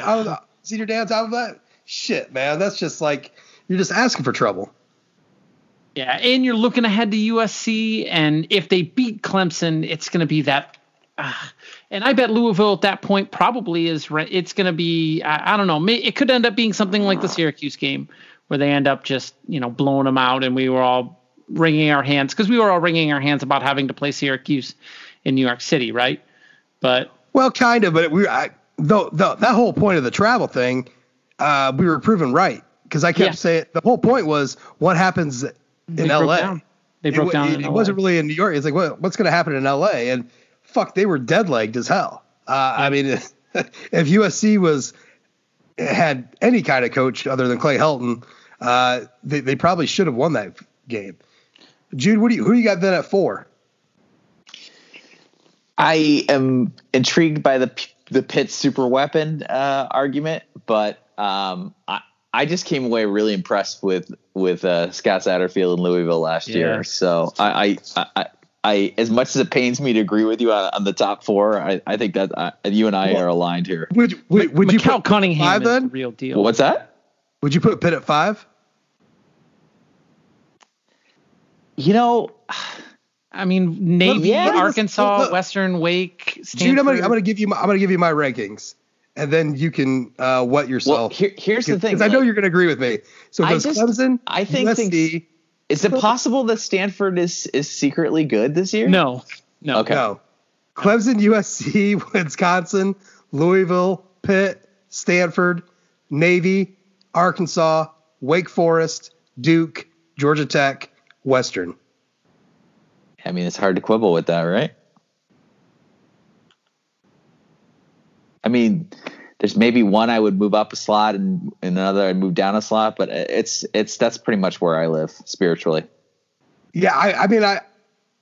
senior dance out of that shit, man. That's just like you're just asking for trouble. Yeah, and you're looking ahead to USC, and if they beat Clemson, it's going to be that. Uh, and I bet Louisville at that point probably is. It's going to be. I, I, don't know. It could end up being something like the Syracuse game, where they end up just you know blowing them out, and we were all wringing our hands because we were all wringing our hands about having to play Syracuse in New York City, right? But well, kind of, but we. I, though, though that whole point of the travel thing uh, we were proven right because I kept yeah. saying the whole point was what happens in they LA. Down. They broke it, down. It, it wasn't really in New York. It's like what, what's going to happen in LA? And fuck, they were dead legged as hell. Uh, yeah. I mean, if USC was had any kind of coach other than Clay Helton, uh, they, they probably should have won that game. Jude, what do you who do you got then at four? I am intrigued by the the Pitt super weapon uh, argument, but um, I, I just came away really impressed with with uh, Scott Satterfield in Louisville last yeah. year. So I, I, I, I, as much as it pains me to agree with you on, on the top four, I, I think that uh, you and I well, are aligned here. Would would, would you put Cunningham five then? the real deal? What's that? Would you put Pitt at five? You know. I mean, Navy, yeah, Arkansas, Western, Wake, Stanford. Dude, I'm gonna, I'm gonna give you my, I'm gonna give you my rankings and then you can uh, wet yourself. Well, here, here's the thing, because I know you're going to agree with me. So does Clemson, I think, USC, think, is it possible that Stanford is is secretly good this year? No, no, okay. no. Clemson, USC, Wisconsin, Louisville, Pitt, Stanford, Navy, Arkansas, Wake Forest, Duke, Georgia Tech, Western. I mean, it's hard to quibble with that, right? I mean, there's maybe one I would move up a slot and, and another I'd move down a slot, but it's it's that's pretty much where I live spiritually. Yeah, I, I mean I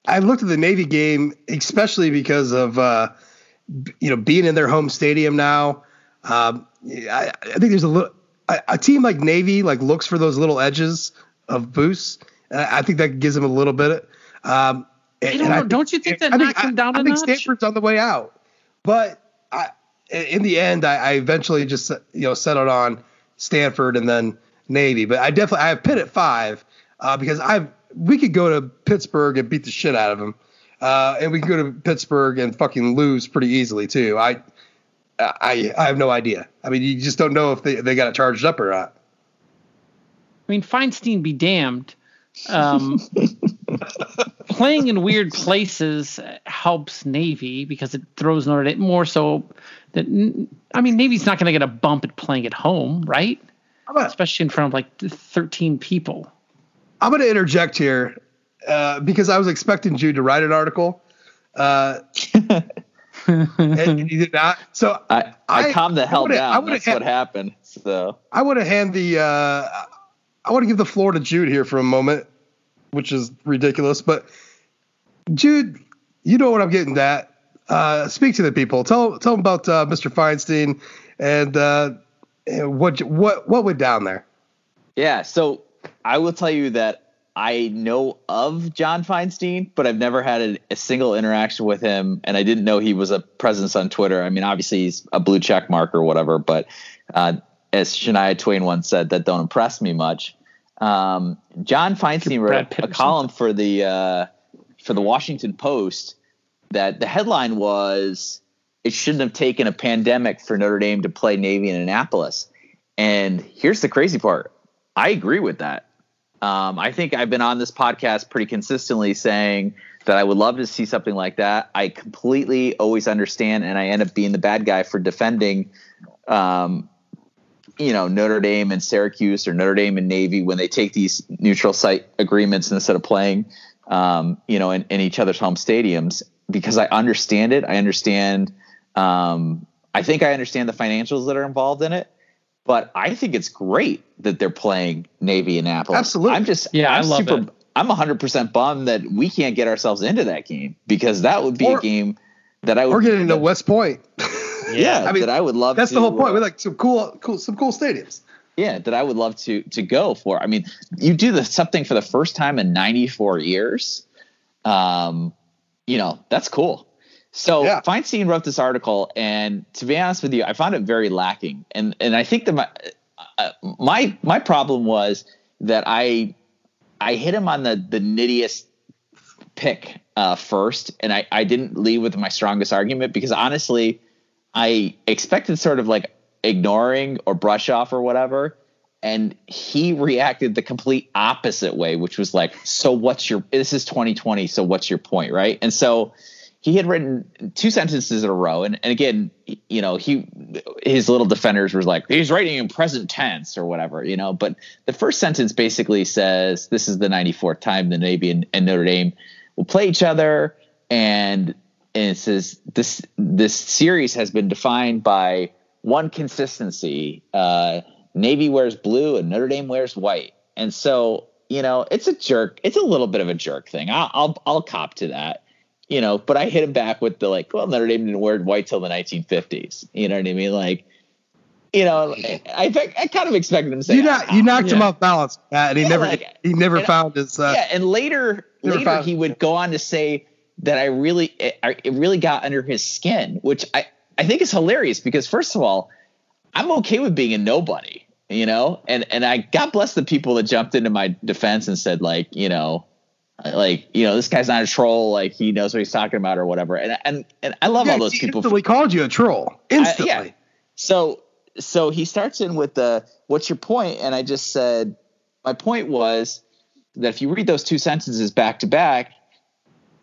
I looked at the Navy game especially because of uh, you know, being in their home stadium now, um, I, I, think there's a little a, a, team like Navy like looks for those little edges of boost. I think that gives them a little bit. Um, and, don't, know, think, don't you think that knocks them down I, I think notch? Stanford's on the way out, but I, in the end, I, I eventually just you know settled on Stanford and then Navy. But I definitely I have Pitt at five uh, because I we could go to Pittsburgh and beat the shit out of them, uh, and we can go to Pittsburgh and fucking lose pretty easily too. I I I have no idea. I mean, you just don't know if they they got it charged up or not. I mean, Feinstein be damned. Um, playing in weird places helps Navy because it throws Notre Dame more so that I mean Navy's not going to get a bump at playing at home, right? Gonna, Especially in front of like 13 people. I'm going to interject here uh, because I was expecting Jude to write an article. Uh, and he did not. So I, I, I calmed the hell down. That's what happened. So I want to hand the uh, I want to give the floor to Jude here for a moment, which is ridiculous. But Jude, you know what I'm getting at. Uh, speak to the people. Tell tell them about uh, Mr. Feinstein and uh, what what what went down there. Yeah, so I will tell you that I know of John Feinstein, but I've never had a, a, single interaction with him, and I didn't know he was a presence on Twitter. I mean, obviously he's a blue check mark or whatever, but uh, as Shania Twain once said, that don't impress me much. Um, John Feinstein wrote a column for the uh, for the Washington Post that the headline was it shouldn't have taken a pandemic for Notre Dame to play Navy in Annapolis. And here's the crazy part. I agree with that. Um, I think I've been on this podcast pretty consistently saying that I would love to see something like that. I completely always understand, and I end up being the bad guy for defending um, you know Notre Dame and Syracuse or Notre Dame and Navy when they take these neutral site agreements instead of playing, um, you know, in, in, each other's home stadiums because I understand it. I understand. Um, I think I understand the financials that are involved in it, but I think it's great that they're playing Navy Annapolis. Absolutely. I'm just yeah, I'm I love super, it. I'm 100 percent bummed that we can't get ourselves into that game because that would be or, a game that I would. We're getting into West Point. yeah, I mean, that I would love. That's to, the whole point. Uh, we like some cool, cool, some cool stadiums. Yeah, that I would love to to go for. I mean, you do the something for the first time in 94 years. Um, you know, that's cool. So yeah. Feinstein wrote this article, and to be honest with you, I found it very lacking. And and I think that my uh, my my problem was that I I hit him on the the nittiest pick uh, first, and I I didn't lead with my strongest argument because honestly, I expected sort of like ignoring or brush off or whatever. And he reacted the complete opposite way, which was like, so what's your, this is 2020. So what's your point? Right. And so he had written two sentences in a row. And, and again, you know, he, his little defenders was like, he's writing in present tense or whatever, you know, but the first sentence basically says, this is the 94th time the Navy and, and Notre Dame will play each other. And and it says this this series has been defined by one consistency. Uh, Navy wears blue and Notre Dame wears white, and so you know it's a jerk. It's a little bit of a jerk thing. I'll I'll, I'll cop to that. You know, but I hit him back with the like, well, Notre Dame didn't wear white till the 1950s. You know what I mean? Like, you know, I, think I kind of expected him to say you, not, you knocked yeah. him off balance, Matt, and he yeah, never like, he never found his. Uh, yeah, and later later he would go on to say that I really it, it really got under his skin, which I I think is hilarious because first of all, I'm okay with being a nobody, you know, and and I God bless the people that jumped into my defense and said like you know like you know this guy's not a troll like he knows what he's talking about or whatever and and and I love yeah, all those people instantly called you a troll instantly I, yeah. so so he starts in with the what's your point? point and I just said my point was that if you read those two sentences back to back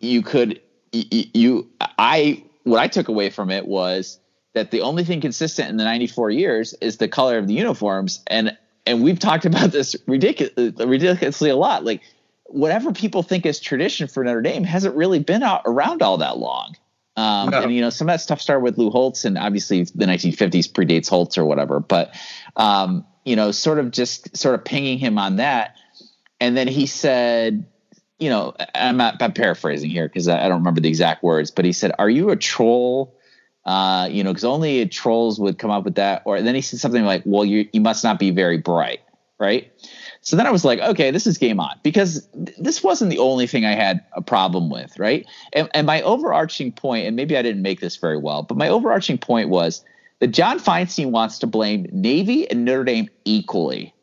you could you I what I took away from it was that the only thing consistent in the 94 years is the color of the uniforms. And and we've talked about this ridiculous, ridiculously a lot. Like whatever people think is tradition for Notre Dame hasn't really been out around all that long. Um, no. and you know some of that stuff started with Lou Holtz and obviously the 1950s predates Holtz or whatever. But um, you know sort of just sort of pinging him on that. And then he said you know, I'm not I'm paraphrasing here because I, I don't remember the exact words, but he said, "Are you a troll Uh, you know, because only trolls would come up with that. Or then he said something like, "Well, you you must not be very bright, right?" So then I was like, okay, this is game on because th- this wasn't the only thing I had a problem with, right? And, and my overarching point, and maybe I didn't make this very well, but my overarching point was that John Feinstein wants to blame Navy and Notre Dame equally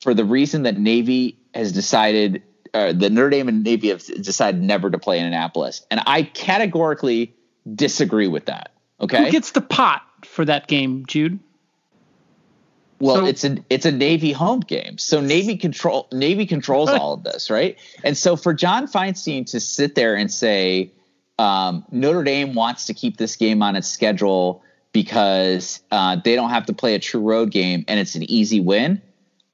for the reason that Navy has decided, uh, that Notre Dame and Navy have decided never to play in Annapolis, and I categorically disagree with that. Okay, who gets the pot for that game, Jude? Well, so, it's a it's a Navy home game, so Navy control Navy controls all of this, right? And so for John Feinstein to sit there and say um, Notre Dame wants to keep this game on its schedule because uh, they don't have to play a true road game and it's an easy win.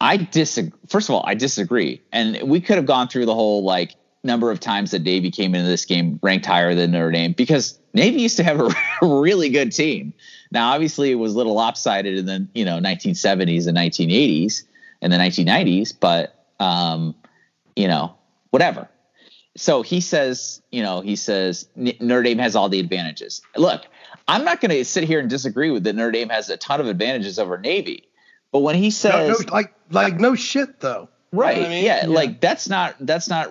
I disagree. First of all, I disagree, and we could have gone through the whole like number of times that Navy came into this game ranked higher than Notre Dame because Navy used to have a really good team. Now, obviously, it was a little lopsided in the you know 1970s and 1980s and the 1990s, but um, you know whatever. So he says, you know, he says Notre Dame has all the advantages. Look, I'm not going to sit here and disagree with that Notre Dame has a ton of advantages over Navy, but when he says no, no, like like no shit though, right? You know I mean? yeah, yeah, like that's not that's not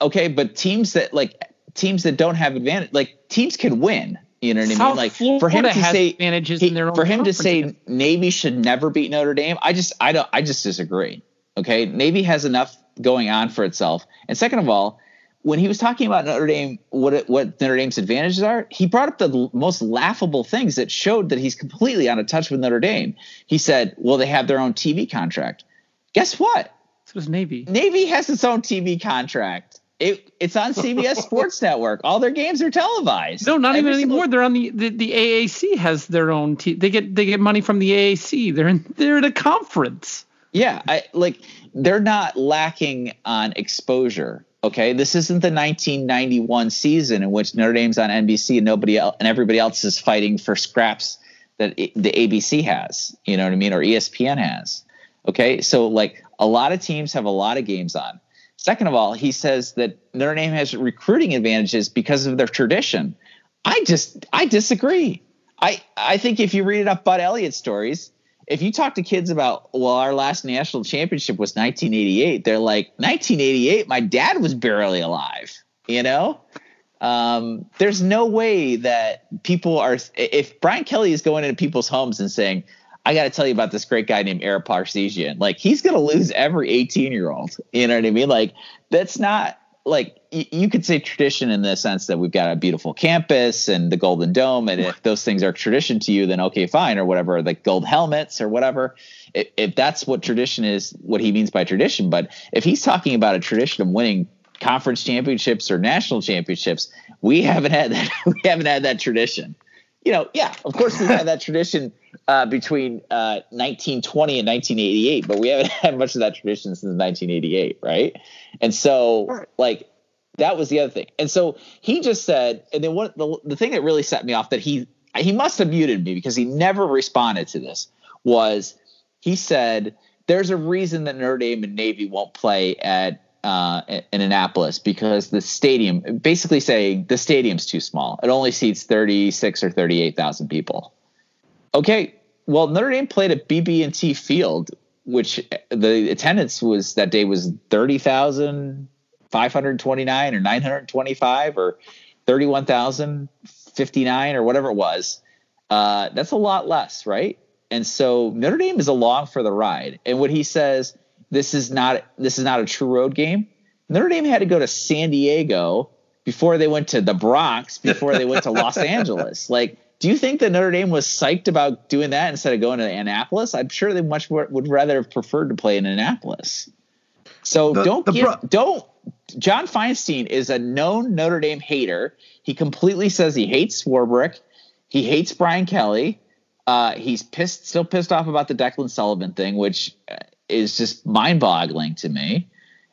okay. But teams that like teams that don't have advantage, like teams can win. You know what South I mean? Like Florida for him to say advantages he, in their own for him to say Navy should never beat Notre Dame, I just I don't I just disagree. Okay, Navy has enough going on for itself, and second of all, when he was talking about Notre Dame, what it, what Notre Dame's advantages are, he brought up the l- most laughable things that showed that he's completely out of touch with Notre Dame. He said, "Well, they have their own TV contract." Guess what? So does Navy. Navy has its own TV contract. It, it's on CBS Sports Network. All their games are televised. No, not Every even single... anymore. They're on the, the, the AAC has their own. T- they get they get money from the AAC. They're in they're at a conference. Yeah, I like they're not lacking on exposure. Okay, this isn't the 1991 season in which Notre Dame's on NBC and nobody else and everybody else is fighting for scraps that the ABC has. You know what I mean, or ESPN has. Okay, so like a lot of teams have a lot of games on. Second of all, he says that Notre Dame has recruiting advantages because of their tradition. I just I disagree. I I think if you read enough Bud Elliott stories, if you talk to kids about well, our last national championship was 1988, they're like 1988. My dad was barely alive. You know, um, there's no way that people are. If Brian Kelly is going into people's homes and saying, I got to tell you about this great guy named Ara Parseghian. Like he's going to lose every 18 year old. You know what I mean? Like that's not like y- you could say tradition in the sense that we've got a beautiful campus and the Golden Dome, and if those things are tradition to you, then okay, fine, or whatever, like gold helmets or whatever. If, if that's what tradition is, what he means by tradition. But if he's talking about a tradition of winning conference championships or national championships, we haven't had that. we haven't had that tradition you know, yeah, of course we had that tradition uh, between uh, 1920 and 1988, but we haven't had much of that tradition since 1988, right? And so, like, that was the other thing. And so he just said, and then what the, the thing that really set me off that he he must have muted me because he never responded to this was he said there's a reason that Notre Dame and Navy won't play at uh, in Annapolis because the stadium, basically saying the stadium's too small. It only seats 36 or 38,000 people. Okay, well Notre Dame played at BB&T Field, which the attendance was that day was 30,529 or 925 or 31,059 or whatever it was. Uh, that's a lot less, right? And so Notre Dame is along for the ride. And what he says – this is not this is not a true road game. Notre Dame had to go to San Diego before they went to the Bronx, before they went to Los Angeles. Like, do you think that Notre Dame was psyched about doing that instead of going to Annapolis? I'm sure they much more, would rather have preferred to play in Annapolis. So the, don't the give, bro- don't. John Feinstein is a known Notre Dame hater. He completely says he hates Swarbrick. He hates Brian Kelly. Uh, he's pissed, still pissed off about the Declan Sullivan thing, which is just mind boggling to me.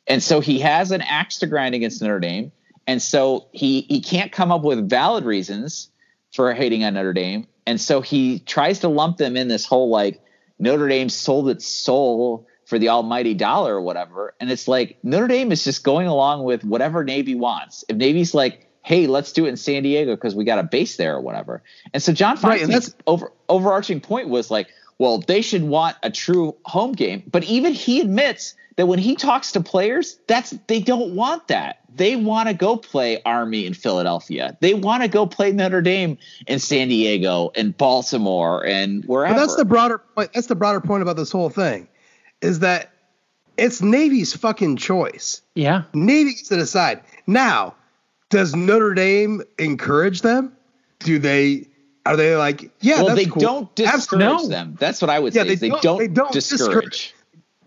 And so he has an axe to grind against Notre Dame. And so he he can't come up with valid reasons for hating on Notre Dame. And so he tries to lump them in this whole like Notre Dame sold its soul for the almighty dollar or whatever. And it's like Notre Dame is just going along with whatever Navy wants. If Navy's like, hey, let's do it in San Diego because we got a base there or whatever. And so John Feinstein's right, over overarching point was like, well, they should want a true home game. But even he admits that when he talks to players, that's they don't want that. They want to go play Army in Philadelphia. They want to go play Notre Dame in San Diego and Baltimore and wherever. But that's the broader point. That's the broader point about this whole thing, is that it's Navy's fucking choice. Yeah, Navy gets to decide. Now, does Notre Dame encourage them? Do they? Are they like, yeah? Well, they cool. don't discourage them. That's what I would yeah, say. They, they, don't, don't, they don't discourage.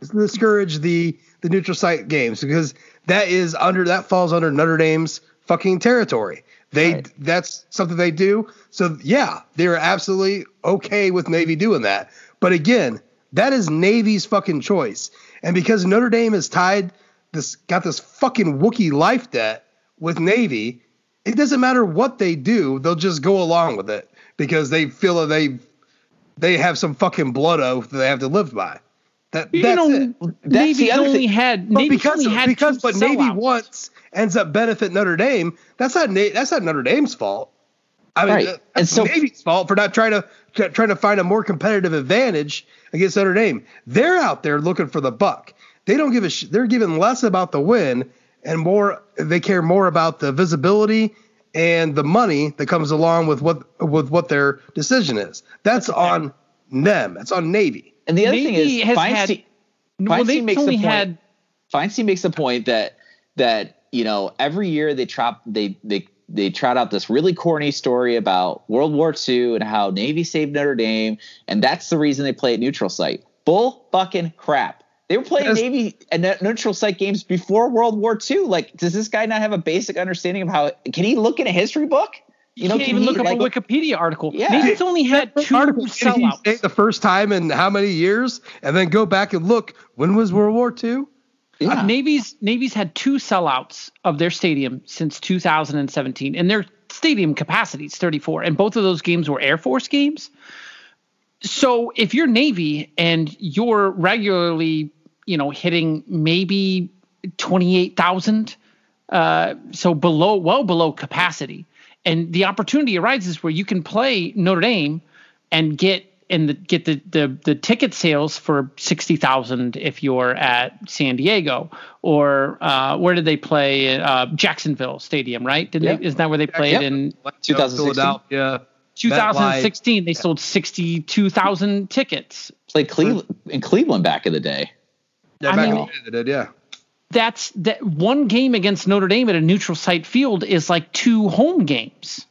discourage. Discourage the the neutral site games because that is under that falls under Notre Dame's fucking territory. They right. that's something they do. So yeah, they're absolutely okay with Navy doing that. But again, that is Navy's fucking choice. And because Notre Dame is tied this got this fucking Wookie life debt with Navy, it doesn't matter what they do, they'll just go along with it because they feel that they they have some fucking blood oath that they have to live by. That you that's know, it. Navy that's only thing. had Navy because only had because but Navy once ends up benefit Notre Dame. That's not that's not Notre Dame's fault. I mean, right. Uh, that's and so, Navy's fault for not trying to trying to find a more competitive advantage against Notre Dame. They're out there looking for the buck. They don't give a sh- they're giving less about the win and more they care more about the visibility and the money that comes along with what with what their decision is. That's on them. That's on Navy. And the other Navy thing is Feinstein, had, well, Feinstein makes the point. Had, Feinstein makes the point that that you know every year they trot they they they trot out this really corny story about World War II and how Navy saved Notre Dame, and that's the reason they play at neutral site. Bull fucking crap. They were playing That's, Navy and neutral site games before World War II. Like, does this guy not have a basic understanding of how? Can he look in a history book? You know, can't even he, look up like, a Wikipedia article. Yeah. Navy's only had two articles. sellouts. the first time in how many years, and then go back and look when was World War II? Yeah. Uh, Navy's Navy's had two sellouts of their stadium since 2017, and their stadium capacity is 34, and both of those games were Air Force games. So if you're Navy and you're regularly you know, hitting maybe 28,000. Uh, so below, well below capacity. And the opportunity arises where you can play Notre Dame and get and the, get the, the the ticket sales for sixty thousand if you're at San Diego or uh, where did they play? Uh, Jacksonville Stadium, right? Did yep. they, isn't that where they played yep. in 2016? Yeah. 2016, they sold 62,000 tickets. Played Cleveland in Cleveland back in the day. Yeah, I mean, they did, yeah. That's that one game against Notre Dame at a neutral site field is like two home games.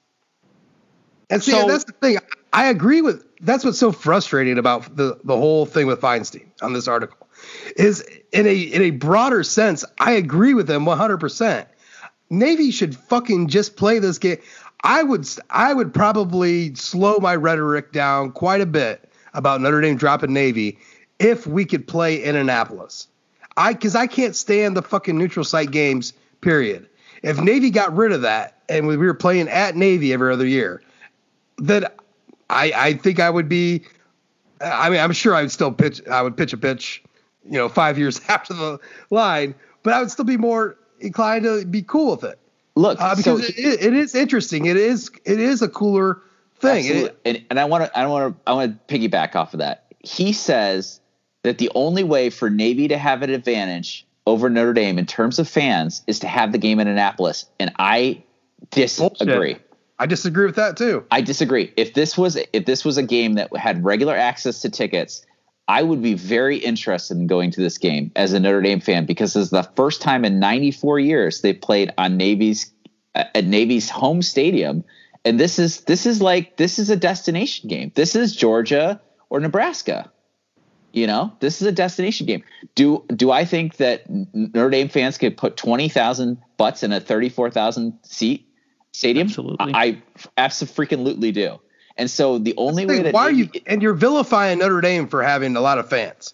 And see, so, and that's the thing. I agree with that's what's so frustrating about the the whole thing with Feinstein on this article is in a in a broader sense. I agree with him 100. percent Navy should fucking just play this game. I would I would probably slow my rhetoric down quite a bit about Notre Dame dropping Navy if we could play in Annapolis. I because I can't stand the fucking neutral site games. Period. If Navy got rid of that and we were playing at Navy every other year, then I I think I would be. I mean, I'm sure I would still pitch. I would pitch a pitch, you know, five years after the line, but I would still be more inclined to be cool with it. Look, uh, because so, it, it is interesting. It is it is a cooler thing. It, and, and I want to I want to I want to piggyback off of that. He says that the only way for Navy to have an advantage over Notre Dame in terms of fans is to have the game in Annapolis, and I disagree. Bullshit. I disagree with that too. I disagree. If this was if this was a game that had regular access to tickets, I would be very interested in going to this game as a Notre Dame fan because this is the first time in 94 years they've played on Navy's at Navy's home stadium, and this is this is like this is a destination game. This is Georgia or Nebraska. You know, this is a destination game. Do do I think that Notre Dame fans could put twenty thousand butts in a thirty four thousand seat stadium? Absolutely, I, I absolutely do. And so the only the way that why are you and you're vilifying Notre Dame for having a lot of fans,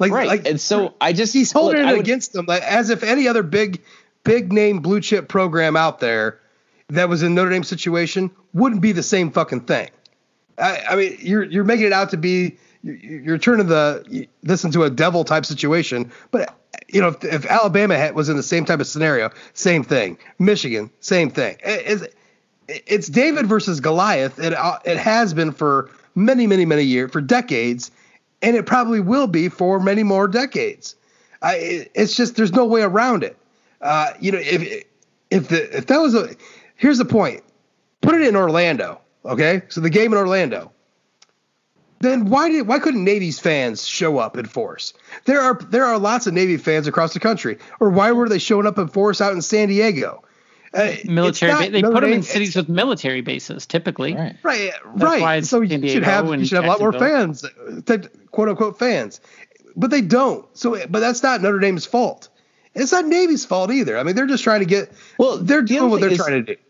like right? Like, and so I just he's holding look, it would, against them like, as if any other big big name blue chip program out there that was in Notre Dame situation wouldn't be the same fucking thing. I, I mean, you're you're making it out to be you're turning the this into a devil type situation. But you know, if, if Alabama was in the same type of scenario, same thing. Michigan, same thing. It's, it's David versus Goliath. It uh, it has been for many, many, many years, for decades, and it probably will be for many more decades. I, it's just there's no way around it. Uh, you know, if if the if that was a here's the point, put it in Orlando. Okay, so the game in Orlando then why did why couldn't Navy's fans show up in force? There are there are lots of Navy fans across the country. Or why were they showing up in force out in San Diego? Uh, military. Ba- they put them in cities with military bases, typically. Right. Right. right. So you should have you should have a lot more fans, quote unquote fans, but they don't. So, but that's not Notre Dame's fault. It's not Navy's fault either. I mean, they're just trying to get. Well, they're the doing what they're is, trying to do.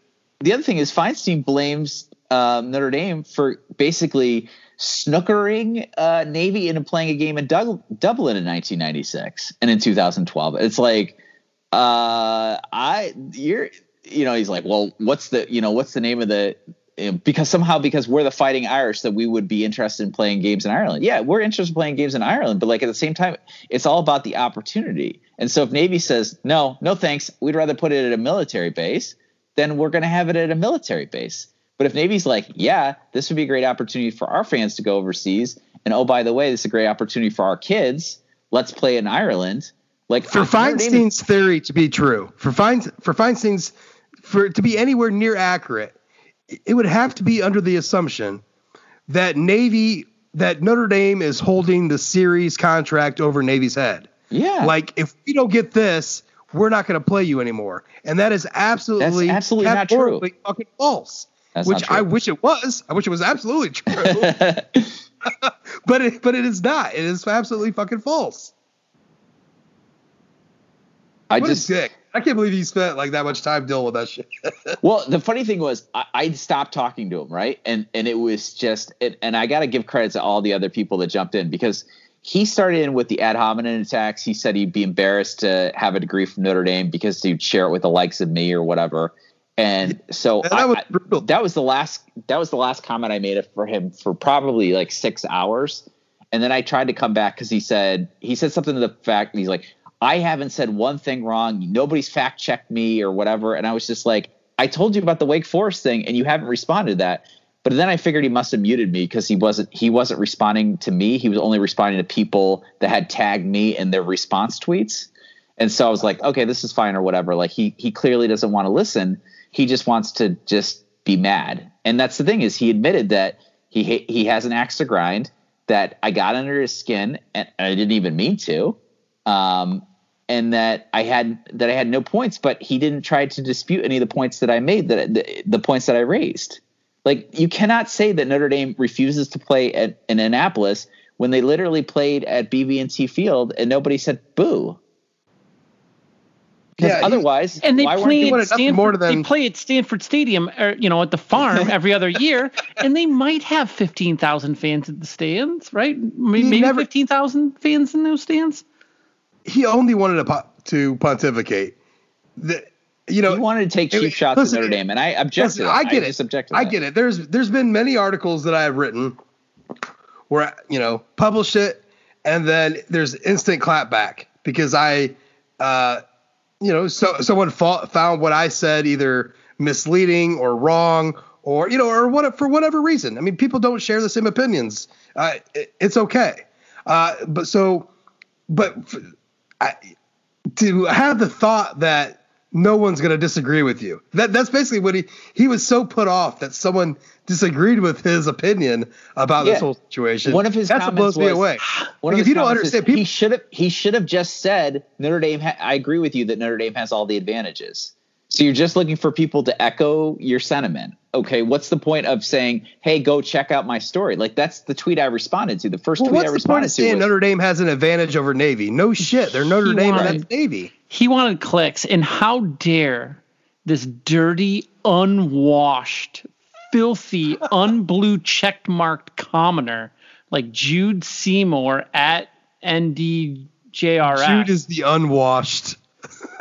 The other thing is Feinstein blames um, Notre Dame for basically snookering uh, Navy into playing a game in Dublin in 1996 and in 2012. It's like, uh, I you're you know he's like, well, what's the you know what's the name of the because somehow because we're the fighting Irish that we would be interested in playing games in Ireland. Yeah, we're interested in playing games in Ireland, but like at the same time, it's all about the opportunity. And so if Navy says no, no thanks, we'd rather put it at a military base, then we're going to have it at a military base. But if Navy's like, yeah, this would be a great opportunity for our fans to go overseas, and oh by the way, this is a great opportunity for our kids. Let's play in Ireland. Like for Feinstein's theory to be true, for Fein, for Feinstein's for to be anywhere near accurate, it would have to be under the assumption that Navy that Notre Dame is holding the series contract over Navy's head. Yeah. Like if we don't get this, we're not going to play you anymore. And that is absolutely That's absolutely not true. Fucking false. That's which I wish it was. I wish it was absolutely true. but it but it is not. It is absolutely fucking false. I what just sick. I can't believe he spent like that much time dealing with that shit. well, the funny thing was, I, I, stopped talking to him, right? And and it was just, it, and I got to give credit to all the other people that jumped in because he started in with the ad hominem attacks. He said he'd be embarrassed to have a degree from Notre Dame because he'd share it with the likes of me or whatever. And so that, I, was I, that was the last that was the last comment I made for him for probably like six hours. And then I tried to come back because he said he said something to the fact he's like, I haven't said one thing wrong. Nobody's fact checked me or whatever. And I was just like, I told you about the Wake Forest thing and you haven't responded to that. But then I figured he must have muted me because he wasn't he wasn't responding to me. He was only responding to people that had tagged me in their response tweets. And so I was like, okay, this is fine or whatever. Like he he clearly doesn't want to listen he just wants to just be mad. And that's the thing is he admitted that he he has an axe to grind that I got under his skin and I didn't even mean to. Um, and that I had that I had no points, but he didn't try to dispute any of the points that I made that the, the points that I raised. Like you cannot say that Notre Dame refuses to play at in Annapolis when they literally played at BB&T Field and nobody said boo. Because yeah, otherwise, and they play at Stanford. Than... They play at Stanford Stadium, or you know, at the farm every other year, and they might have fifteen thousand fans in the stands, right? Maybe, maybe never... fifteen thousand fans in those stands. He only wanted to, po- to pontificate. The, you know, he wanted to take cheap it, shots listen, at Notre Dame, and I objected. Listen, I get I it. I get it. There's there's been many articles that I have written where you know publish it, and then there's instant clapback because I. Uh, you know, so someone fa- found what I said either misleading or wrong or you know or what for whatever reason. I mean, people don't share the same opinions. Uh, it, it's okay. Uh, but so, but I, to have the thought that no one's going to disagree with you. That that's basically what he he was so put off that someone disagreed with his opinion about yeah. this whole situation. One of his that's what blows was, me away. Ah, one like, if you don't understand, people, he should have he should have just said Notre Dame. Ha- I agree with you that Notre Dame has all the advantages. So you're just looking for people to echo your sentiment. Okay, what's the point of saying, "Hey, go check out my story"? Like that's the tweet I responded to. The first well, tweet I responded to. What's the point of saying was, Notre Dame has an advantage over Navy? No shit, they're Notre Dame wanted, and that's Navy. He wanted clicks, and how dare this dirty, unwashed, filthy, unblue checked marked commoner like Jude Seymour at NDJRS. Jude is the unwashed.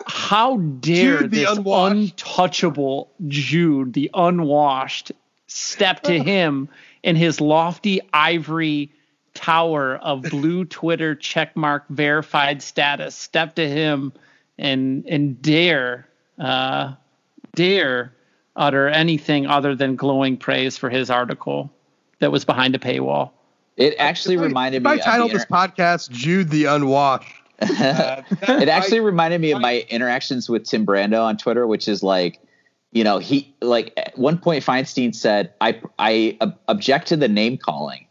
How dare Jude, this untouchable Jude, the unwashed, step to him in his lofty ivory tower of blue Twitter checkmark verified status step to him and and dare uh, dare utter anything other than glowing praise for his article that was behind a paywall. It actually reminded if me. I titled this podcast "Jude the Unwashed." Uh, it actually reminded me of my interactions with Tim Brando on Twitter, which is like, you know, he like at one point Feinstein said, "I I uh, object to the name calling."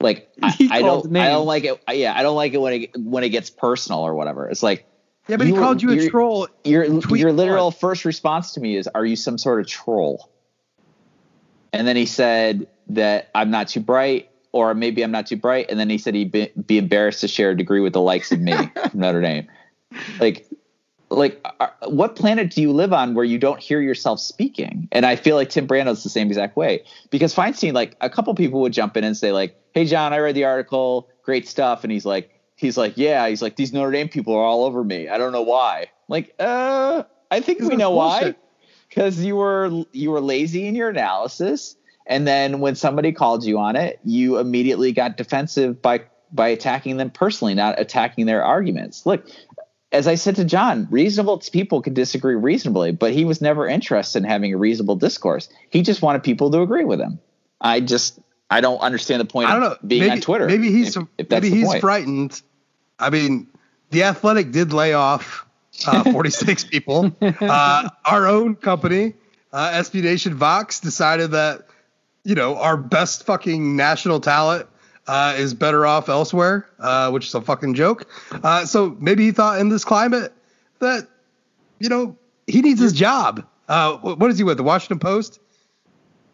Like I, I don't I don't like it. Yeah, I don't like it when it when it gets personal or whatever. It's like yeah, but he called you a troll. Your your literal first response to me is, "Are you some sort of troll?" And then he said that I'm not too bright, or maybe I'm not too bright. And then he said he'd be, be embarrassed to share a degree with the likes of me from Notre Dame. Like, like uh, what planet do you live on where you don't hear yourself speaking? And I feel like Tim Brando's the same exact way because Feinstein, like a couple people would jump in and say like, "Hey, John, I read the article, great stuff," and he's like, he's like, yeah, he's like, these Notre Dame people are all over me. I don't know why. Like, uh, I think we know why. Because you were you were lazy in your analysis, and then when somebody called you on it, you immediately got defensive by by attacking them personally, not attacking their arguments. Look, as I said to John, reasonable people can disagree reasonably, but he was never interested in having a reasonable discourse. He just wanted people to agree with him. I just I don't understand the point I don't know. being maybe, on Twitter. Maybe he's if, if maybe he's point. frightened. I mean, the Athletic did lay off uh, 46 people. Uh, our own company, uh, SB Nation Vox, decided that you know our best fucking national talent uh, is better off elsewhere, uh, which is a fucking joke. Uh, so maybe he thought in this climate that you know he needs his job. Uh, what is he with the Washington Post?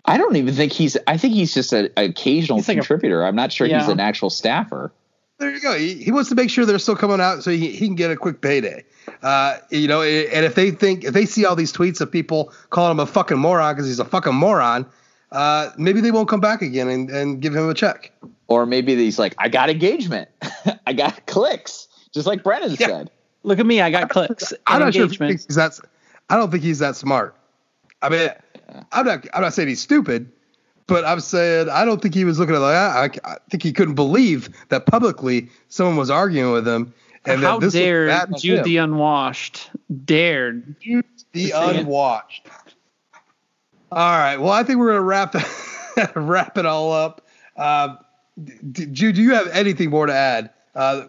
I don't even think he's. I think he's just an occasional He's like a- contributor. I'm not sure he's an actual staffer. There you go. He, he wants to make sure they're still coming out so he, he can get a quick payday. Uh, you know, and if they think if they see all these tweets of people calling him a fucking moron because he's a fucking moron, uh, maybe they won't come back again and, and give him a check. Or maybe he's like, I got engagement, I got clicks, just like Brendan Yeah. said. Look at me, I got clicks. I'm and not sure if he engagement. thinks he's that. I don't think he's that smart. I mean, I'm not. I'm not saying he's stupid, but I'm saying I don't think he was looking at it like I, I think he couldn't believe that publicly someone was arguing with him. And How that this was dare bad Jude the Unwashed dared? the Unwashed? saying. All right. Well, I think we're gonna wrap wrap it all up. Uh, Jude, do you have anything more to add uh,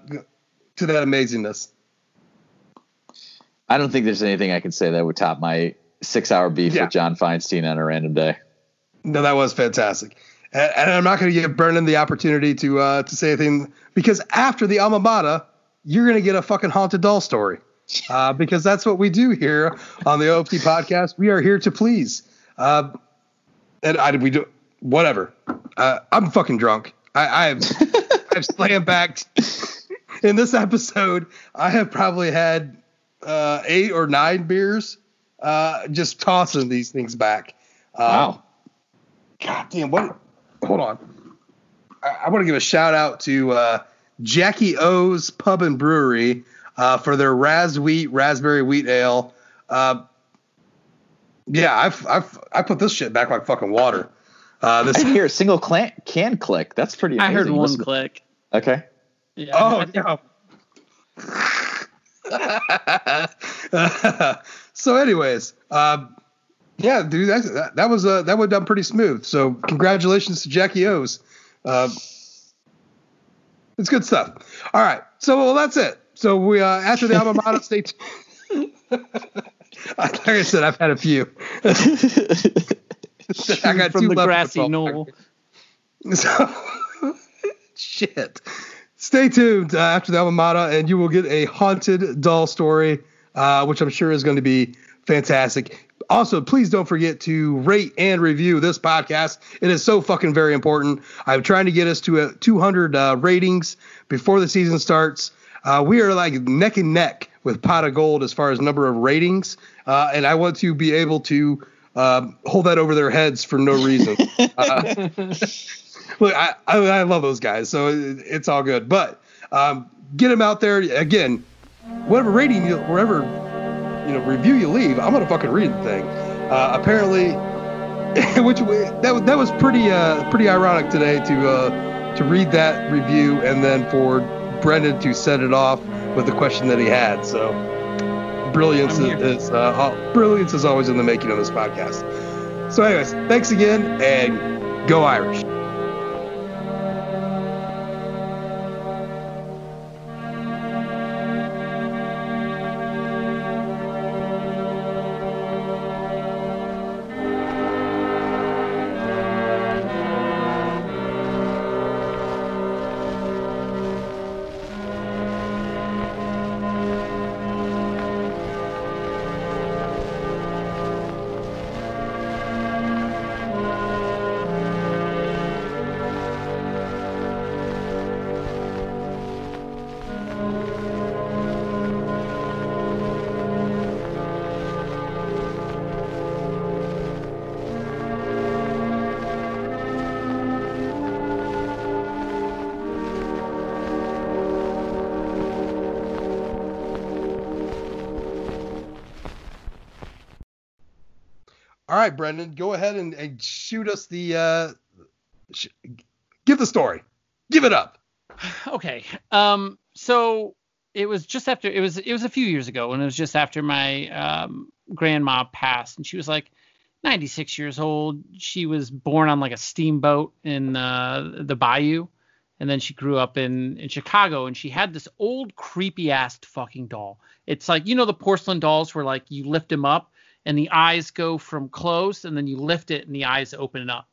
to that amazingness? I don't think there's anything I can say that would top my six-hour beef Yeah. with John Feinstein on a random day. No, that was fantastic. And, and I'm not going to give Brendan the opportunity to uh, to say anything because after the alma mater, you're going to get a fucking haunted doll story. Uh, because that's what we do here on the OFD podcast. We are here to please. Uh, and I we do whatever. Uh, I'm fucking drunk. I, I've I've in this episode. I have probably had uh, eight or nine beers, uh, just tossing these things back. Wow. God damn, what? Hold on. I, I want to give a shout out to uh, Jackie O's Pub and Brewery uh, for their Razz Wheat Raspberry Wheat Ale. Uh, yeah, I've, I've I put this shit back like fucking water. Uh, I this didn't hear a single clan, can click. That's pretty. I heard one Listen- click. Okay. Yeah, oh I think- no. so, anyways, um, yeah, dude, that, that, was uh, that went down pretty smooth. So, congratulations to Jackie O's. Um, it's good stuff. All right, so well, that's it. So we uh, after the alma mater, stay tuned. like I said, I've had a few. I got from two the left grassy knoll. so, shit. Stay tuned uh, after the alma mater, and you will get a haunted doll story, uh, which I'm sure is going to be fantastic. Also, please don't forget to rate and review this podcast. It is so fucking very important. I'm trying to get us to a 200 uh, ratings before the season starts. Uh, we are like neck and neck with Pot of Gold as far as number of ratings, uh, and I want to be able to um, hold that over their heads for no reason. Uh, look, I, I I love those guys, so it, it's all good. But um, get them out there again. Whatever rating you, wherever you know review you leave, I'm gonna fucking read the thing. Uh, apparently, which that was- that was pretty uh, pretty ironic today to uh, to read that review and then for Brendan to set it off with the question that he had. So brilliance is, is uh, brilliance is always in the making of this podcast. So, anyways, thanks again and go Irish. All right, Brendan, go ahead and, and shoot us the uh, sh- give the story. Give it up. Okay. Um. So it was just after it was it was a few years ago, and it was just after my um, grandma passed, and she was like 96 years old. She was born on like a steamboat in uh, the bayou, and then she grew up in in Chicago, and she had this old creepy ass fucking doll. It's like you know the porcelain dolls where like you lift them up and the eyes go from closed and then you lift it and the eyes open up.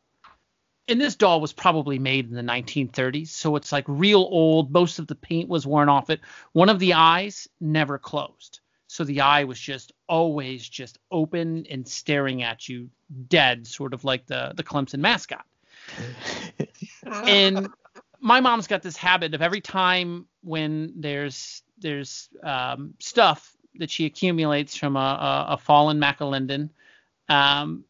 And this doll was probably made in the 1930s, so it's like real old. Most of the paint was worn off it. One of the eyes never closed. So the eye was just always just open and staring at you dead, sort of like the the Clemson mascot. and my mom's got this habit of every time when there's there's um, stuff that she accumulates from a, a, a fallen Macalindon. Um,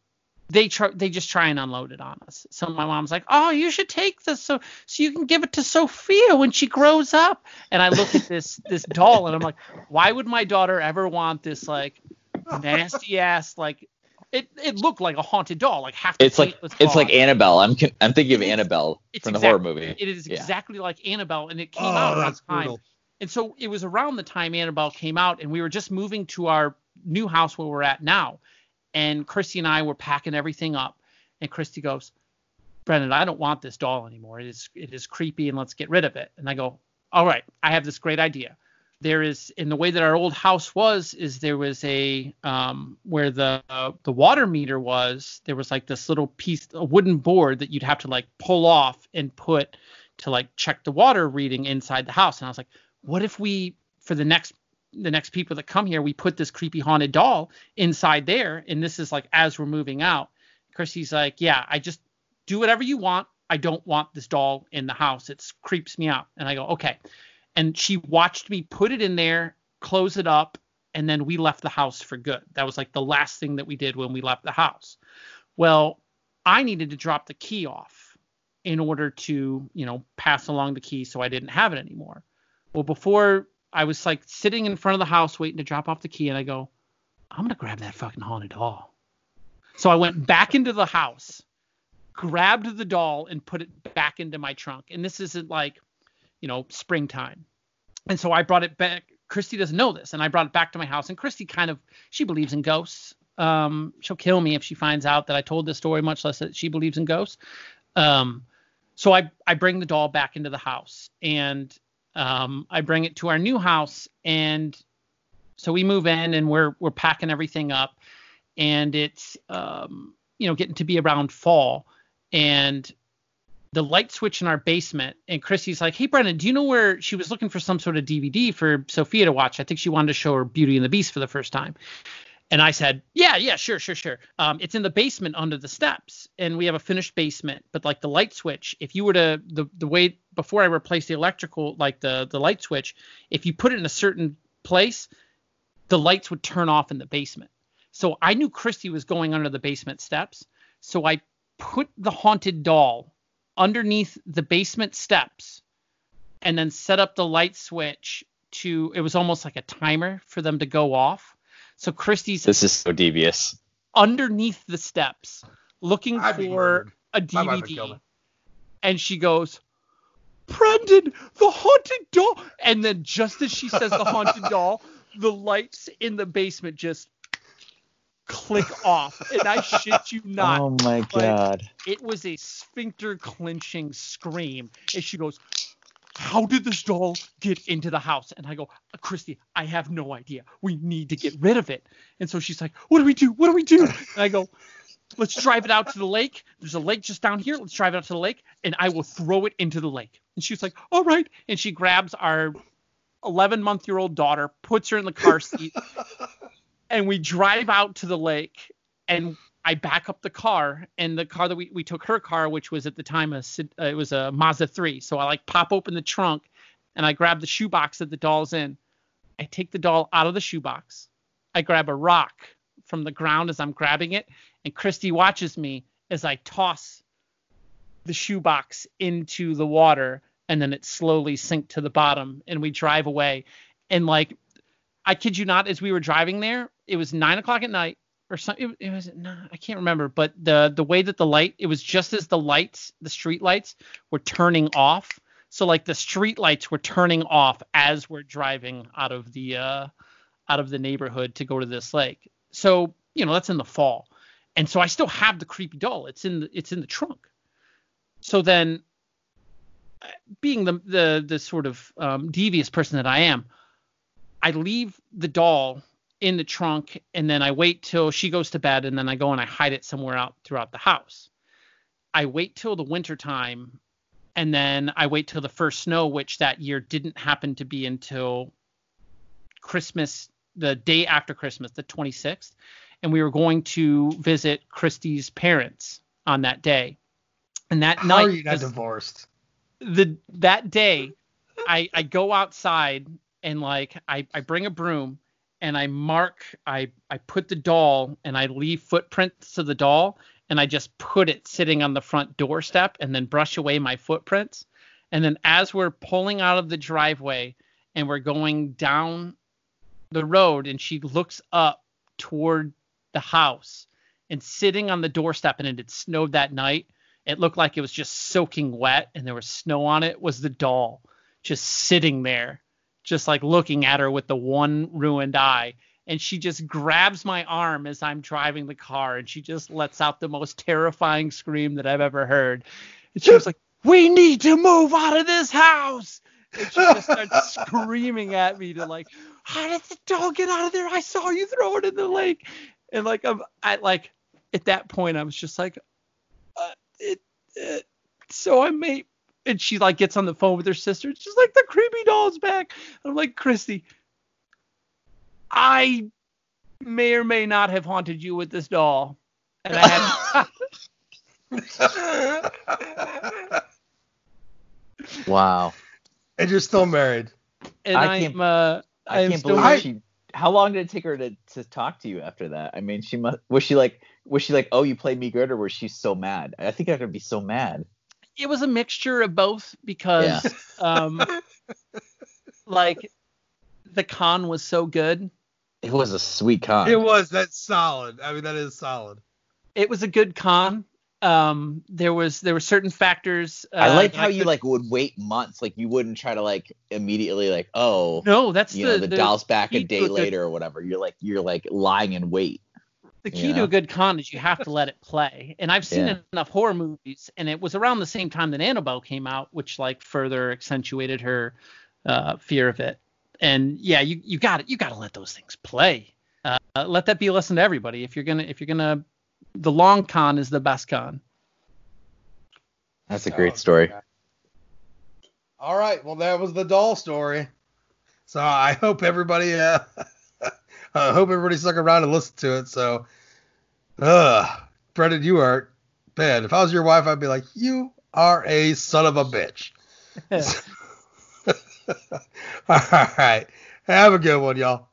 they try, they just try and unload it on us. So my mom's like, "Oh, you should take this so so you can give it to Sophia when she grows up." And I look at this this doll and I'm like, "Why would my daughter ever want this like nasty ass like it it looked like a haunted doll, like half the It's like was it's gone. like Annabelle. I'm I'm thinking of Annabelle It's from the exact- horror movie. It is Yeah. exactly like Annabelle, and it came Oh, out around that's the time. brutal. And so it was around the time Annabelle came out, and we were just moving to our new house where we're at now. And Christy and I were packing everything up, and Christy goes, "Brendan, I don't want this doll anymore. It is it is creepy, and let's get rid of it." And I go, "All right, I have this great idea." There is in the way that our old house was is there was a um, where the uh, the water meter was there was like this little piece a wooden board that you'd have to like pull off and put to like check the water reading inside the house and I was like what if we for the next the next people that come here we put this creepy haunted doll inside there and this is like as we're moving out. Chrissy's like yeah i just do whatever you want. I don't want this doll in the house. It creeps me out. And i go okay. And she watched me put it in there close it up and then we left the house for good. That was like the last thing that we did when we left the house. Well i needed to drop the key off in order to you know pass along the key so i didn't have it anymore well, before I was like sitting in front of the house waiting to drop off the key, and I go, I'm gonna grab that fucking haunted doll. So I went back into the house, grabbed the doll, and put it back into my trunk. And this isn't like, you know, springtime. And so I brought it back. Christy doesn't know this, and I brought it back to my house. And Christy kind of she believes in ghosts. Um, she'll kill me if she finds out that I told this story, much less that she believes in ghosts. Um, so I I bring the doll back into the house, and um, I bring it to our new house, and so we move in, and we're we're packing everything up, and it's um, you know getting to be around fall, and the light switch in our basement, and Chrissy's like, "Hey, Brendan, do you know where she was looking for some sort of DVD for Sophia to watch? I think she wanted to show her Beauty and the Beast for the first time." And I said, yeah, yeah, sure, sure, sure. Um, it's in the basement under the steps, and we have a finished basement. But like the light switch, if you were to the the way before I replaced the electrical, like the the light switch, if you put it in a certain place, the lights would turn off in the basement. So I knew Christy was going under the basement steps, so I put the haunted doll underneath the basement steps, and then set up the light switch to. It was almost like a timer for them to go off. So Christy's This is so devious. underneath the steps looking I'd for murdered. a My wife would kill DVD. And she goes, Brendan, the haunted doll. And then just as she says the haunted doll, the lights in the basement just click off. And I shit you not. Oh my god. It was a sphincter clenching scream. And she goes, How did this doll get into the house? And I go, Christy, I have no idea. We need to get rid of it. And so she's like, What do we do? What do we do? And I go, Let's drive it out to the lake. There's a lake just down here. Let's drive it out to the lake, and I will throw it into the lake. And she's like, All right. And she grabs our 11 month year old daughter, puts her in the car seat, and we drive out to the lake and I back up the car and the car that we, we took her car, which was at the time a uh, it was a Mazda 3. So I like pop open the trunk and I grab the shoebox that the doll's in. I take the doll out of the shoebox. I grab a rock from the ground as I'm grabbing it, and Christy watches me as I toss the shoebox into the water, and then it slowly sink to the bottom, and we drive away. And like, I kid you not, as we were driving there, it was nine o'clock at night or something. It, it was not, I can't remember, but the the way that the light, it was just as the lights, the street lights, were turning off. So like the street lights were turning off as we're driving out of the uh, out of the neighborhood to go to this lake. So you know that's in the fall, and so I still have the creepy doll. It's in the it's in the trunk. So then, being the the the sort of um, devious person that I am, I leave the doll in the trunk and then I wait till she goes to bed and then I go and I hide it somewhere out throughout the house. I wait till the winter time and then I wait till the first snow, which that year didn't happen to be until Christmas, the day after Christmas, the 26th. And we were going to visit Christy's parents on that day. And that How night, are you not divorced? the that day I I go outside and like I I bring a broom and I mark I I put the doll and I leave footprints of the doll and I just put it sitting on the front doorstep and then brush away my footprints. And then as we're pulling out of the driveway and we're going down the road and she looks up toward the house and sitting on the doorstep and it had snowed that night it looked like it was just soaking wet and there was snow on it was the doll just sitting there just like looking at her with the one ruined eye. And she just grabs my arm as I'm driving the car and she just lets out the most terrifying scream that I've ever heard. And she was like we need to move out of this house. And she just starts screaming at me to like how did the dog get out of there? I saw you throw it in the lake. And like I'm I like at that point I was just like uh, it, uh, so I may and she like gets on the phone with her sister. She's like, the creepy doll's back. I'm like, Christy, I may or may not have haunted you with this doll. And I had Wow. And you're still married. and I I'm can't- uh I am can't still believe she. How long did it take her to, to talk to you after that? I mean, she must. Was she like? Was she like, oh, you played me good, or was she so mad? I think I'd be so mad. It was a mixture of both because um like the con was so good. It was a sweet con. It was. That's solid. I mean, that is solid. It was a good con. Um there was there were certain factors uh, I like that how you could- like would wait months. Like you wouldn't try to like immediately like, oh, No, that's you the know, the, doll's back a day good- later or whatever. You're like you're like lying in wait. The key you to a good con is you have to let it play. And I've seen Yeah. enough horror movies, and it was around the same time that Annabelle came out, which like further accentuated her uh, fear of it. And yeah, you you got it. You got to let those things play. Uh, let that be a lesson to everybody. If you're gonna if you're gonna, the long con is the best con. That's a great story. All right. Well, that was the doll story. So I hope everybody, uh, I hope everybody stuck around and listened to it. So, uh, Brendan, you are, bad. if I was your wife, I'd be like, you are a son of a bitch. All right. Have a good one, y'all.